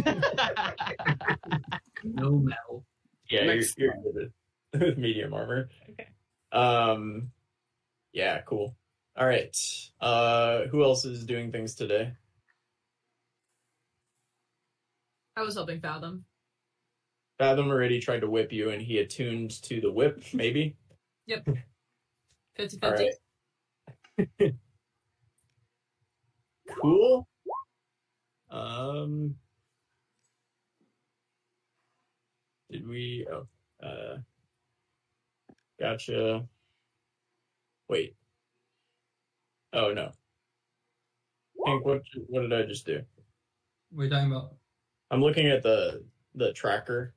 no metal. yeah, you're, you're good with, with medium armor. Okay. Um. Yeah. Cool. All right. Uh, who else is doing things today? I was helping Fathom. Fathom already tried to whip you, and he attuned to the whip. Maybe. yep. 50 50. Cool. Um. Did we? Oh. Uh. Gotcha. Wait. Oh no. Hank, what what did I just do? What are you talking about? I'm looking at the the tracker.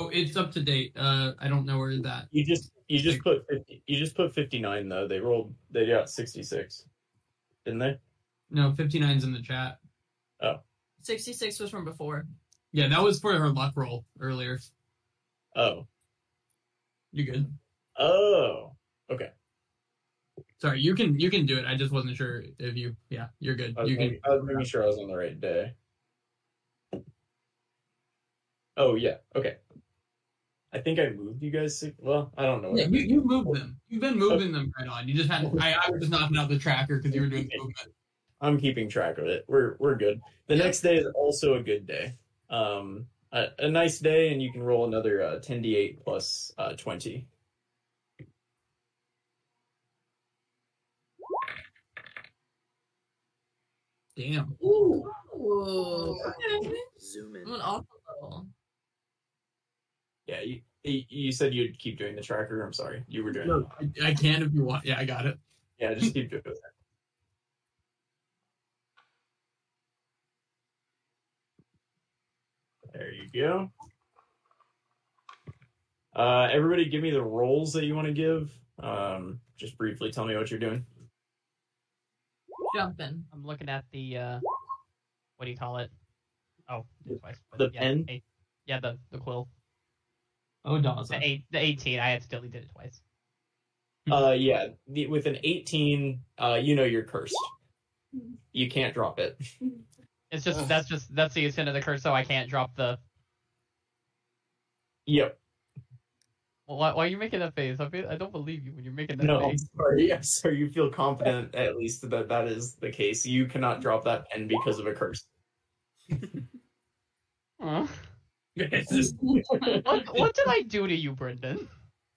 Oh, it's up to date. Uh, I don't know where that. You just you just put 50, you just put 59 though. They rolled they got 66. Didn't they? No, 59's in the chat. Oh. 66 was from before. Yeah, that was for her luck roll earlier. Oh. You good? Oh. Okay. Sorry, you can you can do it. I just wasn't sure if you. Yeah, you're good. I was, You can. I was making sure I was on the right day. Oh yeah. Okay. I think I moved you guys. Six, well, I don't know. what Yeah, you, you moved them. You've been moving them right on. You just had. I, I was just knocking out the tracker because you were doing movement. I'm keeping track of it. We're we're good. The Yeah. next day is also a good day. Um, a, a nice day, and you can roll another uh, 10d8 plus uh, 20. Damn. Ooh. Zoom in. I'm an awful level. Yeah, you, you you said you'd keep doing the tracker. I'm sorry, you were doing. it. No, I, I can if you want. Yeah, I got it. Yeah, just keep doing it. There you go. Uh, everybody, give me the roles that you want to give. Um, just briefly tell me what you're doing. Jumping. I'm looking at the uh, what do you call it? Oh, twice. The yeah, pen? eight- yeah, the the quill. Oh, Dawes. The eight, the eighteen. I accidentally did it twice. Uh, yeah, the, with an 18, uh, you know you're cursed. You can't drop it. It's just that's just that's the extent of the curse, so I can't drop the. Yep. Well, why, why are you making that face? I, feel, I don't believe you when you're making that No, I'm face. sorry. I'm sorry. You feel confident at least that that is the case. You cannot drop that pen because of a curse. Huh? Just- What what did I do to you, Brendan?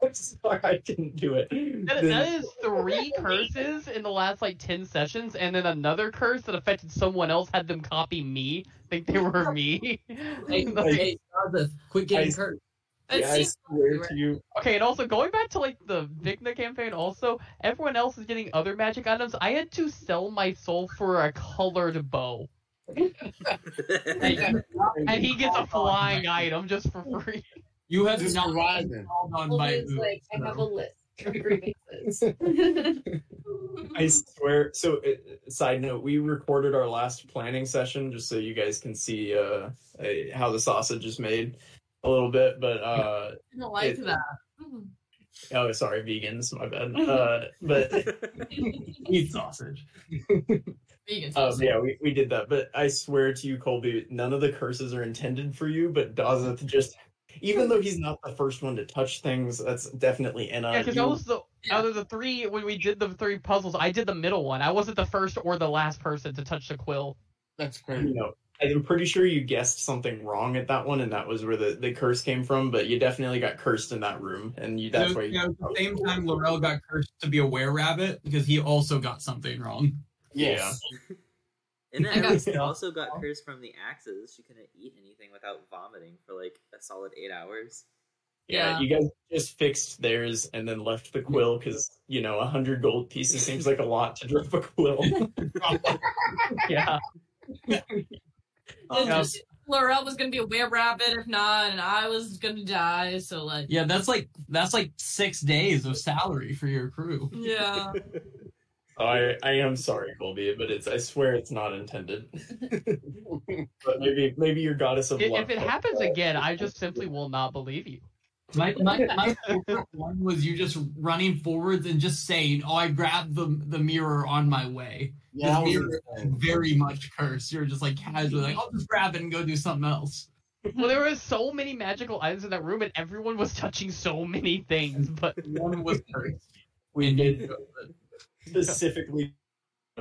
I'm sorry, I didn't do it. That, that is three curses in the last like ten sessions, and then another curse that affected someone else had them copy me, think they were me. Hey, Like- hey, Dawes, quit getting I- hurt. It Yeah, I swear to you. Okay, and also going back to like the Vigna campaign, also everyone else is getting other magic items. I had to sell my soul for a colored bow, and he gets a flying item just for free. You have Just not surviving. been called on Well, by it's like I have a list of grievances. I swear. So, uh, side note: we recorded our last planning session just so you guys can see uh, uh, how the sausage is made. A little bit, but uh, I don't like It- that. oh, sorry, vegans, my bad. Uh, but Eat sausage. Vegan um, yeah, we, we did that. But I swear to you, Colby, none of the curses are intended for you. But Dazeth just, even though he's not the first one to touch things, that's definitely in Yeah, because you- I was the out of the three when we did the three puzzles, I did the middle one. I wasn't the first or the last person to touch the quill. That's you crazy. know, I'm pretty sure you guessed something wrong at that one, and that was where the, the curse came from. But you definitely got cursed in that room, and you, that's So, why. yeah, You, at the oh. same time, Laurel got cursed to be a were rabbit because he also got something wrong. Yes. And I then got- also got cursed from the axes. She couldn't eat anything without vomiting for like a solid eight hours. yeah, Yeah. you guys just fixed theirs and then left the quill because you know a hundred gold pieces seems like a lot to drop a quill. Yeah. And Yeah. just- Laurel was gonna be a were rabbit if not, and I was gonna die. So like, Yeah, that's like that's like six days of salary for your crew. yeah. I I am sorry, Colby, but it's I swear it's not intended. but maybe maybe your goddess of If, luck. if it happens again, I just simply will not believe you. My my, my favorite one was you just running forwards and just saying, "Oh, I grabbed the the mirror on my way." Yeah, that mirror insane. Very much cursed. You're just like casually like, "I'll just grab it and go do something else." Well, there were so many magical items in that room, and everyone was touching so many things. But One was cursed. we did specifically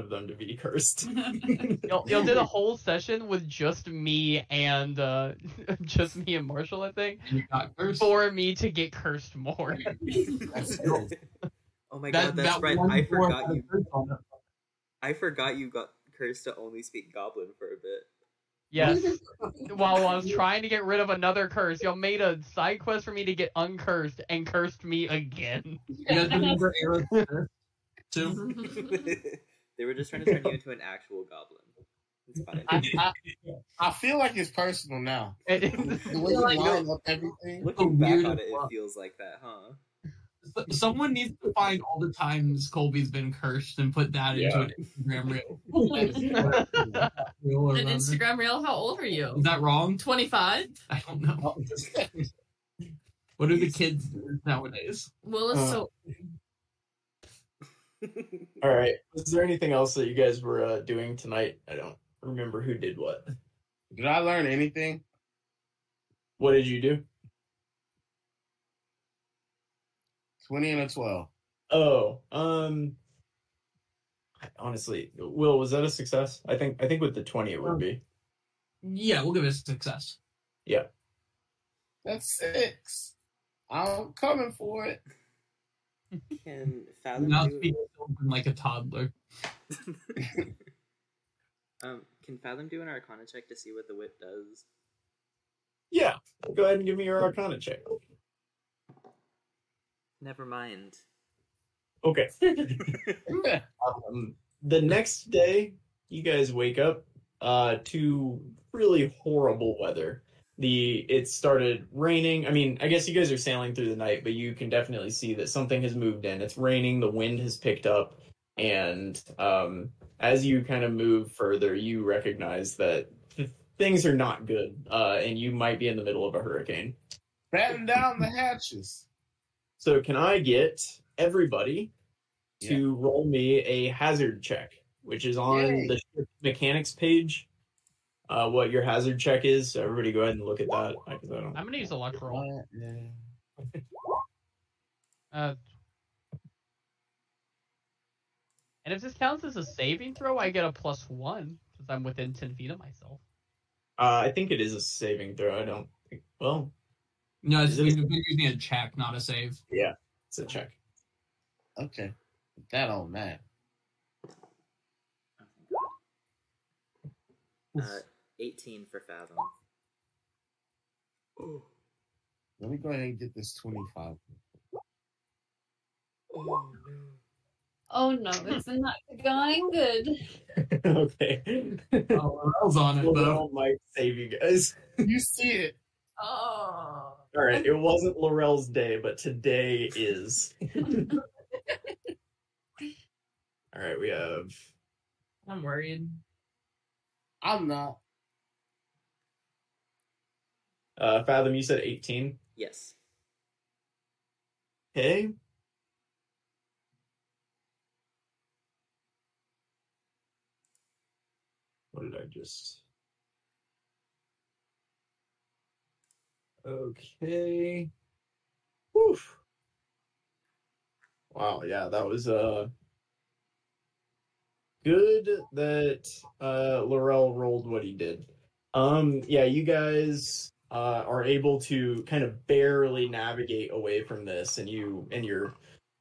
of them to be cursed. y'all, y'all did a whole session with just me and uh, just me and Marshall, I think, And you got for me to get cursed more. Oh my That- god, that's that right. I forgot you. curse on it. I forgot you got cursed to only speak Goblin for a bit. Yes. While I was trying to get rid of another curse, y'all made a side quest for me to get uncursed and cursed me again. You guys remember Eric's curse too? They were just trying to turn you into an actual goblin. It's fine. I, I, I feel like it's personal now. It- The way you line up everything. Looking back weird on it, it feels like that, huh? Someone needs to find all the times Colby's been cursed and put that into an Instagram reel. Reel An. Instagram reel. How old are you? Is that wrong? Twenty five. I don't know. What are the kids do nowadays? Will is Uh, so. All right. Was there anything else that you guys were uh, doing tonight? I don't remember who did what. Did I learn anything? What did you do? 20 and a 12. Oh, um honestly, Will, was that a success? I think I think with the 20 it would be. Yeah, we'll give it a success. Yeah. That's six. I'm coming for it. Can Fathom Now do speak like a toddler. um can Fathom do an Arcana check to see what the whip does? Yeah. Go ahead and give me your arcana check. Never mind. Okay. Um, the next day, you guys wake up uh, to really horrible weather. The it started raining. I mean, I guess you guys are sailing through the night, but you can definitely see that something has moved in. It's raining. The wind has picked up, and um, as you kind of move further, you recognize that things are not good, uh, and you might be in the middle of a hurricane. Batten down the hatches. So, can I get everybody to roll me a hazard check, which is on Yay. the ship mechanics page? Uh, what your hazard check is. So everybody, go ahead and look at that. I, 'cause I don't. I'm gonna use electoral. Yeah. Uh, and if this counts as a saving throw, I get a plus one because I'm within ten feet of myself. Uh, I think it is a saving throw. I don't. Think, well, No, it's, Is it- we've been using a check, not a save. Yeah, it's a check. Okay. That on that. Uh, 18 for Fathom. Let me go ahead and get this 25. Oh no. Oh no, it's not going good. okay. Oh, Laurel's on it though. Laurel might save you guys. You see it. Oh. All right, it wasn't Laurel's day, but today is. All right, we have I'm worried. I'm not. Uh, Fathom, you said 18. Yes. Okay. What did I just? Okay. Woof. Wow, yeah, that was uh good that uh Laurel rolled what he did. Um yeah, you guys uh are able to kind of barely navigate away from this and you and you're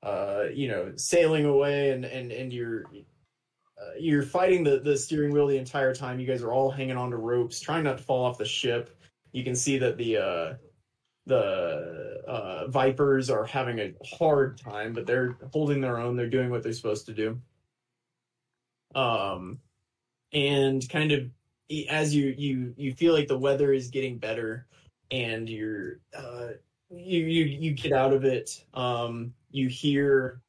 uh you know sailing away and and and you're uh, you're fighting the the steering wheel the entire time. You guys are all hanging onto ropes, trying not to fall off the ship. You can see that the uh the uh, Vipers are having a hard time, but they're holding their own. They're doing what they're supposed to do. Um, and kind of as you you you feel like the weather is getting better, and you're uh, you you you get out of it. Um, you hear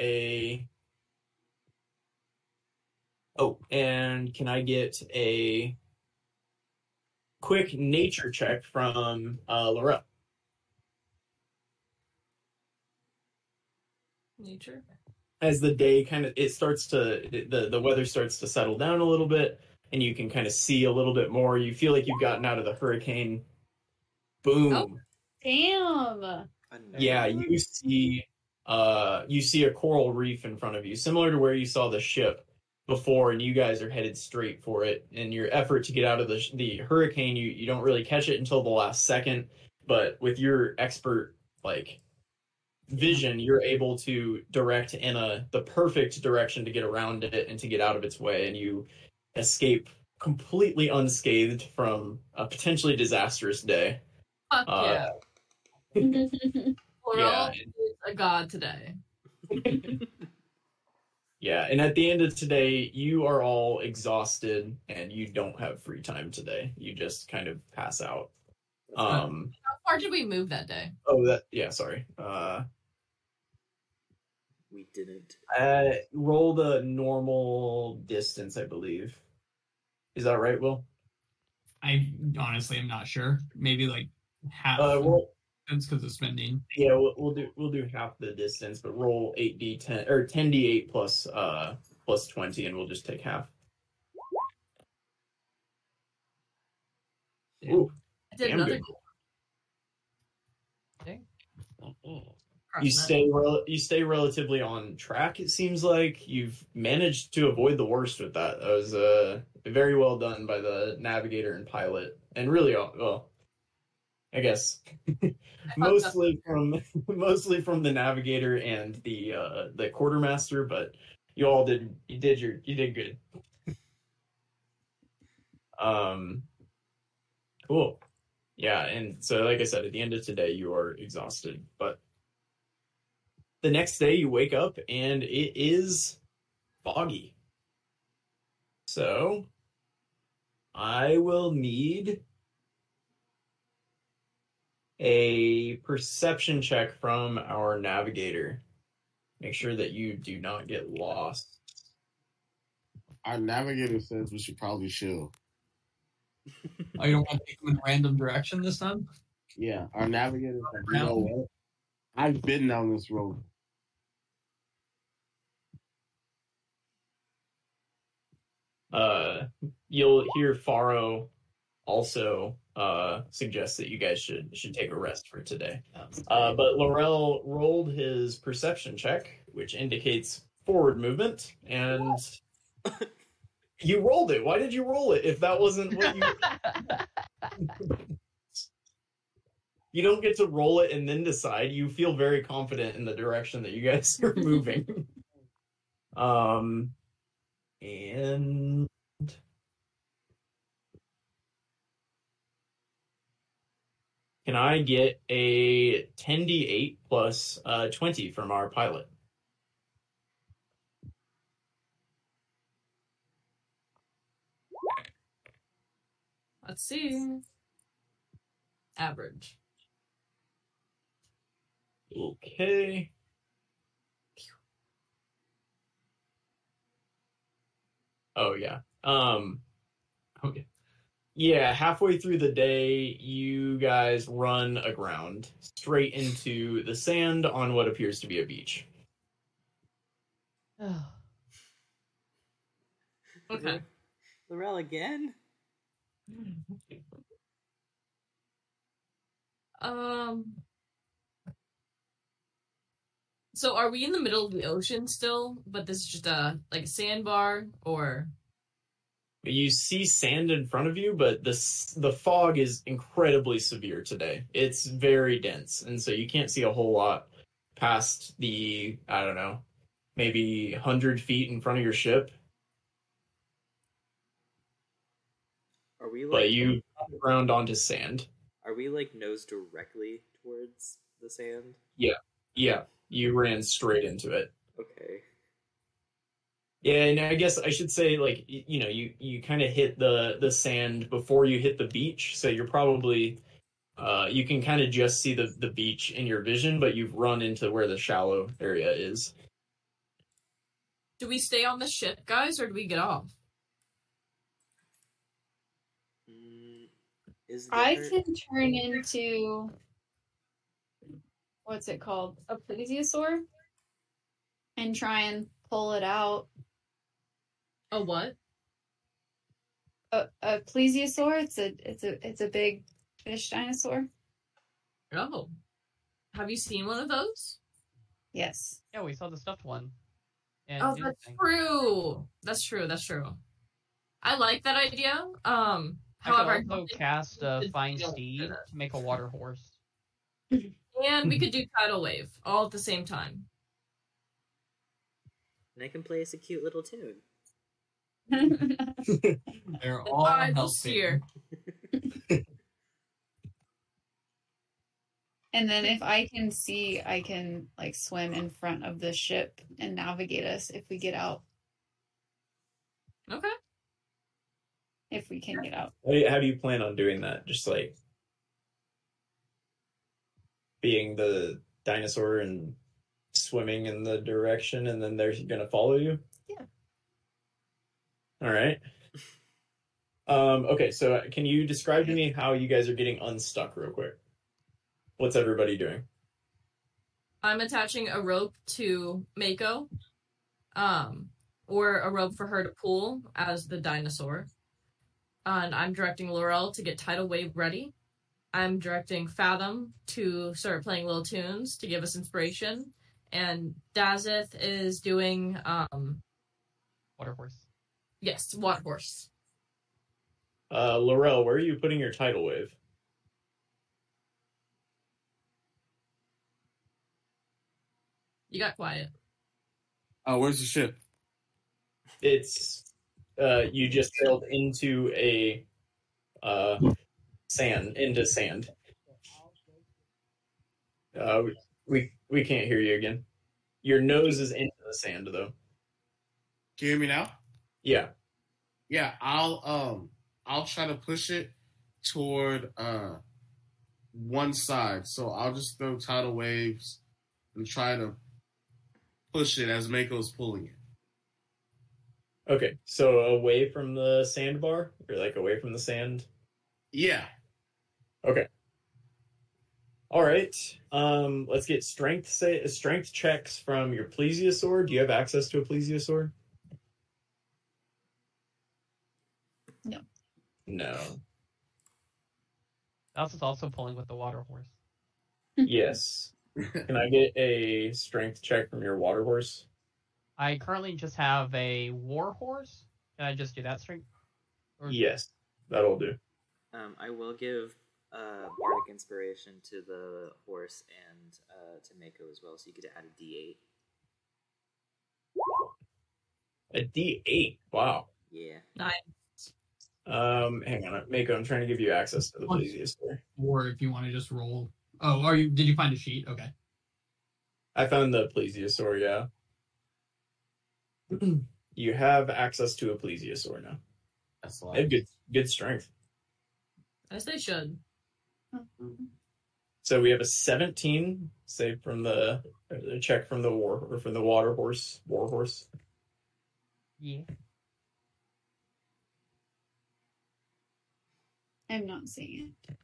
a oh, and can I get a quick nature check from uh, Laurel? Nature. as the day kind of it starts to the the weather starts to settle down a little bit and you can kind of see a little bit more you feel like you've gotten out of the hurricane boom Oh. Damn. Yeah you see uh you see a coral reef in front of you similar to where you saw the ship before and you guys are headed straight for it in your effort to get out of the the hurricane you you don't really catch it until the last second but with your expert like vision you're able to direct in a the perfect direction to get around it and to get out of its way and you escape completely unscathed from a potentially disastrous day Fuck Uh, yeah. Laurel yeah. is a god today. Yeah, and at the end of today, you are all exhausted and you don't have free time today. You just kind of pass out. Um How far did we move that day? oh that yeah, sorry. Uh We didn't. uh roll the normal distance, I believe. Is that right, Will? I honestly am not sure. Maybe like half Uh roll because of spending. yeah, we'll, we'll do we'll do half the distance, but roll 8d10 or 10d8 plus uh plus 20 and we'll just take half. Ooh, I did damn another good. Mm-mm. You stay rel- you stay relatively on track it seems like. You've managed to avoid the worst with that. That was uh very well done by the navigator and pilot. And really uh, well i guess mostly from mostly from the navigator and the uh the quartermaster but you all did you did your you did good. Um cool. Yeah and so like i said at the end of today you are exhausted but the next day you wake up and it is foggy. So I will need a perception check from our navigator. Make sure that you do not get lost. Our navigator says we should probably chill. Oh, you don't want to take them in a random direction this time? Yeah, our navigator says, you know what? I've been down this road. Uh, you'll hear Faro also uh, suggest that you guys should should take a rest for today. Uh, but Laurel rolled his perception check, which indicates forward movement, and you rolled it. Why did you roll it if that wasn't what you? you don't get to roll it and then decide. You feel very confident in the direction that you guys are moving. um, and can I get a 10d8 plus uh, 20 from our pilot? Let's see. Average. Okay. Oh yeah. Um okay. yeah, halfway through the day, you guys run aground straight into the sand on what appears to be a beach. Okay. Laurel again? Um. So are we in the middle of the ocean still? But this is just a like a sandbar, or You see sand in front of you, but the the fog is incredibly severe today. It's very dense, and so you can't see a whole lot past the I don't know, maybe hundred feet in front of your ship. Are we like But you ground onto sand. are we like nose directly towards the sand? Yeah, yeah, you ran straight into it. Okay. Yeah, and I guess I should say like you know you you kind of hit the the sand before you hit the beach, so you're probably uh, you can kind of just see the the beach in your vision, but you've run into where the shallow area is. do we stay on the ship, guys, or do we get off? Mm, is I can turn into what's it called? A plesiosaur and try and pull it out. A what? A, a plesiosaur, it's a it's a it's a big fish dinosaur. Oh, have you seen one of those? Yes. Yeah, we saw the stuffed one. And Oh, the that's thing. true. That's true. That's true. I like that idea. Um, I could however, I also don't cast a could fine deal steed to make a water horse. and we mm-hmm. could do tidal wave all at the same time. and I can play us a cute little tune. They're all I will helping. steer. and then if I can see, I can like swim in front of the ship and navigate us if we get out. Okay. If we can get out. How do you, how do you plan on doing that? Just like being the dinosaur and swimming in the direction, and then they're gonna follow you. Yeah. All right. Um, okay, so can you describe to me how you guys are getting unstuck real quick? What's everybody doing? I'm attaching a rope to Mako, um, or a rope for her to pull as the dinosaur. And I'm directing Laurel to get tidal wave ready. I'm directing Fathom to start playing little tunes to give us inspiration. And Dazeth is doing, um, Water horse. yes, Water Horse. Uh, Laurel, where are you putting your tidal wave? You got quiet. Oh, where's the ship? It's uh, you just sailed into a uh, sand into sand. Uh, we, we can't hear you again. Your nose is into the sand though. Can you hear me now? Yeah. Yeah, I'll um I'll try to push it toward uh one side. So I'll just throw tidal waves and try to push it as Mako's pulling it. Okay. So away from the sandbar, or like away from the sand. Yeah. All right. Um, let's get strength say strength checks from your plesiosaur. Do you have access to a plesiosaur? No. No. That's also pulling with the water horse. yes. Can I get a strength check from your water horse? I currently just have a war horse. Can I just do that strength? Or- Yes, that'll do. Um, I will give uh, bardic inspiration to the horse and uh, to Mako as well, so you get to add a D8. A D eight. Wow. Yeah. Um, hang on, Mako. I'm trying to give you access to the What? plesiosaur. Or if you want to just roll. Oh, are you? Did you find a sheet? Okay. I found the plesiosaur. Yeah. you have access to a plesiosaur now. That's a They lot. have good good strength. As they should. So we have a 17 save from the a check from the war or from the water horse war horse. Yeah. I'm not seeing it.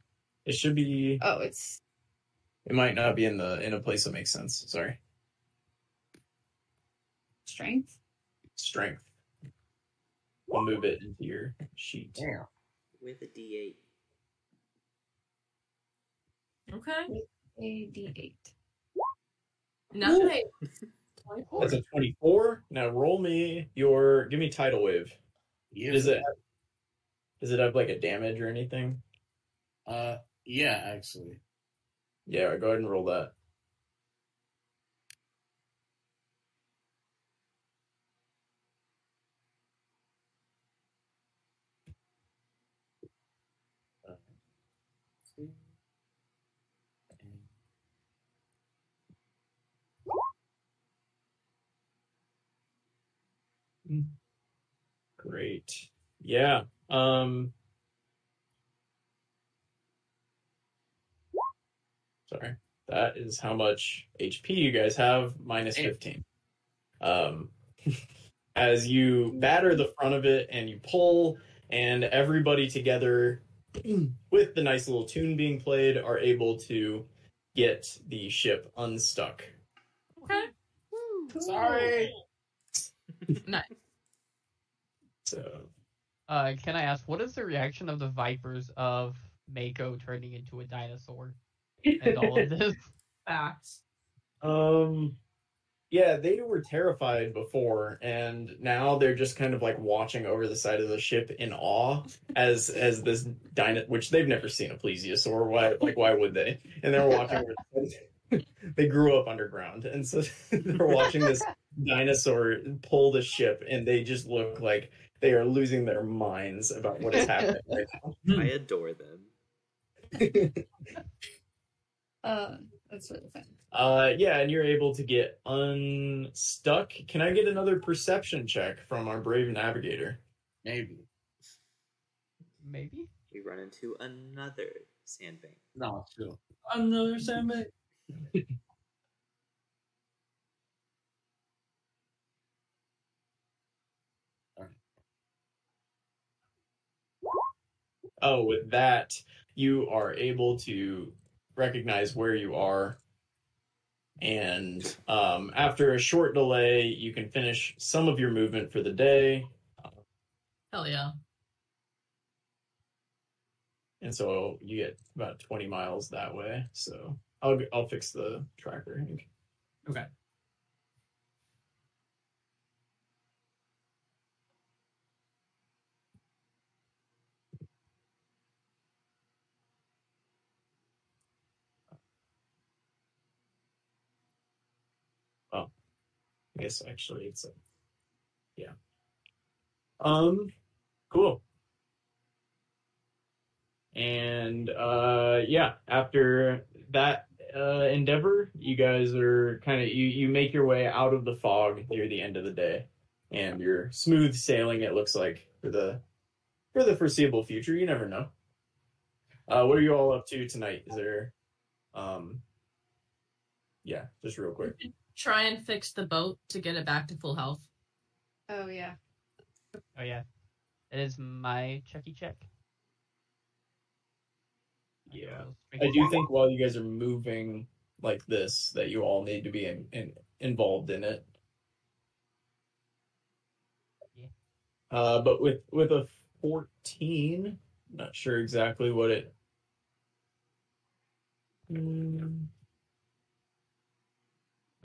It should be. Oh, it's It might not be in the in a place that makes sense. Sorry. strength. Strength. We'll move it into your sheet. Yeah. With a D8. Okay. A D eight. Nice. That's a twenty-four. Now roll me your. Give me tidal wave. Yeah. Does it? Have, does it have like a damage or anything? Uh, yeah, actually. Yeah, go ahead and roll that. Great. Yeah. Um. Sorry. That is how much HP you guys have 15. Um, as you batter the front of it and you pull, and everybody together, with the nice little tune being played, are able to get the ship unstuck. Okay. Sorry. Nice. So, Uh, can I ask, what is the reaction of the Vipers of Mako turning into a dinosaur and all of this? Facts. Um, yeah, they were terrified before, and now they're just kind of like watching over the side of the ship in awe as as this dino, which they've never seen a plesiosaur. Why, like, why would they? And they're watching. over the side- they grew up underground, and so they're watching this dinosaur pull the ship, and they just look like they are losing their minds about what is happening right now. I adore them. Uh, that's really fun. Uh, yeah, and you're able to get unstuck. Can I get another perception check from our brave navigator? Maybe. Maybe? We run into another sandbank. No, chill. Another sandbag. Oh, with that, you are able to recognize where you are. And um, after a short delay, you can finish some of your movement for the day. Hell yeah. And so you get about 20 miles that way. So I'll, I'll fix the tracker, Hank. Okay. I guess actually it's a yeah. Um cool. And uh yeah, after that uh endeavor, you guys are kind of you you make your way out of the fog near the end of the day and you're smooth sailing it looks like for the for the foreseeable future, you never know. Uh what are you all up to tonight? Is there um yeah, just real quick. Try and fix the boat to get it back to full health. Oh yeah. Oh, yeah. It is my checky check. Yeah. I do think while you guys are moving like this, that you all need to be in, in, involved in it. Yeah. Uh, but with with a fourteen, not sure exactly what it. Hmm,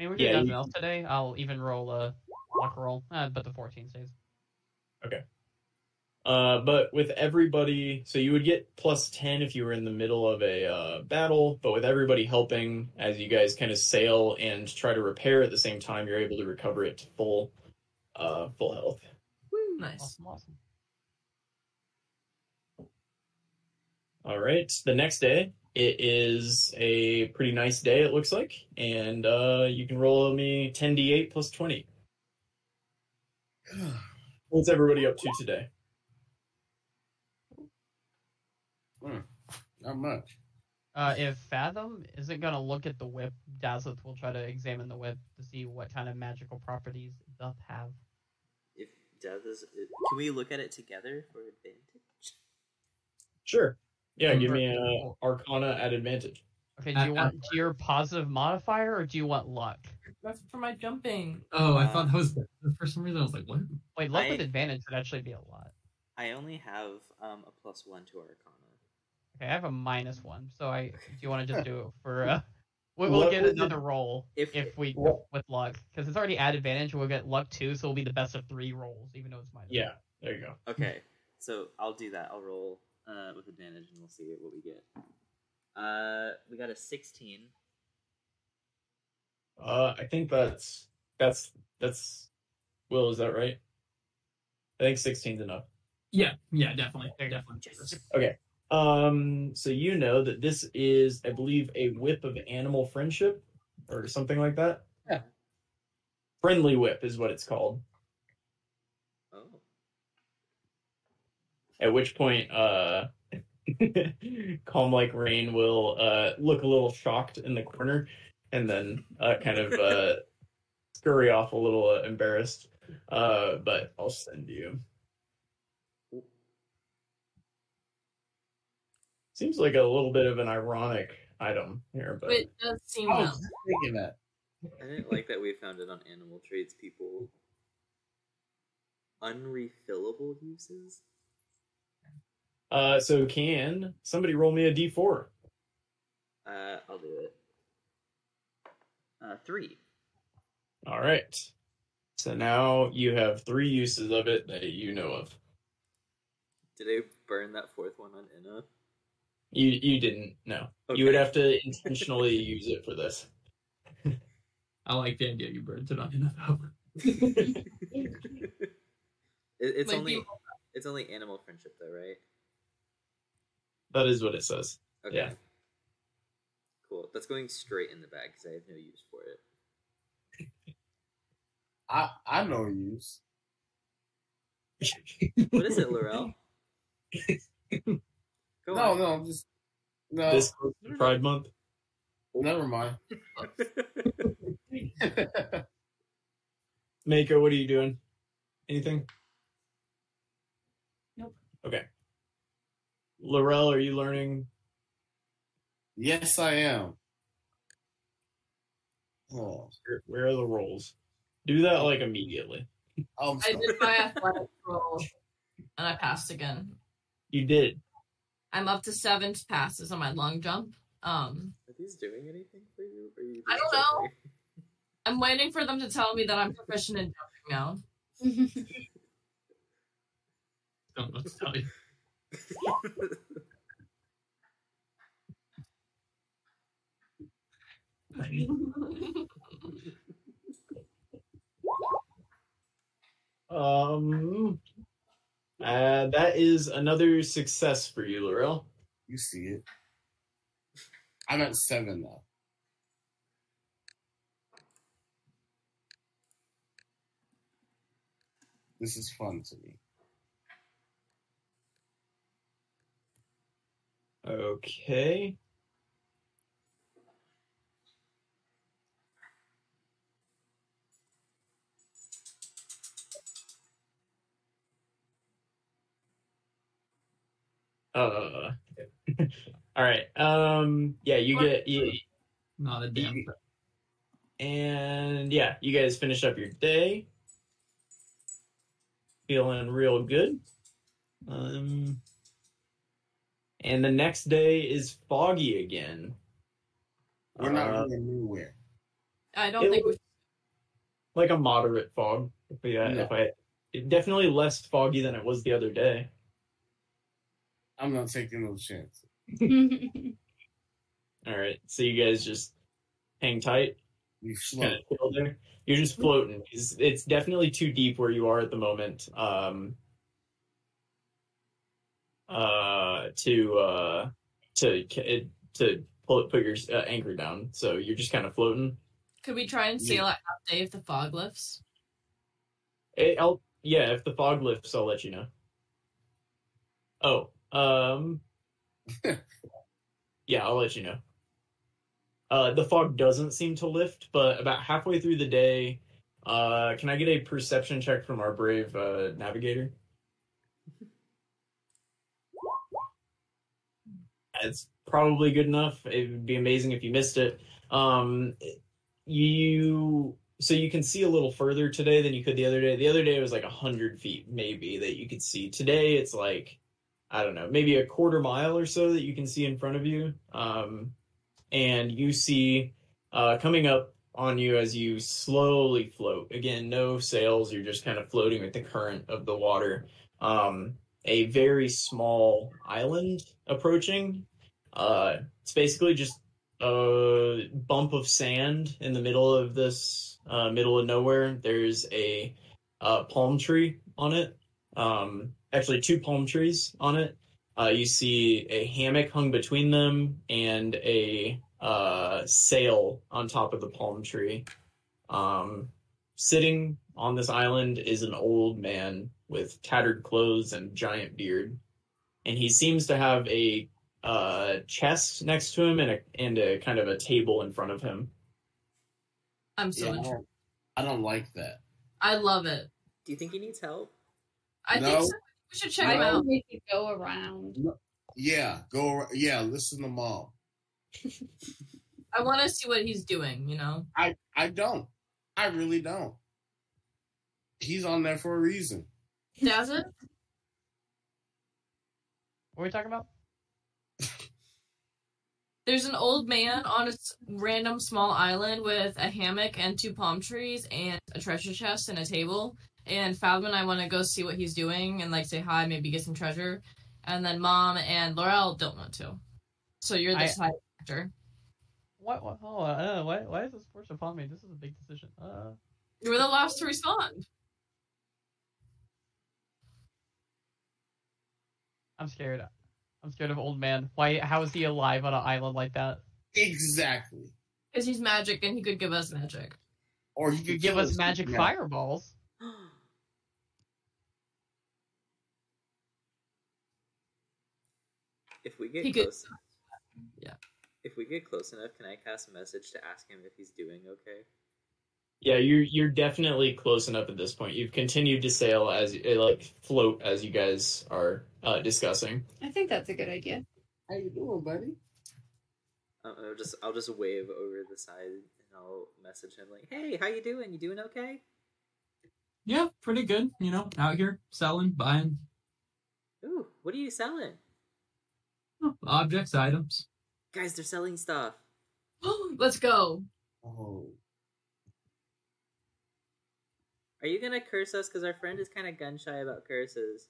I mean, we Yeah, did nothing you- else today. I'll even roll a luck roll, uh, but the 14 stays. Okay. Uh, but with everybody, so you would get plus 10 if you were in the middle of a uh, battle, but with everybody helping as you guys kind of sail and try to repair at the same time, you're able to recover it to full, uh, full health. Nice. Awesome, awesome. All right. The next day, it is a pretty nice day, it looks like. And uh, you can roll me 10d8 plus 20. What's everybody up to today? Hmm, Not much. Uh, if Fathom isn't gonna look at the whip, Dazeth will try to examine the whip to see what kind of magical properties it doth have. If Death is, can we look at it together for advantage? Sure. Yeah, give me a Arcana at advantage. Okay, do Uh, you uh, want your positive modifier or do you want luck? That's for my jumping. Oh, I Uh, thought that was for some reason I was like, what? Wait, luck I- with advantage would actually be a lot. I only have um, a plus one to Arcana. Okay, I have a minus one, so I do you want to just do it for uh we- we'll What get was it? another roll If- if, we what- with luck because it's already at advantage. We'll get luck two, so it'll be the best of three rolls, even though it's minus. Yeah, there you go. Okay, so I'll do that. I'll roll uh, with advantage, and we'll see what we get. Uh, we got a sixteen. Uh, I think that's that's that's Will. Is that right? I think 16's enough. Yeah, yeah, definitely, There you go. definitely. Um, so you know that this is, I believe, a whip of animal friendship or something like that. Yeah. Friendly whip is what it's called. Oh, At which point, uh, calm like rain will uh look a little shocked in the corner, and then uh kind of uh scurry off a little uh, embarrassed. Uh, but I'll send you. Seems like a little bit of an ironic item here, but It does seem I though. was thinking that. I didn't like that we found it on animal trades people. Unrefillable uses. Uh, so can somebody roll me a d4? Uh, I'll do it. Uh, three. All right. So now you have three uses of it that you know of. Did I burn that fourth one on Inna? You you didn't know. You would have to intentionally use it for this. I like the idea you burned it on enough. It, it's Like, only you- it's only animal friendship though, right? That is what it says. Okay. Yeah. Cool. That's going straight in the bag because I have no use for it. I I know use. What is it, Laurel? Go No, on. no, I'm just no. This Pride Month. Oh. Never mind. Mako, what are you doing? Anything? Nope. Okay. Laurel, are you learning? yes, I am. Oh, Where, where are the rolls? Do that like immediately. I'm I sorry. did my athletic roll and I passed again. You did. I'm up to seven passes on my long jump. Um, Are these doing anything for you? Or are you I don't know. jumping? I'm waiting for them to tell me that I'm proficient in jumping now. Don't know what to tell you. Um, uh, that is another success for you, Laurel. You see it. I'm at seven now. This is fun to me. Okay. Uh, all right. Um, yeah, you get you, Not a damn. You- and yeah, you guys finish up your day. Feeling real good. Um, and the next day is foggy again. We're not Uh, going anywhere. I don't It think we like a moderate fog. If, we, uh, No. if I, it definitely less foggy than it was the other day. I'm not taking no chance. All right, so you guys just hang tight, We just float. kind of chill there. You're just floating. It's, it's definitely too deep where you are at the moment. Um, uh, to uh, to to pull put your uh, anchor down. So you're just kind of floating. could we try and sail at half day if the fog lifts? Eh, I'll yeah. If the fog lifts, I'll let you know. Oh, um, yeah, I'll let you know. Uh, the fog doesn't seem to lift, but about halfway through the day, uh, can I get a perception check from our brave uh, navigator? It's probably good enough. It would be amazing if you missed it. Um, you so you can see a little further today than you could the other day. The other day it was like hundred feet maybe that you could see. Today it's like I don't know, maybe a quarter mile or so that you can see in front of you. Um, and you see uh, coming up on you as you slowly float. Again, no sails. You're just kind of floating with the current of the water. Um, a very small island approaching. Uh, it's basically just a bump of sand in the middle of this uh, middle of nowhere. There's a uh, palm tree on it. Um, actually, two palm trees on it. Uh, you see a hammock hung between them and a sail on top of the palm tree. Um, sitting on this island is an old man with tattered clothes and giant beard, and he seems to have a uh, chest next to him and a and a kind of a table in front of him. I'm so Yeah, I intrigued. don't, I don't like that. I love it. Do you think he needs help? I No. think so. we should check I him out. think we could go around. Yeah, go. ar- Yeah, listen to mom. I want to see what he's doing. You know. I I don't. I really don't. He's on there for a reason. Does it? What are we talking about? There's an old man on a random small island with a hammock and two palm trees and a treasure chest and a table. And Fathom and I want to go see what he's doing and like say hi, maybe get some treasure. And then Mom and Laurel don't want to. So you're the I- side actor. What? what hold on. Uh, why? Why is this forced upon me? This is a big decision. Uh, You were the last to respond. I'm scared. I'm scared of old man. Why? How is he alive on an island like that? Exactly. Because he's magic and he could give us magic. Or he could could give us magic Yeah. fireballs. if we get He could- close, Yeah. if we get close enough, can I cast a message to ask him if he's doing okay? Yeah, you're you're definitely close enough at this point. You've continued to sail as uh, like float as you guys are uh, discussing. I think that's a good idea. How you doing, buddy? Uh, I'll just I'll just wave over the side and I'll message him like, "Hey, how you doing? You doing okay?" Yeah, pretty good. You know, out here selling, buying Ooh, what are you selling? oh, objects, items. Guys, they're selling stuff. Let's go. Oh, Are you gonna curse us? Because our friend is kind of gun shy about curses.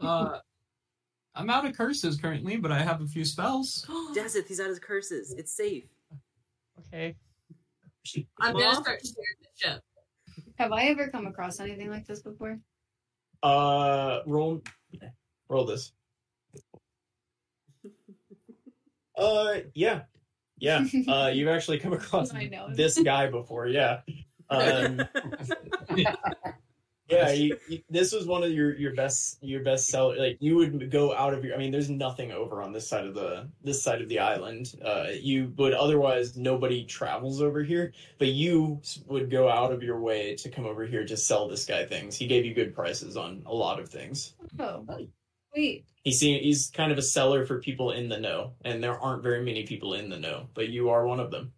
Uh, I'm out of curses currently, but I have a few spells. Dazeth, he's out of curses. It's safe. Okay. I'm gonna start sharing the ship. Have I ever come across anything like this before? Uh, roll, roll this. Uh, yeah, yeah. Uh, you've actually come across this guy before, yeah. Um, yeah, you, you, this was one of your your best your best seller. Like you would go out of your. I mean, there's nothing over on this side of the this side of the island. Uh, you would otherwise nobody travels over here, but you would go out of your way to come over here to sell this guy things. He gave you good prices on a lot of things. Oh, wait. He's seen, he's kind of a seller for people in the know, and there aren't very many people in the know, but you are one of them.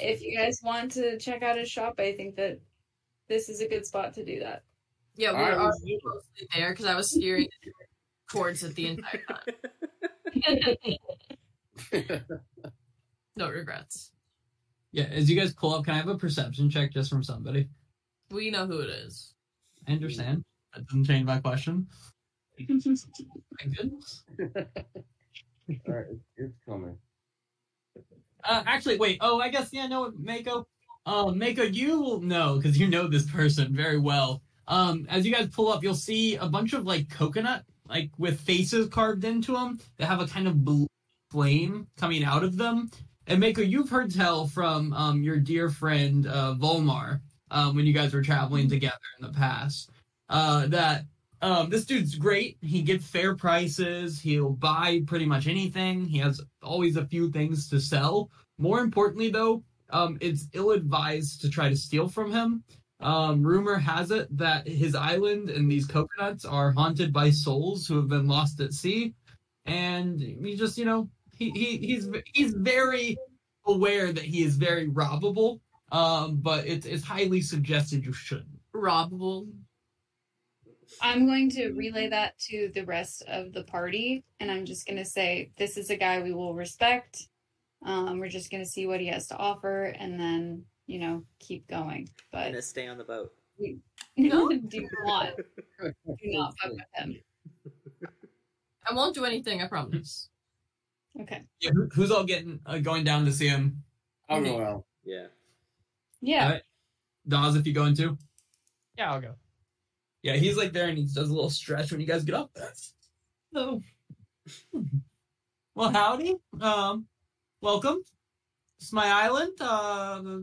If you guys want to check out his shop, I think that this is a good spot to do that. Yeah, we All were already closely there because I was steering towards it the entire time. No regrets. Yeah, as you guys pull up, can I have a perception check just from somebody? We know who it is. I understand. That doesn't change my question. Thank goodness. All right, it's, it's coming. Uh, actually, wait. Oh, I guess yeah. No, Mako. Uh, Mako, you will know because you know this person very well. Um, as you guys pull up, you'll see a bunch of like coconut, like with faces carved into them that have a kind of blue flame coming out of them. And Mako, you've heard tell from um your dear friend uh, Volmar um, when you guys were traveling together in the past uh, that um, this dude's great. He gives fair prices. He'll buy pretty much anything. He has always a few things to sell. More importantly, though, um, it's ill advised to try to steal from him. Um, rumor has it that his island and these coconuts are haunted by souls who have been lost at sea. and he just you know he, he he's he's very aware that he is very robbable. Um, but it's it's highly suggested you shouldn't. Robbable. I'm going to relay that to the rest of the party, and I'm just going to say this is a guy we will respect. Um, we're just going to see what he has to offer, and then you know keep going. But gonna stay on the boat. No. do not do not fuck with him. I won't do anything. I promise. Okay. Yeah, who- who's all getting uh, going down to see him? I'll go out. Yeah. Yeah. Alright. Dawes, if you going to. Yeah, I'll go. Yeah, he's like there and he does a little stretch when you guys get up. So, well, howdy. Um, welcome. It's my island. Uh,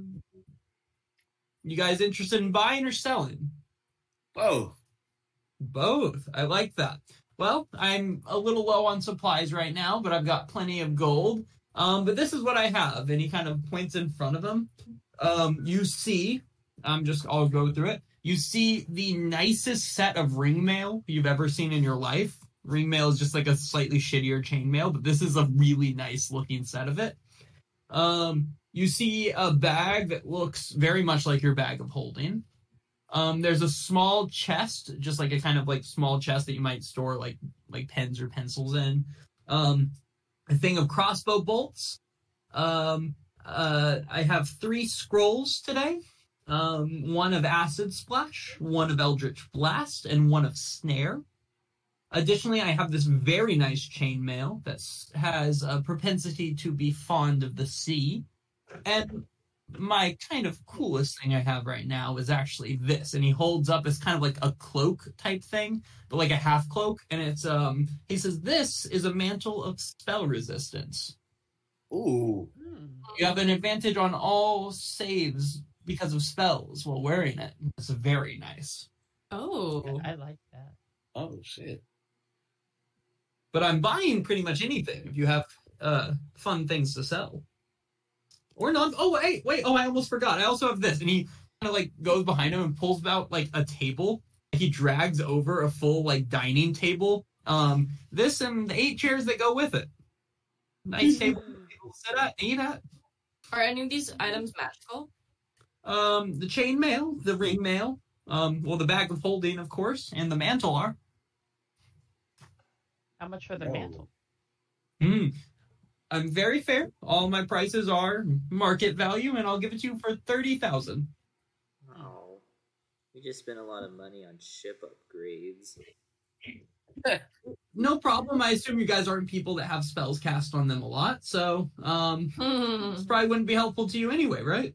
you guys interested in buying or selling? Both. Both. I like that. Well, I'm a little low on supplies right now, but I've got plenty of gold. Um, but this is what I have, and he kind of points in front of him. Um, you see, I'm just I'll go through it. You see the nicest set of ring mail you've ever seen in your life. Ring mail is just like a slightly shittier chain mail, but this is a really nice looking set of it. Um, you see a bag that looks very much like your bag of holding. Um, there's a small chest, just like a kind of like small chest that you might store like like pens or pencils in. Um, a thing of crossbow bolts. Um, uh, I have three scrolls today. Um, one of acid splash, one of eldritch blast, and one of snare. Additionally, I have this very nice chainmail that has a propensity to be fond of the sea. And my kind of coolest thing I have right now is actually this. And he holds up as kind of like a cloak type thing, but like a half cloak. And it's, um, he says, this is a mantle of spell resistance. Ooh. Hmm. You have an advantage on all saves because of spells while wearing it. It's very nice. Oh. I like that. Oh shit. But I'm buying pretty much anything if you have uh fun things to sell. Or not. Oh wait, wait. Oh, I almost forgot. I also have this, and he kind of like goes behind him and pulls out like a table. He drags over a full like dining table. Um, this and the eight chairs that go with it. Nice table. People sit at, eat at. Are any of these items magical? Um, the chain mail, the ring mail, um, well, the bag of holding, of course, and the mantle are. How much for the Oh. mantle? Hmm. I'm very fair. All my prices are market value, and I'll give it to you for thirty thousand. Oh. We just spent a lot of money on ship upgrades. No problem. I assume you guys aren't people that have spells cast on them a lot, so um, Hmm. this probably wouldn't be helpful to you anyway, right?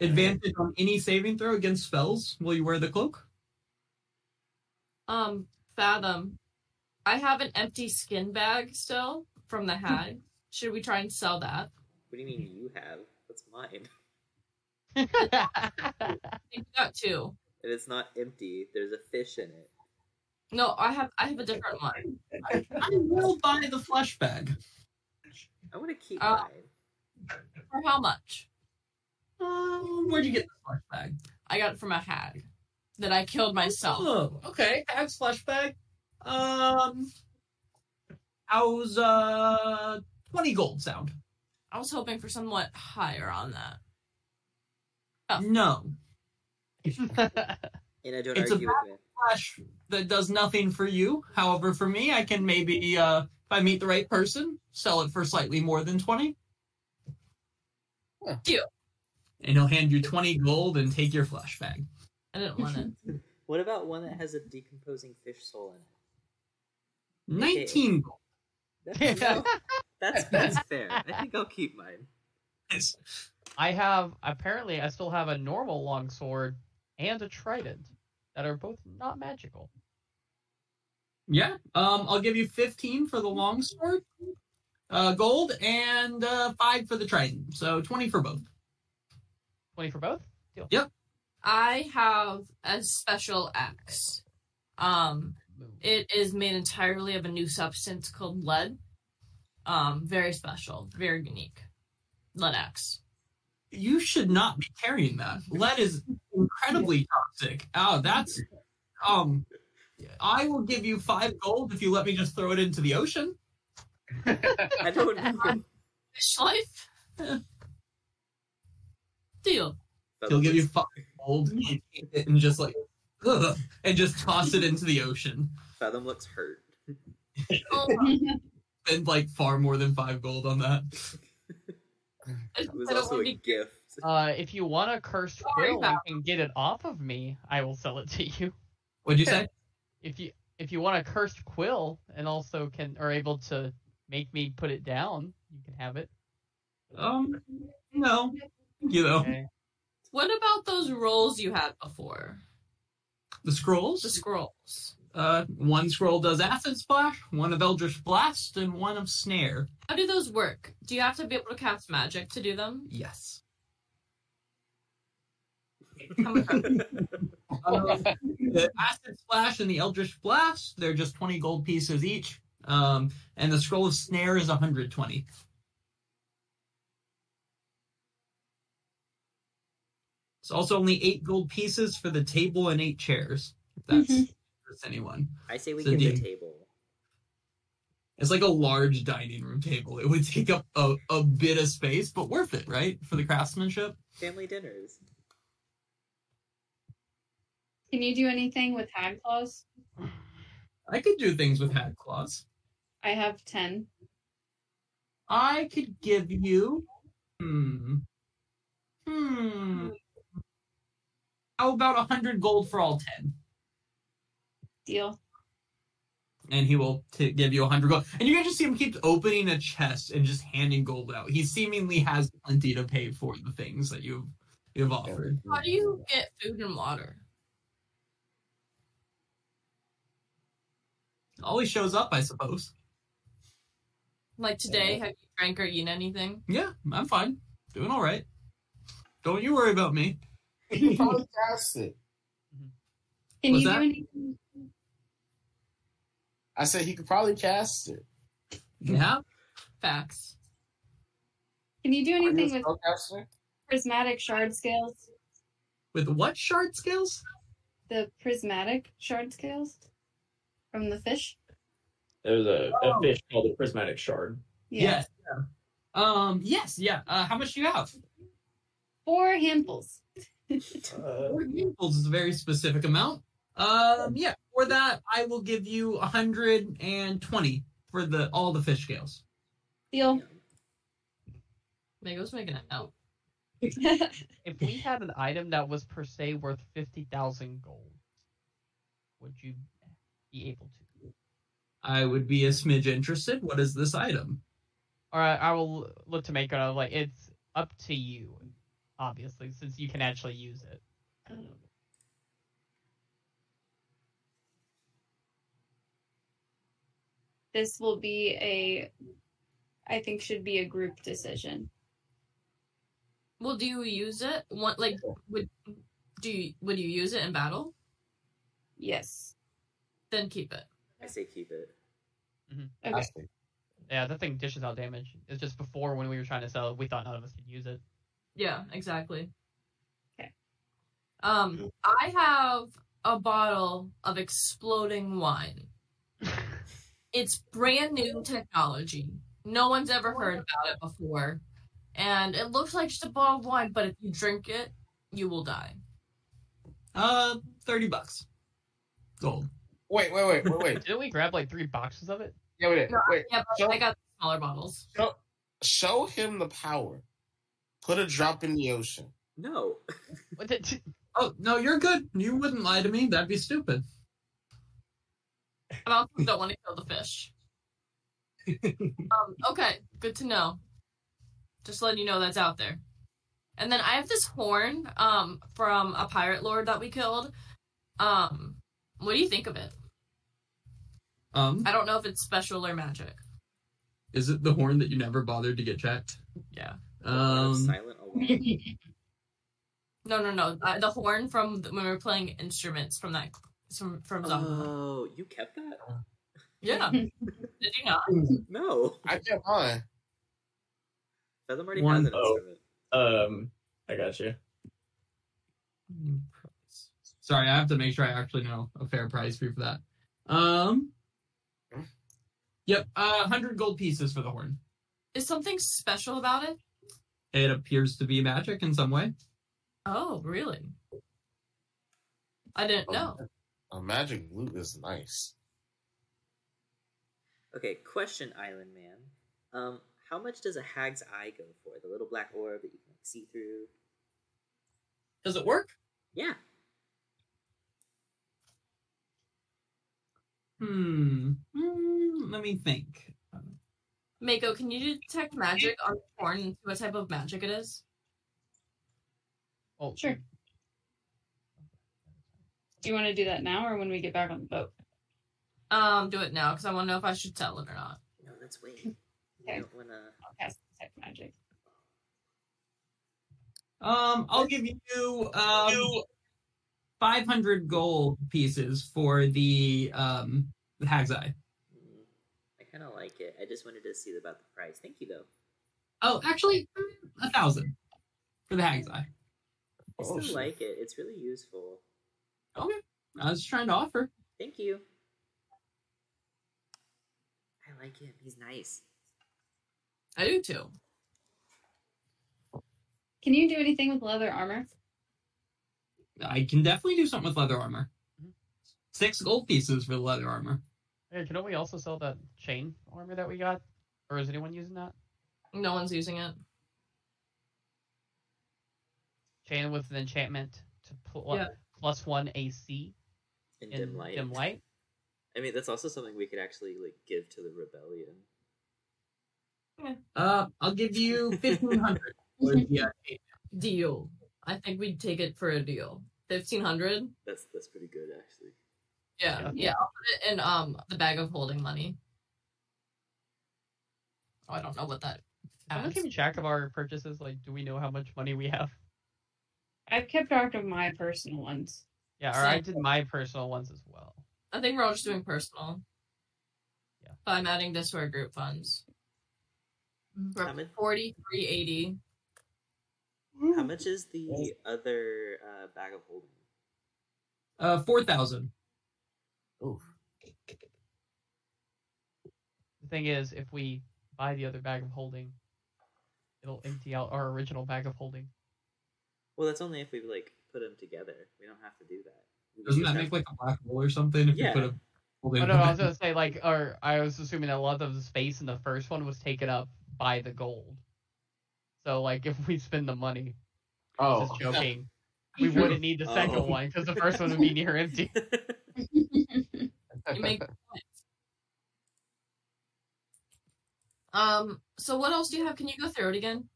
Advantage on any saving throw against spells while you wear the cloak. Um, Fathom. I have an empty skin bag still from the hag. Should we try and sell that? What do you mean you have? That's mine. I got two. And it's not empty. There's a fish in it. No, I have I have a different one. I will buy the flesh bag. I want to keep Uh, mine. For how much? Um, where'd you get the flesh bag? I got it from a hag that I killed myself. Oh, okay. Hag's flesh bag. Um, how's uh twenty gold sound? I was hoping for somewhat higher on that. Oh. No, And I don't It's a argue with it. flesh that does nothing for you. However, for me, I can maybe uh if I meet the right person, sell it for slightly more than twenty. Huh. Deal. And he'll hand you twenty gold and take your flesh bag. I didn't want it. What about one that has a decomposing fish soul in it? Nineteen gold. That's, no, that's, that's fair. I think I'll keep mine. Yes. I have apparently I still have a normal longsword and a trident that are both not magical. Yeah. Um, I'll give you fifteen for the longsword, uh, gold, and uh, five for the trident. So twenty for both. Twenty for both? Deal. Yep. I have a special axe. Um, it is made entirely of a new substance called lead. Um, very special, very unique. Lead axe. You should not be carrying that. Lead is incredibly toxic. Oh, that's um. I will give you five gold if you let me just throw it into the ocean. I don't know. Fish life. Deal. He'll give you five gold and take it and just like and just toss it into the ocean. Fathom looks hurt. Oh, And like far more than five gold on that. It was I don't also wanna a be- gift. Uh, if you want a cursed Sorry, quill Val. and get it off of me, I will sell it to you. What'd you say? If you if you want a cursed quill and also can are able to make me put it down, you can have it. Um, no, you know Okay. What about those rolls you had before? the scrolls. The scrolls. Uh, one scroll does acid splash, one of eldritch blast, and one of snare. How do those work? Do you have to be able to cast magic to do them? Yes. How Um, the acid splash and the eldritch blast, they're just twenty gold pieces each. Um, and the scroll of snare is one hundred twenty. It's also only eight gold pieces for the table and eight chairs. If that's Mhm. interests anyone. I say we So give do the table. It's like a large dining room table. It would take up a, a bit of space, but worth it, right? For the craftsmanship. Family dinners. Can you do anything with hag claws? I could do things with hat claws. I have ten. I could give you. Hmm. Hmm. How about a hundred gold for all ten? Deal. And he will t- give you a hundred gold. And you can just see him keep opening a chest and just handing gold out. He seemingly has plenty to pay for the things that you've you've offered. How do you get food and water? Always shows up, I suppose. Like today, have you drank or eaten anything? Yeah, I'm fine. Doing all right. Don't you worry about me. He probably cast it. Can What's you that? do anything? I said he could probably cast it. Yeah. Facts. Can you do Are you a anything with spellcaster? prismatic shard scales? With what shard scales? The prismatic shard scales from the fish. There's a, Oh. a fish called a prismatic shard. Yeah. Yes. Yeah. Um. Yes. Yeah. Uh, how much do you have? Four handfuls. Uh, Four handfuls is a very specific amount. Um. Yeah. For that, I will give you a hundred and twenty for the all the fish scales. Deal. Mego's making it out. If we had an item that was per se worth fifty thousand gold, would you be able to? I would be a smidge interested. What is this item? Or I, I will look to make it like it's up to you, obviously, since you can actually use it. this will be a I think should be a group decision. Well, do you use it? What like would do you would you use it in battle? Yes. Then keep it. I say keep it. Mm-hmm. I Okay. Yeah, that thing dishes out damage. It's just before when we were trying to sell it, we thought none of us could use it. Yeah, exactly. Okay. Um, I have a bottle of exploding wine. It's brand new technology. No one's ever heard about it before. And it looks like just a bottle of wine, but if you drink it, you will die. Uh, thirty bucks. Gold. Wait, wait, wait, wait, wait. Didn't we grab like three boxes of it? Yeah, wait, No, wait. Yeah, but Show, I got smaller bottles. show, show him the power. Put a drop in the ocean. No. What the- Oh no, you're good. You wouldn't lie to me. That'd be stupid. I also don't want to kill the fish. um, okay, good to know. Just letting you know that's out there. And then I have this horn um, from a pirate lord that we killed. Um, what do you think of it? Um, I don't know if it's special or magic. is it the horn that you never bothered to get checked? Yeah. Um, silent alarm. No, no, no. Uh, the horn from the, when we were playing instruments from that from from Zaba. Oh, you kept that? yeah. Did you not? No. I can't lie. Feather already One- has an oh. instrument. um, I got you. Sorry, I have to make sure I actually know a fair price for you for that. Um. Yep, uh, 100 gold pieces for the horn. Is something special about it? It appears to be magic in some way. Oh, really? I didn't know. A magic loot is nice. Okay, question, Island Man. Um, how much does a hag's eye go for? The little black orb that you can like, see through. Does it work? Yeah. Hmm. Hmm, let me think. Mako, can you detect magic on the horn and see what type of magic it is? Oh, Sure. Do you want to do that now or when we get back on the boat? Um, do it now because I want to know if I should tell it or not. No, let's wait. Okay. I don't wanna. I'll cast detect magic. Um, I'll give you um 500 gold pieces for the um the hag's eye. I kind of like it. I just wanted to see about the price. Thank you, though. Oh, actually, a thousand for the hag's eye. I Oh, still shit. like it. It's really useful. Okay, I was just trying to offer. Thank you. I like him. He's nice. I do too. Can you do anything with leather armor? I can definitely do something with leather armor. Mm-hmm. Six gold pieces for the leather armor. Hey, can we also sell that chain armor that we got? Or is anyone using that? No one's using it. Chain with an enchantment to pl- Yeah. plus one AC In in dim light. dim light. I mean, that's also something we could actually like give to the rebellion. Yeah. Uh, I'll give you fifteen hundred. Deal. I think we'd take it for a deal. Fifteen hundred. That's that's pretty good, actually. Yeah, Yeah. yeah. I'll put it in um the bag of holding money. Oh, I don't know what that. Someone adds. keeping track of our purchases. Like, do we know how much money we have? I've kept track of my personal ones. Yeah, or I did my personal ones as well. I think we're all just doing personal. Yeah. But I'm adding this to our group funds. We're How forty three eighty. How much is the other uh, bag of holding? uh, four thousand. Oof. The thing is, if we buy the other bag of holding, it'll empty out our original bag of holding. Well, that's only if we like put them together. We don't have to do that. We Doesn't that have- make like a black hole or something? If Yeah. you put a hold Oh no, I was gonna say like, or I was assuming that a lot of the space in the first one was taken up by the gold. So like, if we spend the money, Oh, just joking, we wouldn't need the second Oh. one because the first one would be near empty. You make Um. So what else do you have? Can you go through it again?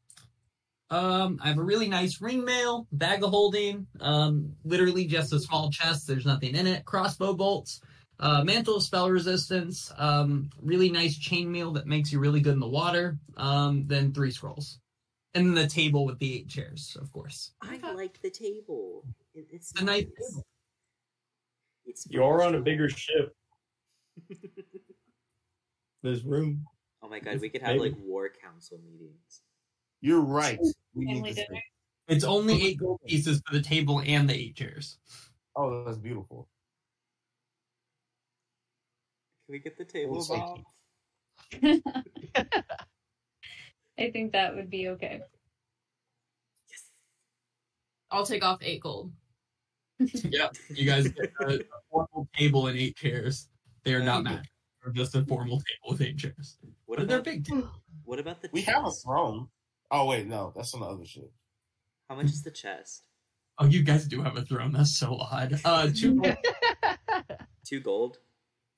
Um, I have a really nice ring mail, bag of holding, um, literally just a small chest. There's nothing in it. Crossbow bolts, uh, mantle of spell resistance, um, really nice chainmail that makes you really good in the water. Um, then three scrolls, and then the table with the eight chairs, of course. I like the table. It, it's It's a nice nice. table. It's You're on a bigger ship. There's room. oh my god, we could have like war council meetings. You're right. We Family need this dinner. It's only eight gold pieces for the table and the eight chairs. Oh, that's beautiful. Can we get the table, We'll Bob? I think that would be okay. Yes. I'll take off eight gold. yeah, you guys get a, a formal table and eight chairs. They are not magic. They're just a formal table with eight chairs. What But they're about big. what about the We chest? have a throne. Oh wait, no, that's on the other ship. How much is the chest? Oh, you guys do have a throne. That's so odd. Uh, two. gold. Two gold.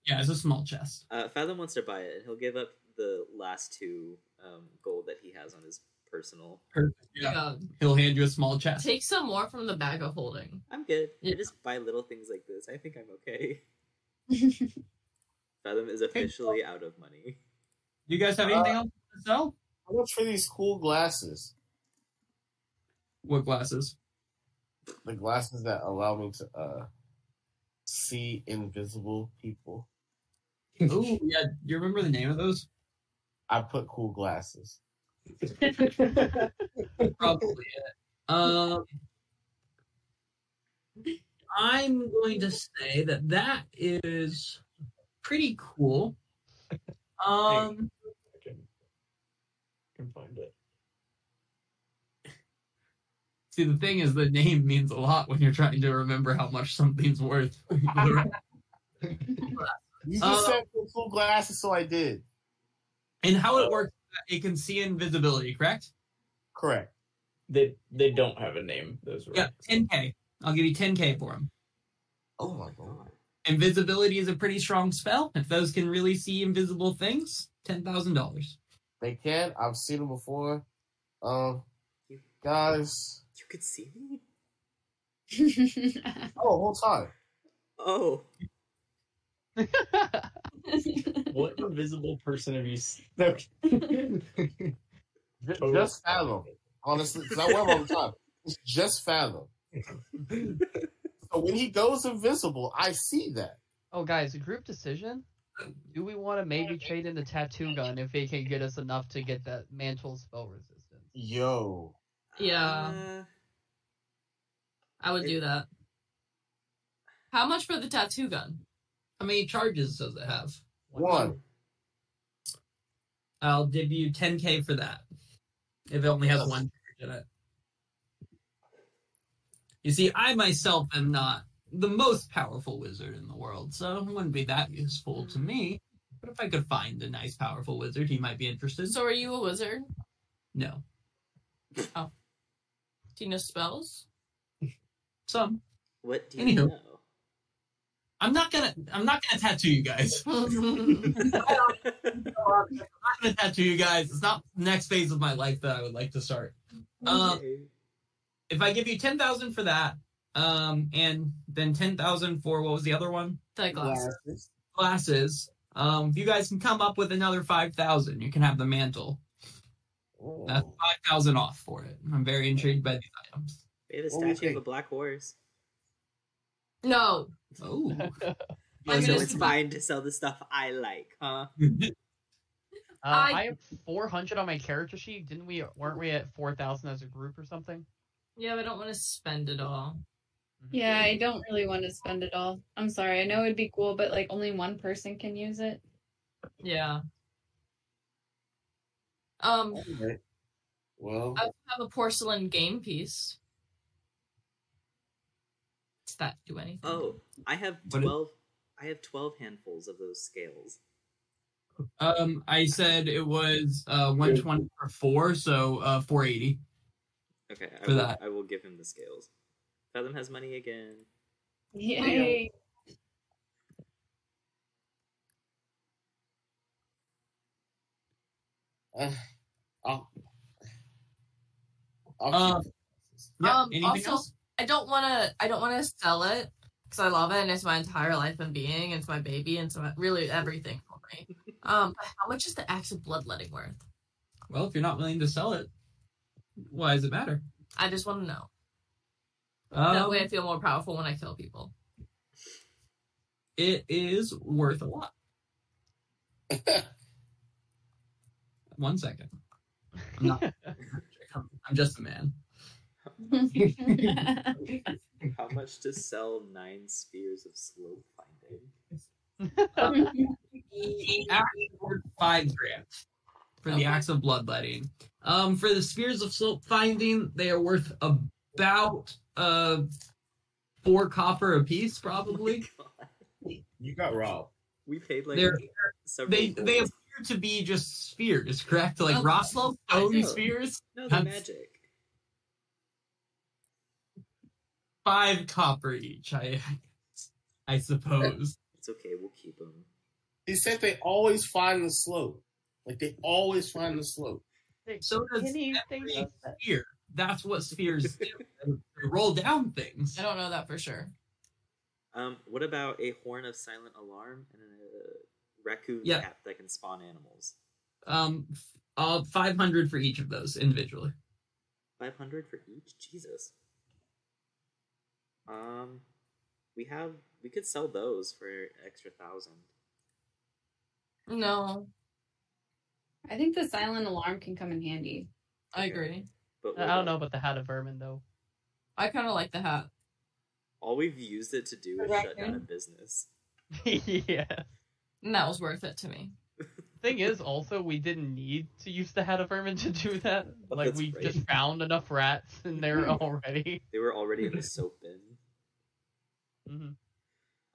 yeah, it's a small chest. Uh, Fathom wants to buy it, and he'll give up the last two um, gold that he has on his personal. Perfect. Yeah, Yeah. he'll hand you a small chest. Take some more from the bag of holding. I'm good. I just buy little things like this. I think I'm okay. Fathom is officially out of money. Do you guys have anything else to sell? How much for these cool glasses? What glasses? The glasses that allow me to uh see invisible people. Oh, yeah. You remember the name of those? I put cool glasses. Probably it. Um, I'm going to say that that is pretty cool. Um, I can, can find it. see, the thing is, the name means a lot when you're trying to remember how much something's worth. You just Uh, said for cool glasses, so I did. and how it works, it can see invisibility, correct? Correct. They they don't have a name. Those Yeah, 10k. I'll give you 10k for them. Oh my god. Invisibility is a pretty strong spell. If those can really see invisible things, ten thousand dollars. They can. I've seen them before. Um, guys. You could see me? Oh, whole time. Oh. What invisible person have you seen? No. J- Just fathom. Honestly, because I wear them all the time. Just fathom. So when he goes invisible, I see that. Oh, guys, a group decision. Do we want to maybe trade in the tattoo gun if it can get us enough to get that mantle spell resistance? Yo. Yeah. Uh, I would do that. How much for the tattoo gun? How many charges does it have? One. I'll give you 10k for that. If it only has one charge in it. You see, I myself am not the most powerful wizard in the world, so it wouldn't be that useful to me. But if I could find a nice, powerful wizard, he might be interested. So are you a wizard? no, Oh. Do you know spells? some. what do you Anywho. know? I'm not gonna. I'm not gonna tattoo you guys. I'm not gonna tattoo you guys. It's not the next phase of my life that I would like to start. Um, Okay. If I give you ten thousand for that, um, and then ten thousand for what was the other one? that glass. Glasses. Glasses. Um, if you guys can come up with another five thousand, you can have the mantle. Oh. That's five thousand off for it. I'm very intrigued by these items. We have a What do statue of a black horse. No. Oh, I'm so gonna it's fine to sell the stuff I like, huh? Uh, I- I have 400 on my character sheet. Didn't we? Weren't we at 4,000 as a group or something? Yeah, but I don't want to spend it all. yeah, I don't really want to spend it all. I'm sorry. I know it'd be cool, but like only one person can use it. Yeah. Um, Okay. Well, I have a porcelain game piece. Does that do anything? Oh, I have twelve. I have twelve handfuls of those scales. um, I said it was uh 120 for four, so uh 480. Okay, I For will, that. I will give him the scales. Fathom has money again. Yay. uh, I'll, I'll keep Yeah. Um, also- else? I don't want to. I don't want to sell it because I love it and it's my entire life and being. It's my baby and it's my, really everything for me. Um, how much is the axe of bloodletting worth? Well, if you're not willing to sell it, why does it matter? I just want to know. that Um, way, I feel more powerful when I kill people. it is worth a lot. One second. I'm not. I'm just a man. How much to sell nine spheres of slope finding? The axe is worth five grand for the acts of bloodletting. Um, for the spears of slope finding, they are worth about uh four copper apiece, probably. You got robbed. We paid like They're several. they they appear to be just spheres, correct? Like Oh, rock stone finding. spheres. no, they're magic. Five copper each, I I suppose. It's okay. We'll keep them. He said they always find the slope. Like they always find the slope. So does every sphere. That's what spheres do. They roll down things. I don't know that for sure. Um, what about a horn of silent alarm and a raccoon Yeah. cat that can spawn animals? Um, uh, five hundred for each of those individually. Five hundred for each. Jesus. Um, we have we could sell those for extra thousand. No, I think the silent alarm can come in handy. I agree. But I don't know about the hat of vermin though. I kind of like the hat. All we've used it to do is shut down a business. yeah. And that was worth it to me. Thing is, also, we didn't need to use the Hat of Vermin to do that. Oh, Like, we right. just found enough rats in there already. They were already in the soap bin.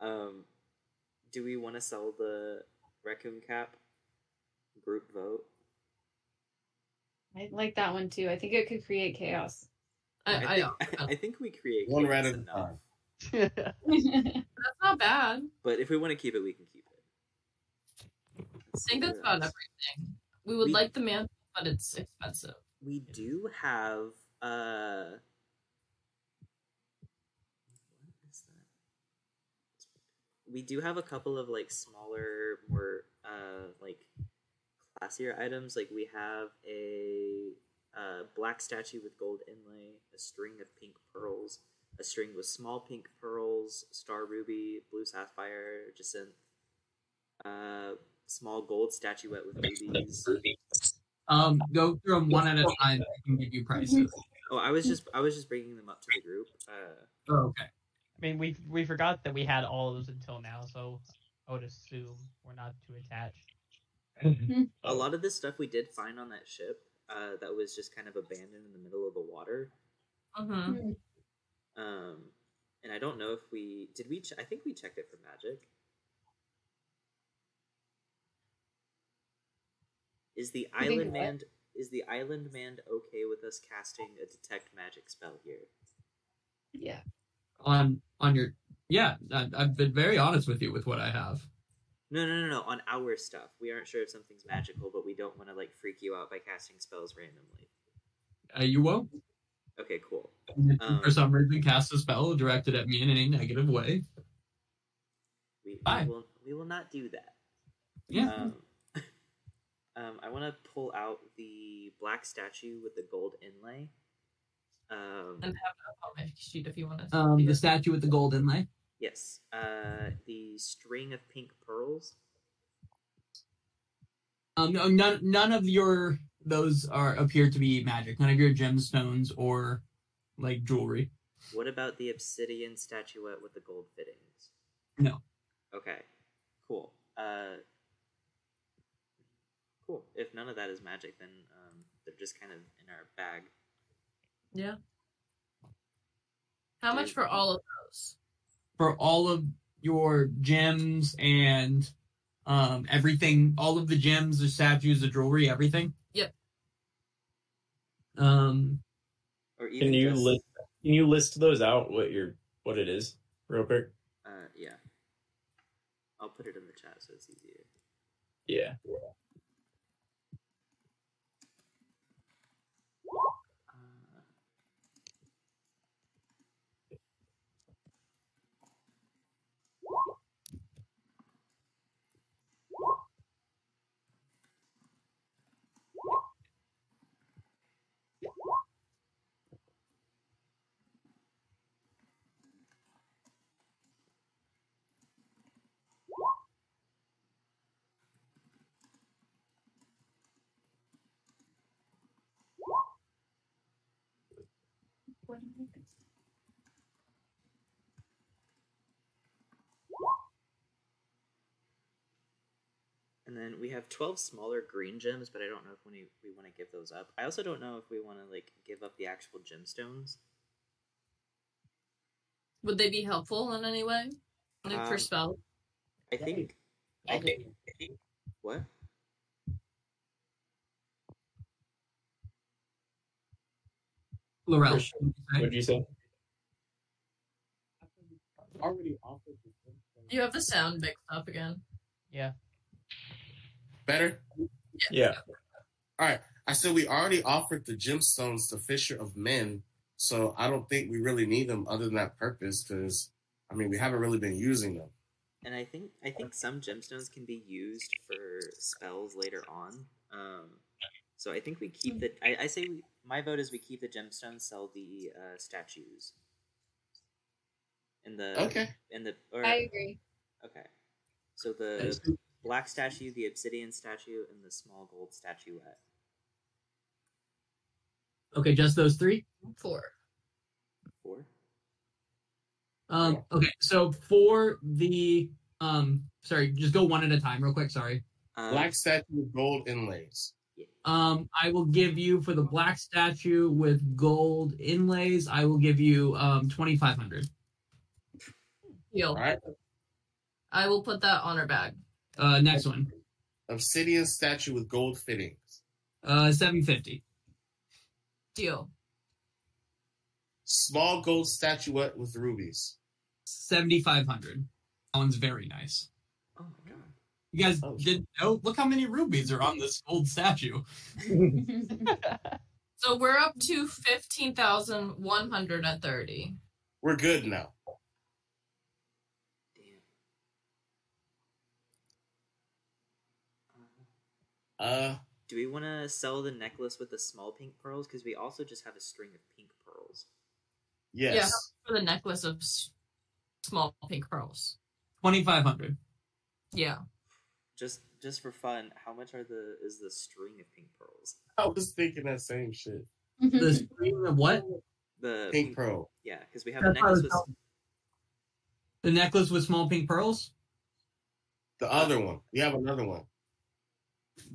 hmm Um, do we want to sell the raccoon cap? Group vote. I like that one too. I think it could create chaos. I, I, think, I think we create One chaos rat at a enough. time. that's not bad. But if we want to keep it, we can keep it. I think that's about everything. We would We- like the man, but it's expensive. We do have uh what is that? We do have a couple of like smaller, more uh like classier items. Like we have a uh, black statue with gold inlay, a string of pink pearls, a string with small pink pearls, star ruby, blue sapphire, jacinth, uh, small gold statuette with rubies. Um, go through them one at a time. I can give you prices. Oh, I was just I was just bringing them up to the group. Uh, Oh, okay. I mean, we we forgot that we had all of those until now, so I would assume we're not too attached. A lot of this stuff we did find on that ship uh, that was just kind of abandoned in the middle of the water. Mm-hmm. Um, and I don't know if we did we. Ch- I think we checked it for magic. Is the You island what? man is the island man okay with us casting a detect magic spell here? yeah. On on your yeah, I, I've been very honest with you with what I have. No, no, no, no. On our stuff, we aren't sure if something's magical, but we don't want to like freak you out by casting spells randomly. Uh, you won't. Okay, cool. And if you Um, for some reason, cast a spell directed at me in any negative way. We, we will we will not do that. Yeah. Um, um, I want to pull out the black statue with the gold inlay. Um, And have it up on my sheet if you want to. Um, the statue with the gold inlay. Yes. Uh, the string of pink pearls. Um, no, none none of your those are appear to be magic. None of your gemstones or like jewelry. What about the obsidian statuette with the gold fittings? No. Okay. Cool. Uh, cool. If none of that is magic, then um, they're just kind of in our bag. Yeah. How much for all of those? For all of your gems and um everything all of the gems the statues the jewelry everything Yep. um Or even Can you just, list? Can you list those out? What your what it is, real quick? Uh, yeah. I'll put it in the chat so it's easier. Yeah. Uh, And then we have 12 smaller green gems, but I don't know if we, we want to give those up. I also don't know if we want to like give up the actual gemstones. Would they be helpful in any way? Like for Um, spell? I think. I think. What? Laurel, What'd you say? Already offered the You have the sound mixed up again. Yeah. Better? Yeah. All right. I said we already offered the gemstones to Fisher of Men, so I don't think we really need them other than that purpose because, I mean, we haven't really been using them. And I think I think some gemstones can be used for spells later on. Um, so I think we keep the. I, I say we, my vote is we keep the gemstones, sell the uh, statues. In the Okay. in the or I agree. okay, so the black statue, the obsidian statue, and the small gold statuette. okay just those three Four. Four. um okay so for the Um, sorry, just go one at a time, real quick. Sorry. Um, Black statue with gold inlays. Um, I will give you for the black statue with gold inlays. I will give you um twenty five hundred. Deal. All right. I will put that on her bag. Uh, next one. Obsidian statue with gold fittings. Uh, seven fifty. Deal. Small gold statuette with rubies. Seventy five hundred. That one's very nice. Oh my god. You guys Oh, didn't know? Look how many rubies are on this gold statue. So we're up to fifteen thousand one hundred and thirty. We're good now. Uh, Do we want to sell the necklace with the small pink pearls? Because we also just have a string of pink pearls. yes. Yeah, For the necklace of s- small pink pearls. Twenty five hundred. Yeah. Just just for fun, how much are the is the string of pink pearls? I was thinking that same shit. The string of what? The Pink pearl. Yeah, because we have a That's what necklace with The necklace with small pink pearls. The other one. We have another one.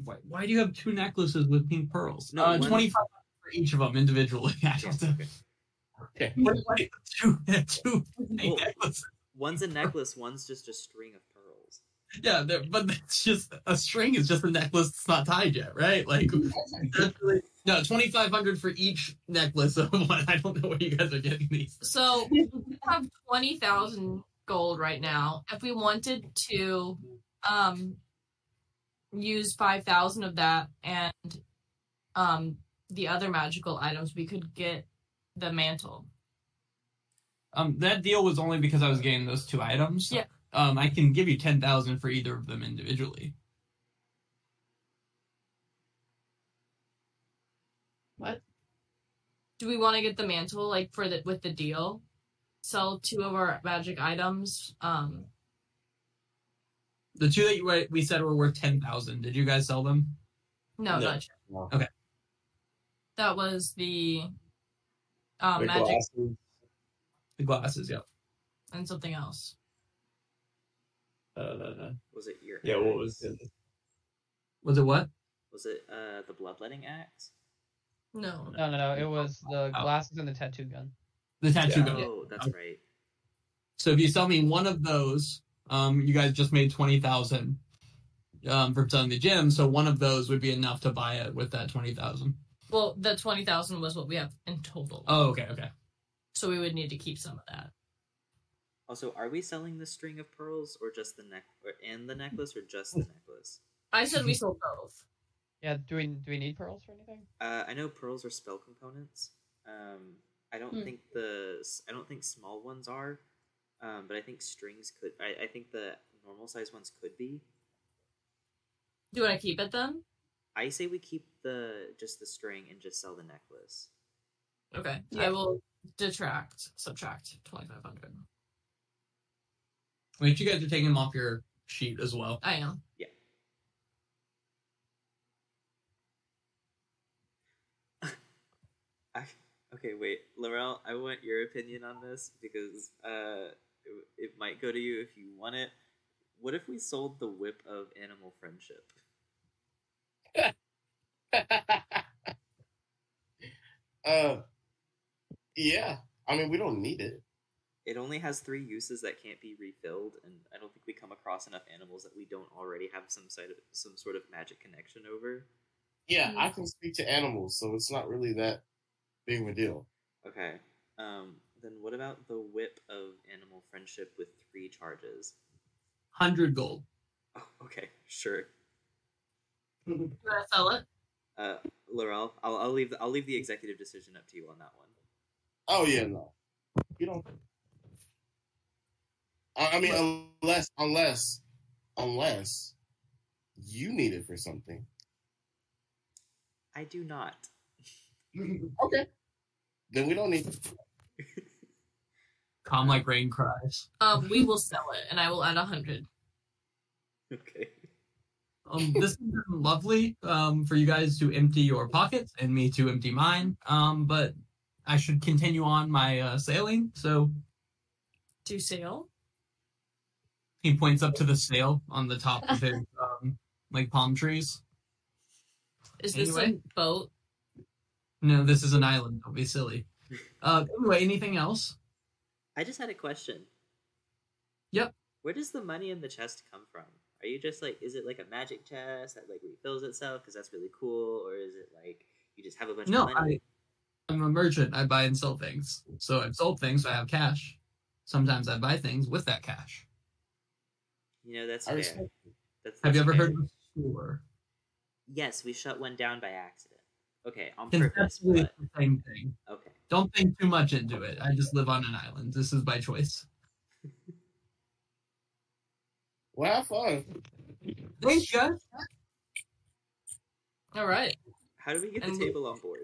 Why, why do you have two necklaces with pink pearls? No, uh, one- twenty five for each of them individually. I don't know. Okay. What- what- two, two Well- necklaces. one's a necklace, one's just a string of pearls. Yeah, but it's just a string is just a necklace that's not tied yet, right? Like really, no, twenty five hundred for each necklace of one. I don't know where you guys are getting these. So we have twenty thousand gold right now. If we wanted to um use five thousand of that and um the other magical items, we could get the mantle. Um, that deal was only because I was getting those two items. Yeah. Um, I can give you ten thousand for either of them individually. What? Do we want to get the mantle like for the with the deal? Sell two of our magic items. Um The two that you, we said were worth ten thousand. Did you guys sell them? no, No. not yet. No. Okay. That was the um The magic glasses. The glasses, yeah. and something else. Uh, Was it your yeah, what was it? Was it what? Was it uh the bloodletting axe? No. No, no, no. It was the Oh. glasses and the tattoo gun. The tattoo Yeah. gun. Oh, that's right. So if you sell me one of those, um, you guys just made twenty thousand um, for selling the gym. So one of those would be enough to buy it with that twenty thousand. Well, the twenty thousand was what we have in total. Oh, okay, okay. So we would need to keep some of that. Also, are we selling the string of pearls or just the neck or and the necklace or just the necklace? I said we sold both. Yeah. Do we do we need pearls or anything? Uh, I know pearls are spell components. Um, I don't Hmm. think the I don't think small ones are, um, but I think strings could. I, I think the normal size ones could be. Do you want to keep it then? I say we keep the just the string and just sell the necklace. Okay. Yeah. I will detract, subtract twenty five hundred. Wait, you guys are taking them off your sheet as well. I am. Yeah. I, okay, wait, Laurel. I want your opinion on this because uh, it, it might go to you if you want it. What if we sold the whip of animal friendship? uh, yeah. I mean, we don't need it. It only has three uses that can't be refilled, and I don't think we come across enough animals that we don't already have some side of, some sort of magic connection over. Yeah, I can speak to animals, so it's not really that big of a deal. Okay. Um, then what about the whip of animal friendship with three charges? Hundred gold. Oh, okay, sure. You want to sell it? Uh, Laurel, I'll, I'll leave the, I'll leave the executive decision up to you on that one. Oh yeah, no, you don't. I, I mean, unless, unless, unless you need it for something. I do not. okay, then we don't need. it. Calm like rain cries. Um, we will sell it, and I will add a hundred. Okay. Um, this has been lovely um, for you guys to empty your pockets and me to empty mine. Um, but I should continue on my uh, sailing. So To sail. He points up to the sail on the top of his um, like palm trees. Is this Anyway. a boat? No, this is an island. Don't be silly. Uh, anyway, anything else? I just had a question. Yep. Where does the money in the chest come from? Are you just like, is it like a magic chest that like refills itself because that's really cool, or is it like you just have a bunch No, of money? I, I'm a merchant. I buy and sell things. So I've sold things, so I have cash. Sometimes I buy things with that cash. You know, that's I fair. respect That's, Have you that's ever fair. heard of a store? Yes, we shut one down by accident. Okay, on purpose, Conceptually, but the same thing. okay. Don't think too much into it. I just live on an island. This is by choice. Well, have fun. Thanks, guys. All right. How do we get the table on board?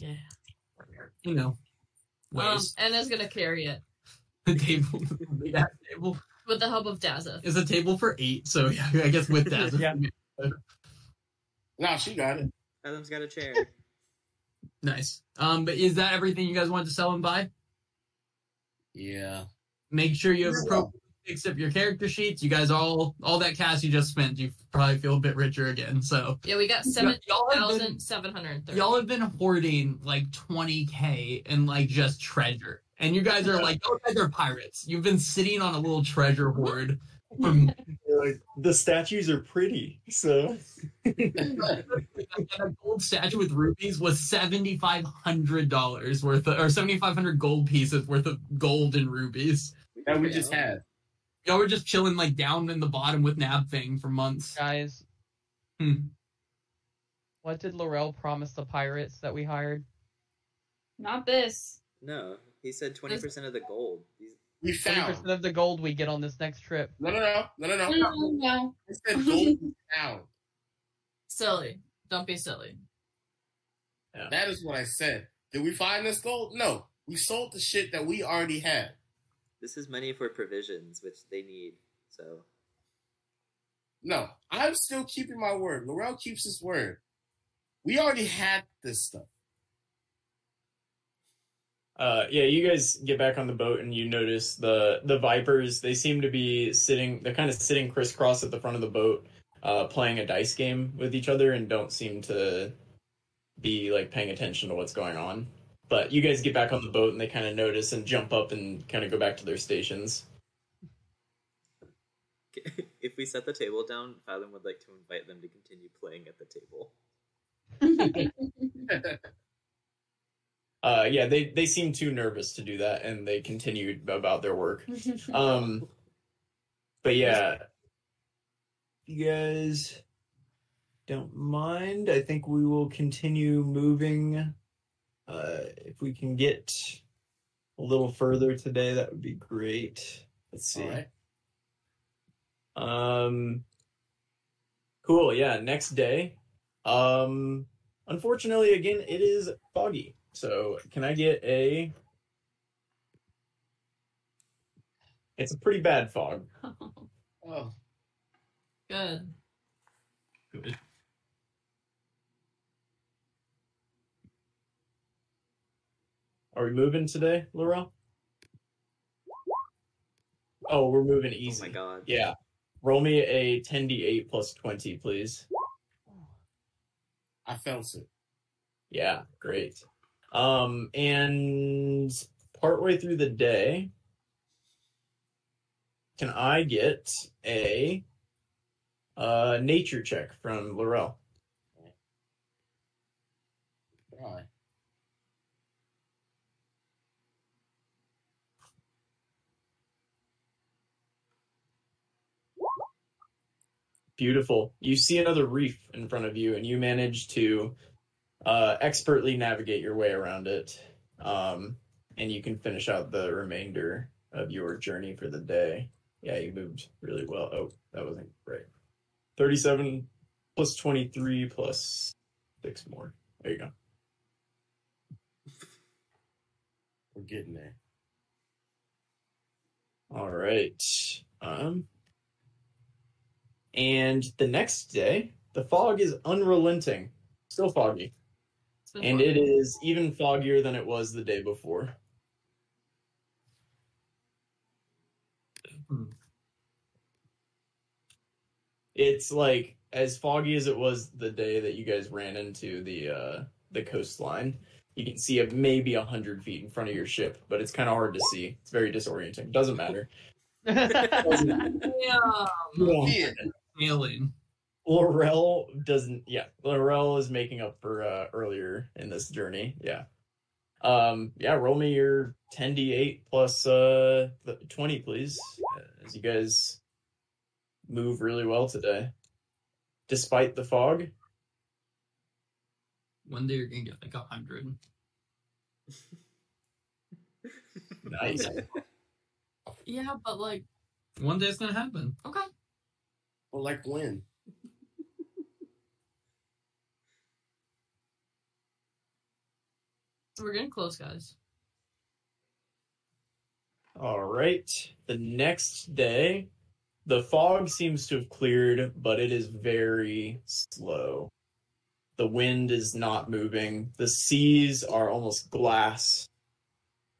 Yeah. You know, Um, ways. Anna's gonna carry it the table, the big ass table with the help of Dazza. is a table for eight. So yeah, I guess with that, Yeah. Nah, she got it. Adam's got a chair. Nice. Um, but is that everything you guys wanted to sell and buy? Yeah. Make sure you have appropriately fixed up your character sheets. You guys all all that cash you just spent, you probably feel a bit richer again. So Yeah, we got seven y'all have been- thousand seven hundred thirty. y'all have been hoarding like 20k and like just treasure and you guys are like oh guys are pirates you've been sitting on a little treasure hoard from Like, the statues are pretty, so a gold statue with rubies was $7500 worth of, or 7500 gold pieces worth of gold and rupees That we just had. y'all were just chilling like down in the bottom with nab thing for months Guys, Hmm. what did Laurel promise the pirates that we hired? Not this. No, he said twenty percent of the gold. He's, We found. percent of the gold we get on this next trip. No, no, no, no, no, no. No, no. I said gold we found. silly. Don't be silly. That is what I said. Did we find this gold? No. We sold the shit that we already had. this is money for provisions, which they need. So No, I'm still keeping my word. Laurel keeps his word. We already had this stuff. Uh, yeah, you guys get back on the boat and you notice the the vipers. They seem to be sitting. They're kind of sitting crisscross at the front of the boat, uh, playing a dice game with each other, and don't seem to be like paying attention to what's going on. But you guys get back on the boat and they kind of notice and jump up and kind of go back to their stations. if we set the table down, Fathom would like to invite them to continue playing at the table. Uh, yeah, they they seem too nervous to do that, and they continued about their work. Um, but yeah, you guys don't mind. I think we will continue moving. Uh, if we can get a little further today, that would be great. Let's see. Right. Um, cool. Yeah. Next day. Um, unfortunately, again, it is foggy. So can I get a? It's a pretty bad fog. Oh, Good. Good. Are we moving today, Laurel? Oh, we're moving easy. Oh my god. Yeah. Roll me a 10d8 plus 20, please. I felt it. Yeah, great. Um, and partway through the day, can I get a uh, nature check from Laurel? Beautiful. You see another reef in front of you, and you manage to uh, expertly navigate your way around it. Um, and you can finish out the remainder of your journey for the day. Yeah, you moved really well. Oh, that wasn't great. 37 plus 23 plus 6 more. There you go. We're getting there. All right. Um, and the next day, the fog is unrelenting. Still foggy. It's been And it is even foggier than it was the day before. It's like as foggy as it was the day that you guys ran into the uh the coastline. You can see it maybe a hundred feet in front of your ship, but it's kind of hard to see. It's very disorienting. Doesn't matter. Doesn't matter. Yeah. Alien. Laurel doesn't. Yeah, Laurel is making up for uh, earlier in this journey. Yeah. Um. Yeah. Roll me your ten d eight plus uh the twenty, please. uh, As you guys move really well today, despite the fog. One day you're gonna get like a hundred. Nice. Yeah, but like, One day it's gonna happen. okay. Well, like when? We're getting close, guys. All right. The next day, the fog seems to have cleared, but it is very slow. The wind is not moving. The seas are almost glass.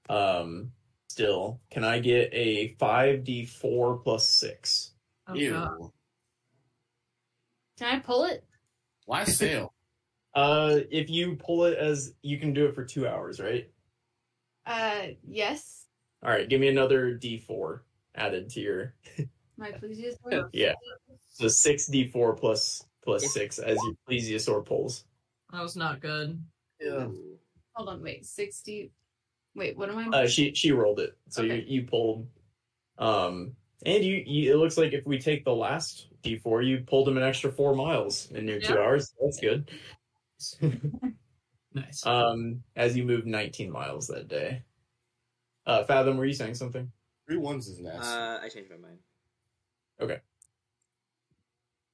Um, still, can I get a 5d4 plus 6? Oh, Ew. God. Can I pull it? Why sail? Uh, if you pull it as you can do it for two hours, right? Uh, yes. All right, give me another d4 added to your My plesiosaur. yeah. So six d4 plus plus If- six as your plesiosaur pulls. That was not good. Yeah. Hold on, wait. Sixty. Wait, what am I? Uh, she she rolled it, so Okay. you you pulled. Um, and you, you it looks like if we take the last d4, you pulled him an extra four miles in your two hours. That's good. Nice. um, as you moved 19 miles that day. Uh, Fathom, were you saying something? Three ones is nasty. Uh, I changed my mind. Okay.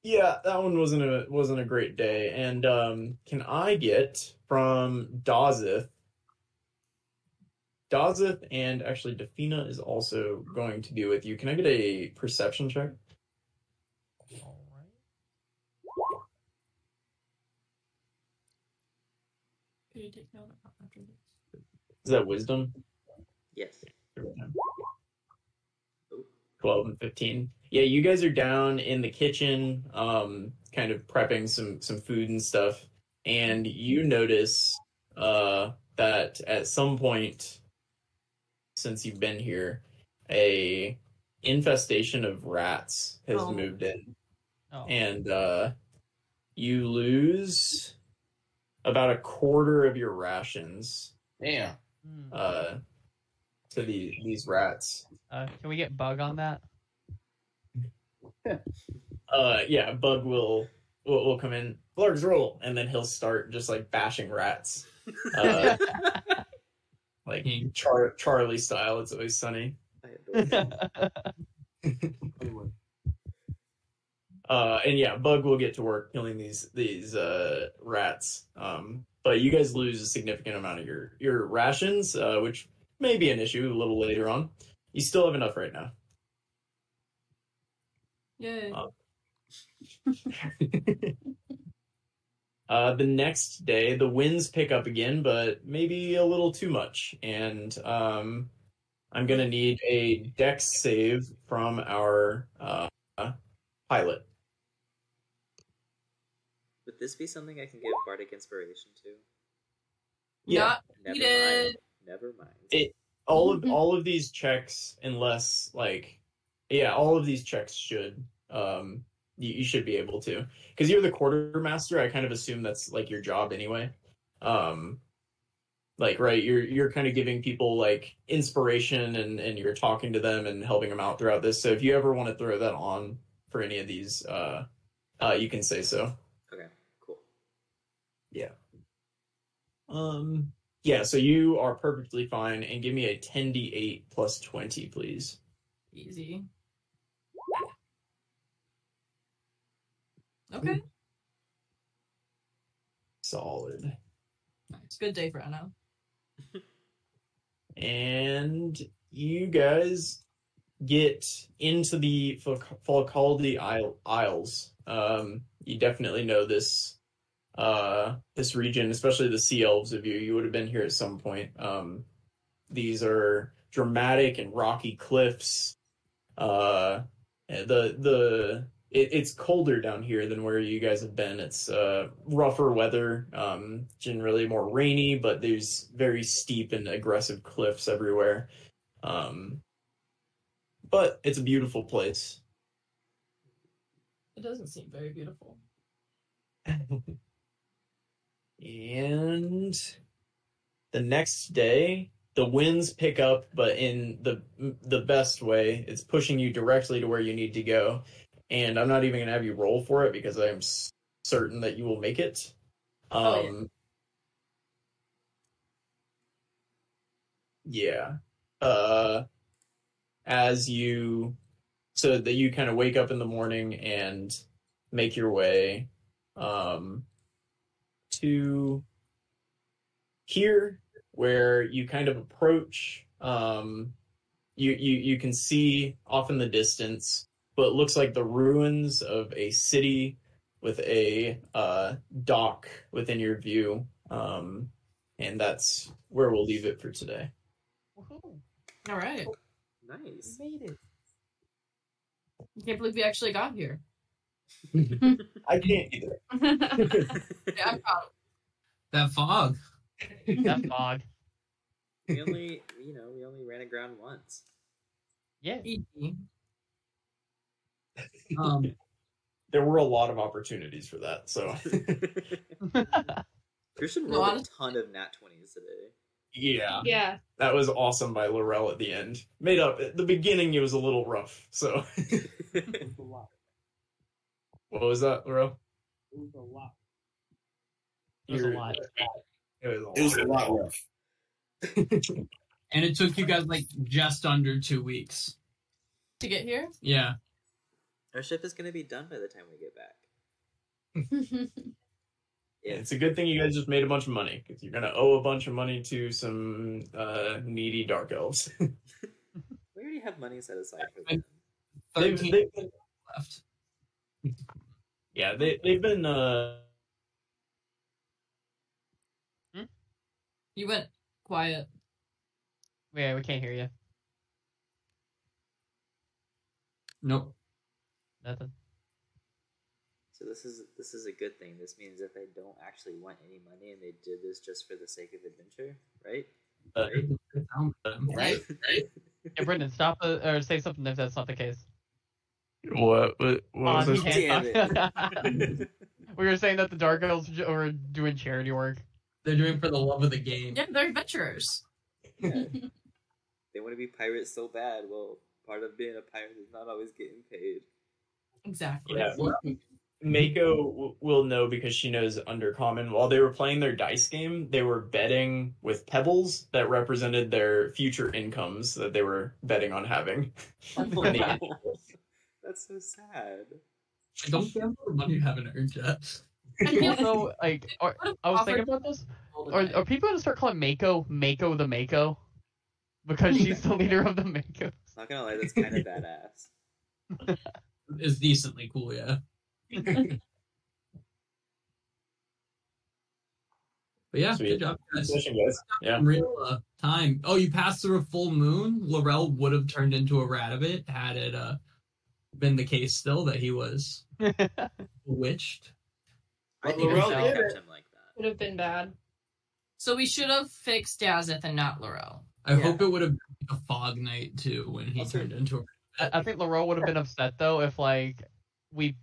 Yeah, that one wasn't a wasn't a great day. And um, can I get from Dazeth? Dazeth and actually Defina is also going to be with you. Can I get a perception check? Can you take note after this? Is that wisdom? Yes. 12 and 15 yeah you guys are down in the kitchen um kind of prepping some some food and stuff and you notice uh that at some point since you've been here a infestation of rats has Oh. moved in Oh. and uh you lose about a quarter of your rations Damn. Hmm. uh to the, these rats Uh, can we get bug on that? Uh, yeah, Bug will will, will come in, Blarg's roll, and then he'll start just like bashing rats, uh, like Char- Charlie style. It's always sunny. I adore it. Anyway. Uh, and yeah, Bug will get to work killing these these uh rats. Um, but you guys lose a significant amount of your your rations, uh, which may be an issue a little later on. You still have enough right now. Yay. Uh, uh, the next day, the winds pick up again, but maybe a little too much. And um, I'm going to need a dex save from our uh, pilot. Would this be something I can give Bardic Inspiration to? Yeah. Not Never needed. mind. Never mind. It- All of all of these checks, unless like, yeah, all of these checks should um, you, you should be able to because you're the quartermaster. I kind of assume that's like your job anyway. Um, like right, you're you're kind of giving people like inspiration and and you're talking to them and helping them out throughout this. So if you ever want to throw that on for any of these, uh, uh, you can say so. okay, cool. Um, yeah. So you are perfectly fine, and give me a ten d eight plus twenty, please. Easy. Okay. Solid. It's a good day for Anna. and you guys get into the Fakaldi Isle, Isles. Um, you definitely know this uh, this region, especially the Sea Elves of you. You would have been here at some point. Um, these are dramatic and rocky cliffs. Uh, the the it, it's colder down here than where you guys have been. It's uh, rougher weather, um, generally more rainy, but there's very steep and aggressive cliffs everywhere. Um, but it's a beautiful place. It doesn't seem very beautiful. and the next day the winds pick up but in the the best way. It's pushing you directly to where you need to go. And i'm not even going to have you roll for it because i'm s- certain that you will make it. Um Oh, yeah. yeah. Uh as you so that you kind of wake up in the morning and make your way um to here where you kind of approach um you you you can see off in the distance but it looks like the ruins of a city with a uh dock within your view um and that's where we'll leave it for today Woohoo! All right. Nice. Made it. I can't believe we actually got here. I can't either Yeah, I'm proud. That fog. That fog. we only, you know, we only ran aground once. Yeah. Um, there were a lot of opportunities for that so Christian No, rolled a ton of nat twenties today. yeah Yeah. that was awesome by Laurel at the end made up at the beginning it was a little rough so what was that Laurel It was a lot. It was a You're- lot. it was a It was a lot. lot rough. And it took you guys like just under two weeks. To get here? Yeah. Our ship is gonna be done by the time we get back. Yeah, it's a good thing you guys just made a bunch of money because you're gonna owe a bunch of money to some uh, needy dark elves. We already have money set aside for them. they've, they've been, left. Yeah, they they've been. Uh, You went quiet. Yeah, we can't hear you. Nope. Nothing. So this is this is a good thing. This means that they don't actually want any money and they did this just for the sake of adventure, right? uh, Right? Right? Yeah, Brendan, stop uh, or say something if that's not the case. What? What, what was this? Damn talk. we were saying that the Dark Elves j- were doing charity work. They're doing it for the love of the game. Yeah, they're adventurers. Yeah. they want to be pirates so bad. Well, part of being a pirate is not always getting paid. Exactly. Yeah, Mako w- will know because she knows Undercommon. While they were playing their dice game, they were betting with pebbles that represented their future incomes that they were betting on having. That's so sad. I don't gamble for money you haven't earned yet. I feel Also, like, are, I was thinking about this. Are, are people gonna start calling Mako Mako the Mako? Because she's the leader of the Mako. Not gonna lie, that's kind of badass. Is decently cool, yeah. But yeah, Sweet. good job, guys. Session, guys. Yeah. Some Real uh, time. Oh, you passed through a full moon. Laurel would have turned into a rabbit had it uh, been the case still that he was bewitched. I But think I Laurel shall did catch it. him like that. Would have been bad. So we should have fixed Dazeth and not Laurel. I Yeah. hope it would have been a fog night too when he Also- turned into a I, I think Laurel would have been upset though if like we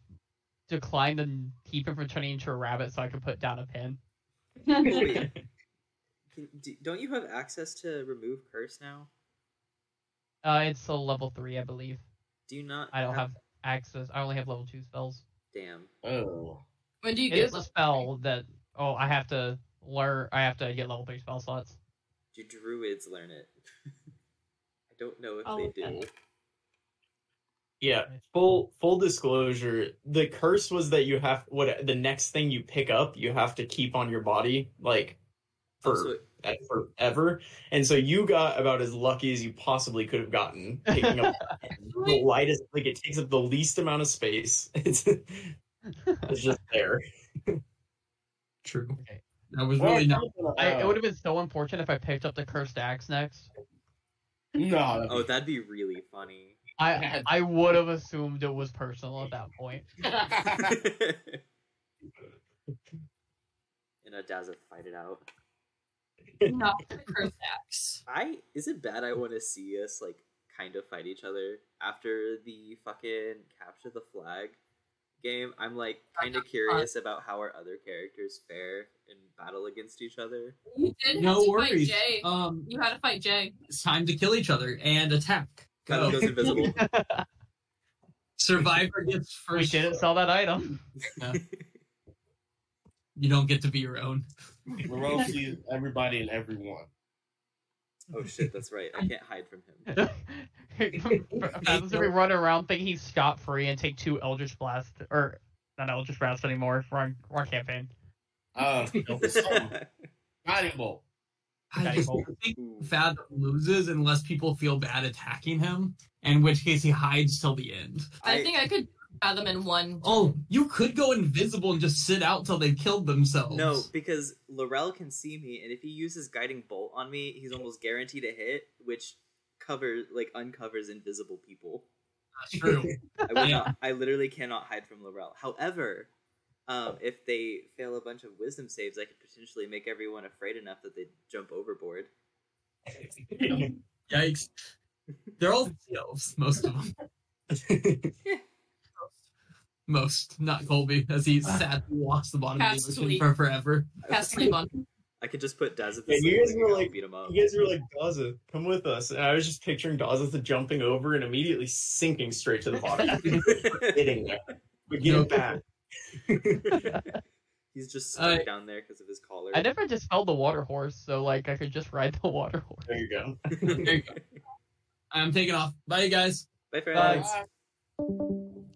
declined to keep him from turning into a rabbit so I could put down a pin. Do, don't you have access to remove curse now? Uh, it's a level three, I believe. Do you not? I don't have access. I only have level two spells. Damn. Oh. When do you It get is a spell that oh I have to learn. I have to get level three spell slots. Do druids learn it? I don't know if I'll they look that do. Yeah, full full disclosure, the curse was that you have what the next thing you pick up, you have to keep on your body like for Also, uh, forever. And so you got about as lucky as you possibly could have gotten picking up the lightest like it takes up the least amount of space. It's it's just there. true. Okay. That was really not. I, uh, it would have been so unfortunate if I picked up the cursed axe next. No. oh, that'd be really funny. I I would have assumed it was personal at that point. and a Dazeth fight it out. Not the curse. I is it bad I want to see us like kind of fight each other after the fucking capture the flag game? I'm like kind of curious about how our other characters fare in battle against each other. You did have No to worries. fight Jay. Um, You had to fight Jay. it's time to kill each other and attack. Kind Go. of goes invisible. Survivor gets first. we didn't sell that item. You don't get to be your own. Moreau sees everybody and everyone. oh shit, that's right. I can't hide from him. That's if we run around think he's scot free and take two Eldritch Blast or not Eldritch Blast anymore. Wrong, wrong campaign. Uh, some guiding bolt. I Guiding just think Ooh. Fathom loses unless people feel bad attacking him, in which case he hides till the end. I, I- think I could fathom in one. Oh, you could go invisible and just sit out till they killed themselves. No, because Laurel can see me, and if he uses guiding bolt on me, he's almost guaranteed a hit, which covers like uncovers invisible people. that's true. I will Yeah. not. I literally cannot hide from Laurel. However, um, if they fail a bunch of wisdom saves, I could potentially make everyone afraid enough that they jump overboard. Yikes. They're all elves, most of them. most, not Colby, as he sadly walks the bottom of the ocean for forever. Cast sleep on. I could just put Daz at Yeah, the you guys ceiling were like- beat him up. You guys were like, Daza, come with us. And I was just picturing Daza jumping over and immediately sinking straight to the bottom. Hitting there. But getting back. He's just Uh, stuck down there because of his collar. I never just held the water horse, so like I could just ride the water horse. There you go. There you go. I'm taking off. Bye, you guys. Bye, friends. Bye.